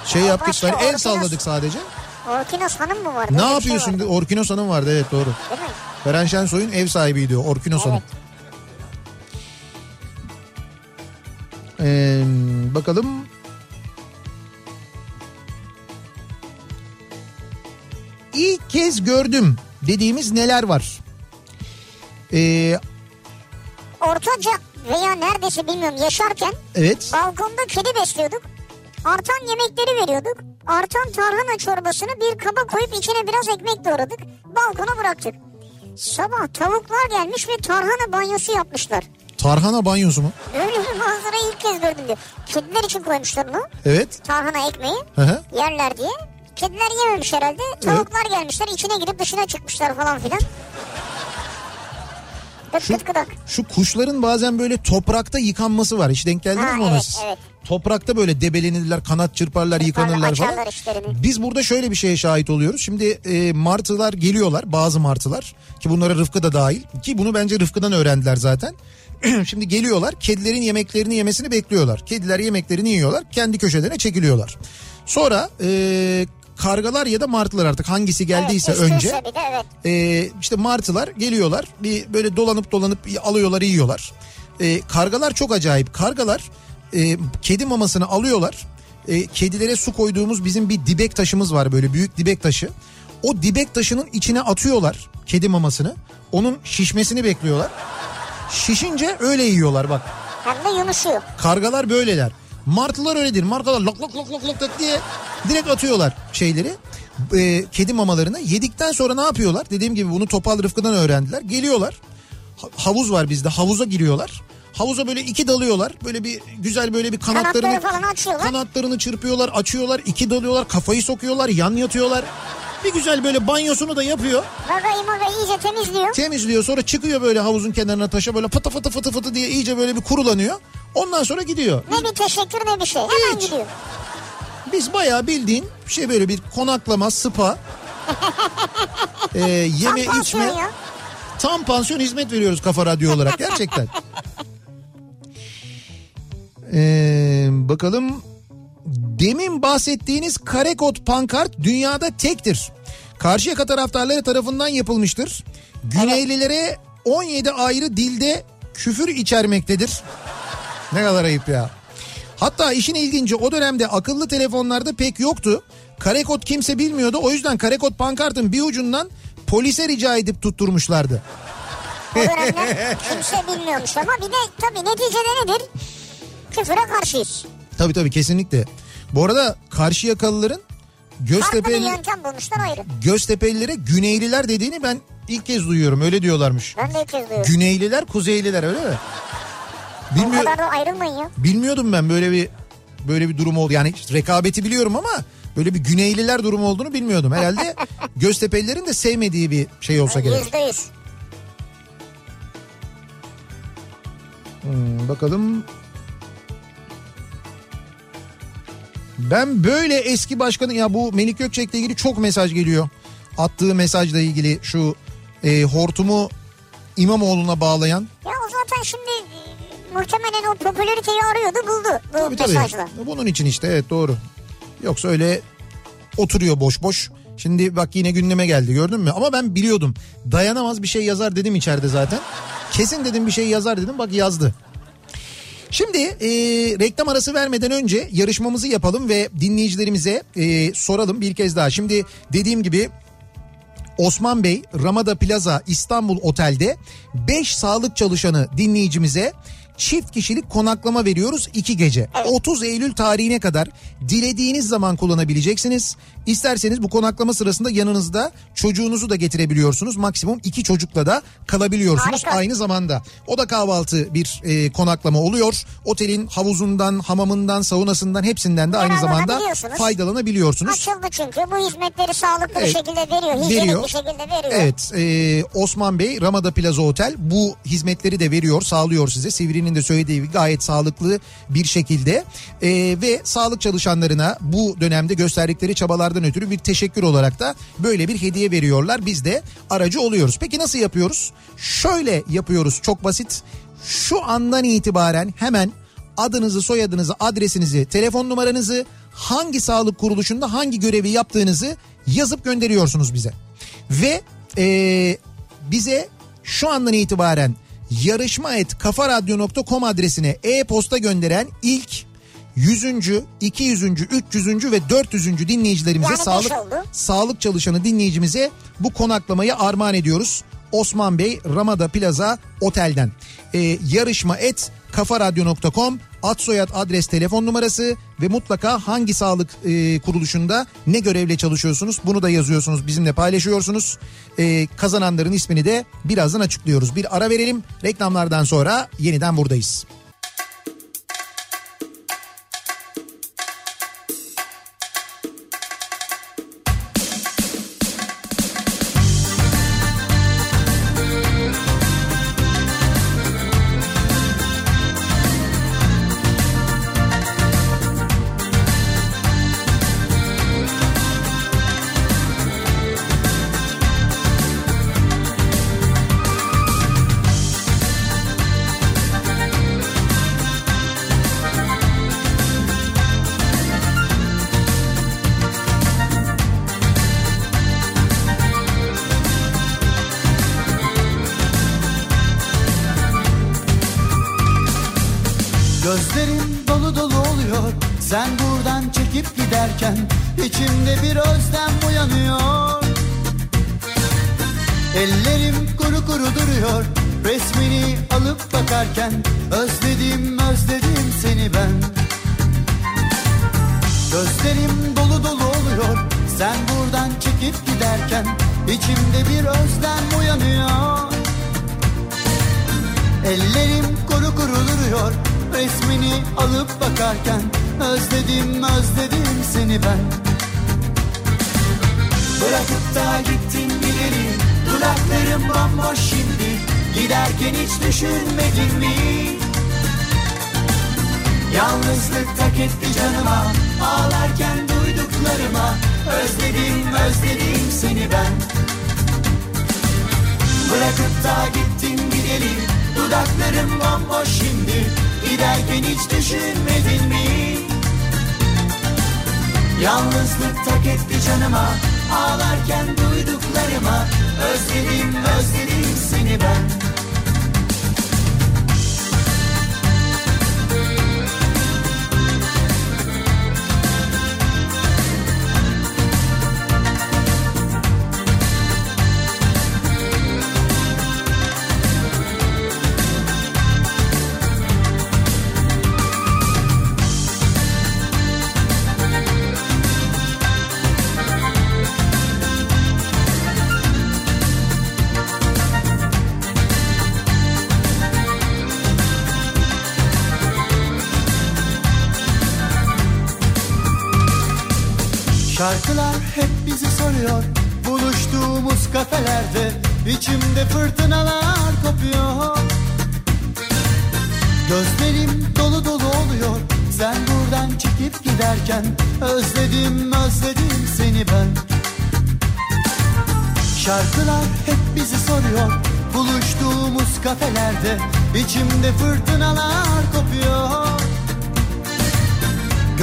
şey yaptık başka ben el salladık sadece. Orkinos hanım mı vardı? Ne Öyle şey yapıyorsun? vardı. Orkinos Hanım vardı evet doğru. Değil mi? Şensoy'un ev sahibiydi o Orkinos Hanım. Ee, bakalım. İlk kez gördüm dediğimiz neler var? Ee, Ortaca veya neredeyse bilmiyorum yaşarken evet. balkonda kedi besliyorduk. Artan yemekleri veriyorduk. Artan tarhana çorbasını bir kaba koyup içine biraz ekmek doğradık. Balkona bıraktık. Sabah tavuklar gelmiş ve tarhana banyosu yapmışlar. Tarhana banyosu mu? Öyle bir manzarayı ilk kez gördüm diyor. Kediler için koymuşlar bunu. Evet. Tarhana ekmeği Hı hı. yerler diye. Kediler yememiş herhalde. Tavuklar gelmişler içine girip dışına çıkmışlar falan filan. Şu, şu kuşların bazen böyle toprakta yıkanması var. Hiç denk geldiniz Ha, mi ona evet, siz? evet. Toprakta böyle debelenirler, kanat çırparlar, yıkanırlar falan. işlerini. Biz burada şöyle bir şeye şahit oluyoruz. Şimdi e, martılar geliyorlar, bazı martılar ki bunlara Rıfkı da dahil ki bunu bence Rıfkı'dan öğrendiler zaten. Şimdi geliyorlar, kedilerin yemeklerini yemesini bekliyorlar. Kediler yemeklerini yiyorlar, kendi köşelerine çekiliyorlar. Sonra e, kargalar ya da martılar artık hangisi geldiyse Evet, önce de evet. e, işte martılar geliyorlar bir böyle dolanıp dolanıp alıyorlar yiyorlar. E, kargalar çok acayip. Kargalar e, kedi mamasını alıyorlar. E, kedilere su koyduğumuz bizim bir dibek taşımız var böyle büyük dibek taşı. O dibek taşının içine atıyorlar kedi mamasını. Onun şişmesini bekliyorlar. Şişince öyle yiyorlar bak. Hem de yumuşuyor. Kargalar böyleler. Martılar öyledir. Martılar lok lok lok lok lok diye direkt atıyorlar şeyleri. e, kedi mamalarını. Yedikten sonra ne yapıyorlar? Dediğim gibi bunu Topal Rıfkı'dan öğrendiler. Geliyorlar. Ha- havuz var bizde. Havuza giriyorlar. Havuza böyle iki dalıyorlar. Böyle bir güzel böyle bir kanatlarını Kanatları falan açıyorlar. kanatlarını çırpıyorlar, açıyorlar, iki dalıyorlar, kafayı sokuyorlar, yan yatıyorlar. Bir güzel böyle banyosunu da yapıyor. Gagayı magayı iyice temizliyor. Temizliyor sonra çıkıyor böyle havuzun kenarına taşa böyle fıtı fıtı fıtı fıtı diye iyice böyle bir kurulanıyor. Ondan sonra gidiyor. Ne bir teşekkür ne bir şey. Hemen Hiç. gidiyor. Biz bayağı bildiğin şey böyle bir konaklama, spa, e, yeme Tam içme, ya. tam pansiyon hizmet veriyoruz Kafa Radyo olarak gerçekten. Ee, bakalım demin bahsettiğiniz karekod pankart dünyada tektir. Karşıyaka taraftarları tarafından yapılmıştır. Güneylilere 17 ayrı dilde küfür içermektedir. Ne kadar ayıp ya. Hatta işin ilginci o dönemde akıllı telefonlarda pek yoktu. Karekod kimse bilmiyordu. O yüzden karekod pankartın bir ucundan polise rica edip tutturmuşlardı. O dönemler kimse bilmiyormuş ama bir de tabii neticede nedir? Küfüre karşıyız. Tabii tabii kesinlikle. Bu arada Karşıyakalıların Farklı bir Göztepe'li, yöntem bulmuşlar ayrı. Göztepe'lilere Güneyliler dediğini ben ilk kez duyuyorum. Öyle diyorlarmış. Ben de ilk kez duyuyorum. Güneyliler, Kuzeyliler öyle mi? O Bilmiyor, kadar da ayrılmayın ya. bilmiyordum ben böyle bir böyle bir durum oldu. Yani rekabeti biliyorum ama böyle bir Güneyliler durumu olduğunu bilmiyordum. Herhalde Göztepe'lilerin de sevmediği bir şey olsa gerek. Yüzde yüz. Hmm, bakalım. Ben böyle eski başkanı ya bu Melik Gökçek'le ilgili çok mesaj geliyor. Attığı mesajla ilgili şu e, hortumu İmamoğlu'na bağlayan. Ya o zaten şimdi e, muhtemelen o popülariteyi arıyordu buldu bu Tabii tabii. mesajla. Bunun için işte evet doğru. Yoksa öyle oturuyor boş boş. Şimdi bak yine gündeme geldi gördün mü? Ama ben biliyordum. Dayanamaz bir şey yazar dedim içeride zaten. Kesin dedim bir şey yazar dedim bak yazdı. Şimdi e, reklam arası vermeden önce yarışmamızı yapalım ve dinleyicilerimize e, soralım bir kez daha. Şimdi dediğim gibi Osman Bey Ramada Plaza İstanbul Otel'de 5 sağlık çalışanı dinleyicimize çift kişilik konaklama veriyoruz 2 gece. 30 Eylül tarihine kadar dilediğiniz zaman kullanabileceksiniz. İsterseniz bu konaklama sırasında yanınızda çocuğunuzu da getirebiliyorsunuz. Maksimum 2 çocukla da kalabiliyorsunuz Harika. aynı zamanda. O da kahvaltı bir e, konaklama oluyor. Otelin havuzundan, hamamından, saunasından hepsinden de aynı zamanda faydalanabiliyorsunuz. Açıldı çünkü bu hizmetleri sağlıklı Evet. bir şekilde veriyor. Hijyenik Veriyor. bir şekilde veriyor. Evet e, Osman Bey Ramada Plaza Otel bu hizmetleri de veriyor sağlıyor size. Sivri'nin de söylediği gayet sağlıklı bir şekilde E, ve sağlık çalışanlarına bu dönemde gösterdikleri çabalardan ötürü bir teşekkür olarak da böyle bir hediye veriyorlar. Biz de aracı oluyoruz. Peki nasıl yapıyoruz? Şöyle yapıyoruz çok basit. Şu andan itibaren hemen adınızı, soyadınızı, adresinizi, telefon numaranızı, hangi sağlık kuruluşunda hangi görevi yaptığınızı yazıp gönderiyorsunuz bize. Ve eee, bize şu andan itibaren yarışma et kafaradyo.com adresine e-posta gönderen ilk 100. 200. 300. ve 400. dinleyicilerimize Yani sağlık sağlık çalışanı dinleyicimize bu konaklamayı armağan ediyoruz. Osman Bey Ramada Plaza Otel'den. Ee, yarışma et kafaradyo.com ad soyad adres telefon numarası ve mutlaka hangi sağlık e, kuruluşunda ne görevle çalışıyorsunuz bunu da yazıyorsunuz bizimle paylaşıyorsunuz. Ee, kazananların ismini de birazdan açıklıyoruz. Bir ara verelim reklamlardan sonra yeniden buradayız.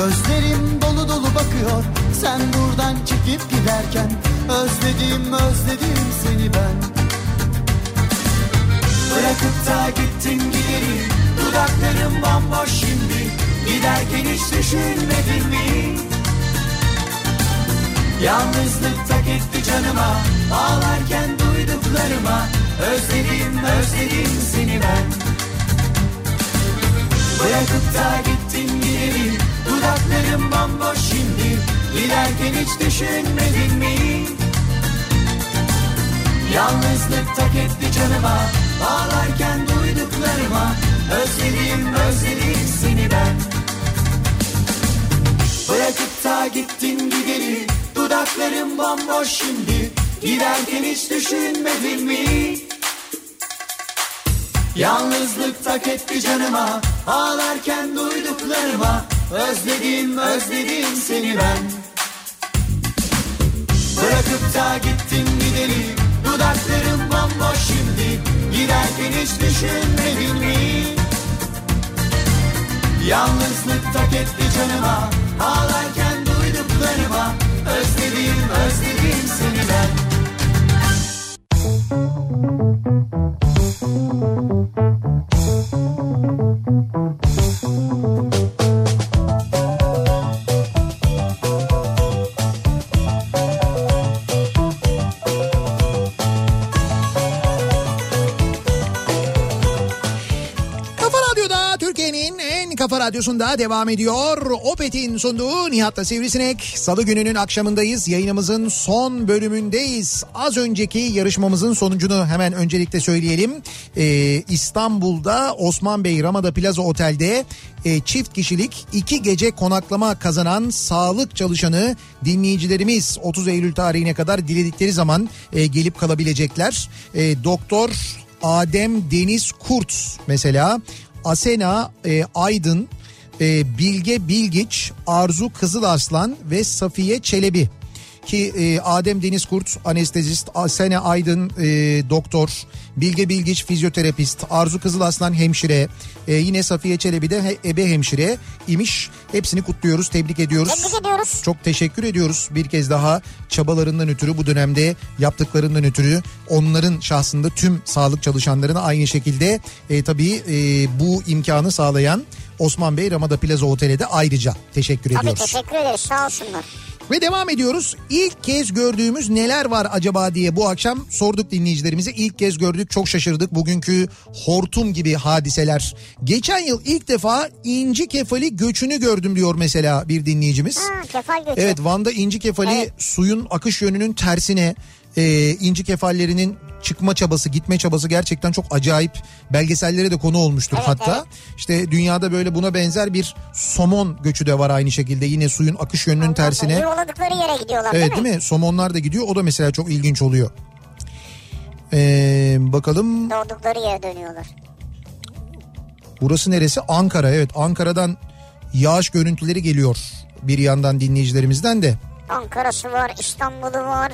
Gözlerim dolu dolu bakıyor. Sen buradan çekip giderken Özledim özledim seni ben. Bırakıp da gittin gideri Dudaklarım bomboş şimdi. Giderken hiç düşünmedin mi? Yalnızlık tak etti canıma. Ağlarken duyduklarıma. Özledim özledim seni ben. Bırakıp da gittin gideri Dudaklarım bomboş şimdi. Giderken hiç düşünmedin mi? Yalnızlık tak etti canıma. Ağlarken duyduklarıma. Özledim özledim seni ben. Bırakıp da gittin gideri Dudaklarım bomboş şimdi. Giderken hiç düşünmedin mi? Yalnızlık tak etti canıma. Ağlarken duyduklarıma Özledim özledim seni ben. Bırakıp da gittin gideli Dudaklarım bomboş şimdi. Giderken hiç düşünmedin mi? Yalnızlık tak etti canıma Ağlarken duyduklarıma. Özledim özledim seni ben radyosunda devam ediyor. Opet'in sunduğu Nihat'la Sivrisinek. Salı gününün akşamındayız. Yayınımızın son bölümündeyiz. Az önceki yarışmamızın sonucunu hemen öncelikle söyleyelim. Ee, İstanbul'da Osman Bey Ramada Plaza Otel'de e, çift kişilik iki gece konaklama kazanan sağlık çalışanı dinleyicilerimiz 30 Eylül tarihine kadar diledikleri zaman e, gelip kalabilecekler. E, Doktor Adem Deniz Kurt mesela Asena e, Aydın, e, Bilge Bilgiç, Arzu Kızılarslan ve Safiye Çelebi. Ki e, Adem Deniz Kurt anestezist, Asena Aydın e, doktor, Bilge Bilgiç fizyoterapist, Arzu Kızılaslan hemşire, e, yine Safiye Çelebi de he- ebe hemşire imiş. Hepsini kutluyoruz, tebrik ediyoruz. Tebrik ediyoruz. Çok teşekkür ediyoruz bir kez daha çabalarından ötürü bu dönemde yaptıklarından ötürü onların şahsında tüm sağlık çalışanlarına aynı şekilde e, tabii e, bu imkanı sağlayan Osman Bey Ramada Plaza Otel'e de ayrıca teşekkür Tabii ediyoruz. teşekkür ederiz sağ olsunlar. Ve devam ediyoruz. İlk kez gördüğümüz neler var acaba diye bu akşam sorduk dinleyicilerimize. İlk kez gördük çok şaşırdık. Bugünkü hortum gibi hadiseler. Geçen yıl ilk defa inci kefali göçünü gördüm diyor mesela bir dinleyicimiz. Ha, kefal göçü. Evet Van'da inci kefali suyun akış yönünün tersine e, inci kefallerinin çıkma çabası gitme çabası gerçekten çok acayip belgesellere de konu olmuştur Evet, hatta. evet. işte dünyada böyle buna benzer bir somon göçü de var aynı şekilde yine suyun akış yönünün tersine. Yuvaladıkları yere gidiyorlar Evet değil mi? değil mi? Somonlar da gidiyor. O da mesela çok ilginç oluyor. Ee, bakalım Doğdukları yere dönüyorlar. burası neresi? Ankara. Evet Ankara'dan yağış görüntüleri geliyor. Bir yandan dinleyicilerimizden de. Ankara'sı var, İstanbul'u var.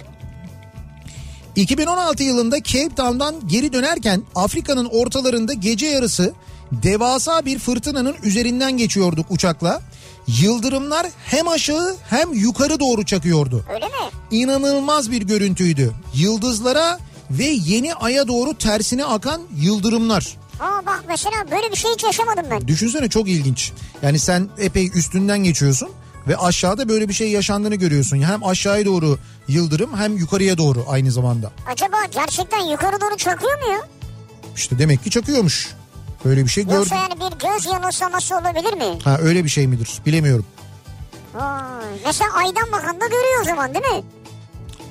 2016 yılında Cape Town'dan geri dönerken Afrika'nın ortalarında gece yarısı devasa bir fırtınanın üzerinden geçiyorduk uçakla. Yıldırımlar hem aşağı hem yukarı doğru çakıyordu. Öyle mi? İnanılmaz bir görüntüydü. Yıldızlara ve yeni aya doğru tersine akan yıldırımlar. Aa bak mesela böyle bir şey hiç yaşamadım ben. Düşünsene çok ilginç. Yani sen epey üstünden geçiyorsun ve aşağıda böyle bir şey yaşandığını görüyorsun. Hem aşağıya doğru yıldırım hem yukarıya doğru aynı zamanda. Acaba gerçekten yukarı doğru çakıyor mu ya? İşte demek ki çakıyormuş. Böyle bir şey gördüm. Yoksa yani bir göz yanılsaması olabilir mi? Ha öyle bir şey midir? Bilemiyorum. Vay. Mesela aydan bakan da görüyor o zaman değil mi?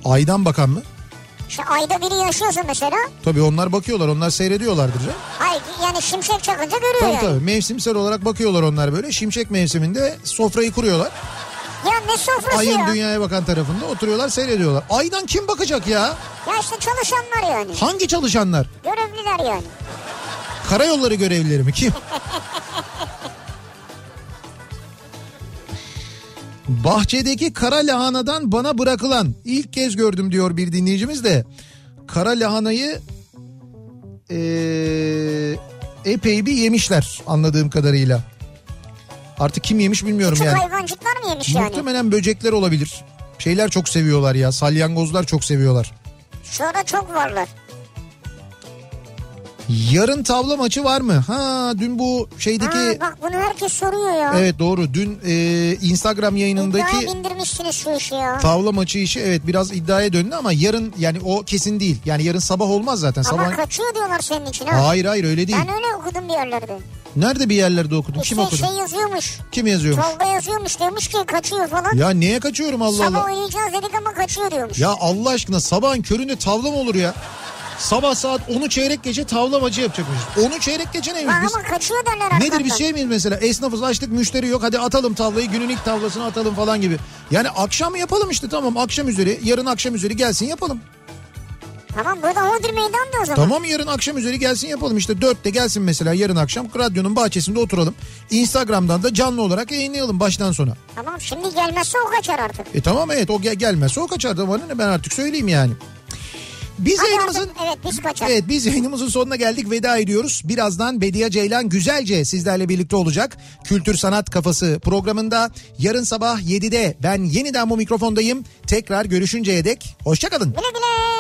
Aydan bakan mı? İşte ayda biri yaşıyorsa mesela. Tabii onlar bakıyorlar, onlar seyrediyorlardır canım. Hayır yani şimşek çakınca görüyor Tabii yani. tabii mevsimsel olarak bakıyorlar onlar böyle. Şimşek mevsiminde sofrayı kuruyorlar. Ya ne sofrası Ayın ya? dünyaya bakan tarafında oturuyorlar seyrediyorlar. Aydan kim bakacak ya? Ya işte çalışanlar yani. Hangi çalışanlar? Görevliler yani. Karayolları görevlileri mi? Kim? Bahçedeki kara lahanadan bana bırakılan ilk kez gördüm diyor bir dinleyicimiz de. Kara lahanayı eee, epey bir yemişler anladığım kadarıyla. Artık kim yemiş bilmiyorum Küçük yani. hayvancıklar mı yemiş yani? Muhtemelen böcekler olabilir. Şeyler çok seviyorlar ya. Salyangozlar çok seviyorlar. Şu ara çok varlar. Yarın tavla maçı var mı? Ha dün bu şeydeki Ha, bak bunu herkes soruyor ya. Evet doğru. Dün e, Instagram yayınındaki İddiaya bindirmişsiniz şu işi ya. tavla maçı işi evet biraz iddiaya döndü ama yarın yani o kesin değil. Yani yarın sabah olmaz zaten. Ama sabah kaçıyor diyorlar senin için ha. Hayır hayır öyle değil. Ben öyle okudum bir yerlerde. Nerede bir yerlerde okudun? Kim İşte okudu? şey yazıyormuş. Kim yazıyormuş? Tolga yazıyormuş demiş ki kaçıyor falan. Ya neye kaçıyorum Allah Sabah Allah? oynayacağız dedik ama kaçıyor diyormuş. Ya Allah aşkına sabahın köründe tavla mı olur ya? Sabah saat 10'u çeyrek gece tavla maçı yapacakmışız. 10'u çeyrek gece neymiş? Biz, ama derler arkamdan. nedir bir şey miyiz mesela? Esnafız açtık müşteri yok hadi atalım tavlayı günün ilk tavlasını atalım falan gibi. Yani akşam yapalım işte tamam akşam üzeri yarın akşam üzeri gelsin yapalım. Tamam burada Hodri meydan da o zaman. Tamam yarın akşam üzeri gelsin yapalım işte dörtte gelsin mesela yarın akşam radyonun bahçesinde oturalım. Instagram'dan da canlı olarak yayınlayalım baştan sona. Tamam şimdi gelmezse o kaçar artık. E tamam evet o gel gelmezse o kaçar da bana ne ben artık söyleyeyim yani. Biz Hadi yayınımızın artık, evet biz kaçar. Evet biz yayınımızın sonuna geldik veda ediyoruz. Birazdan Bediye Ceylan güzelce sizlerle birlikte olacak. Kültür Sanat Kafası programında yarın sabah 7'de ben yeniden bu mikrofondayım. Tekrar görüşünceye dek hoşçakalın. Güle güle.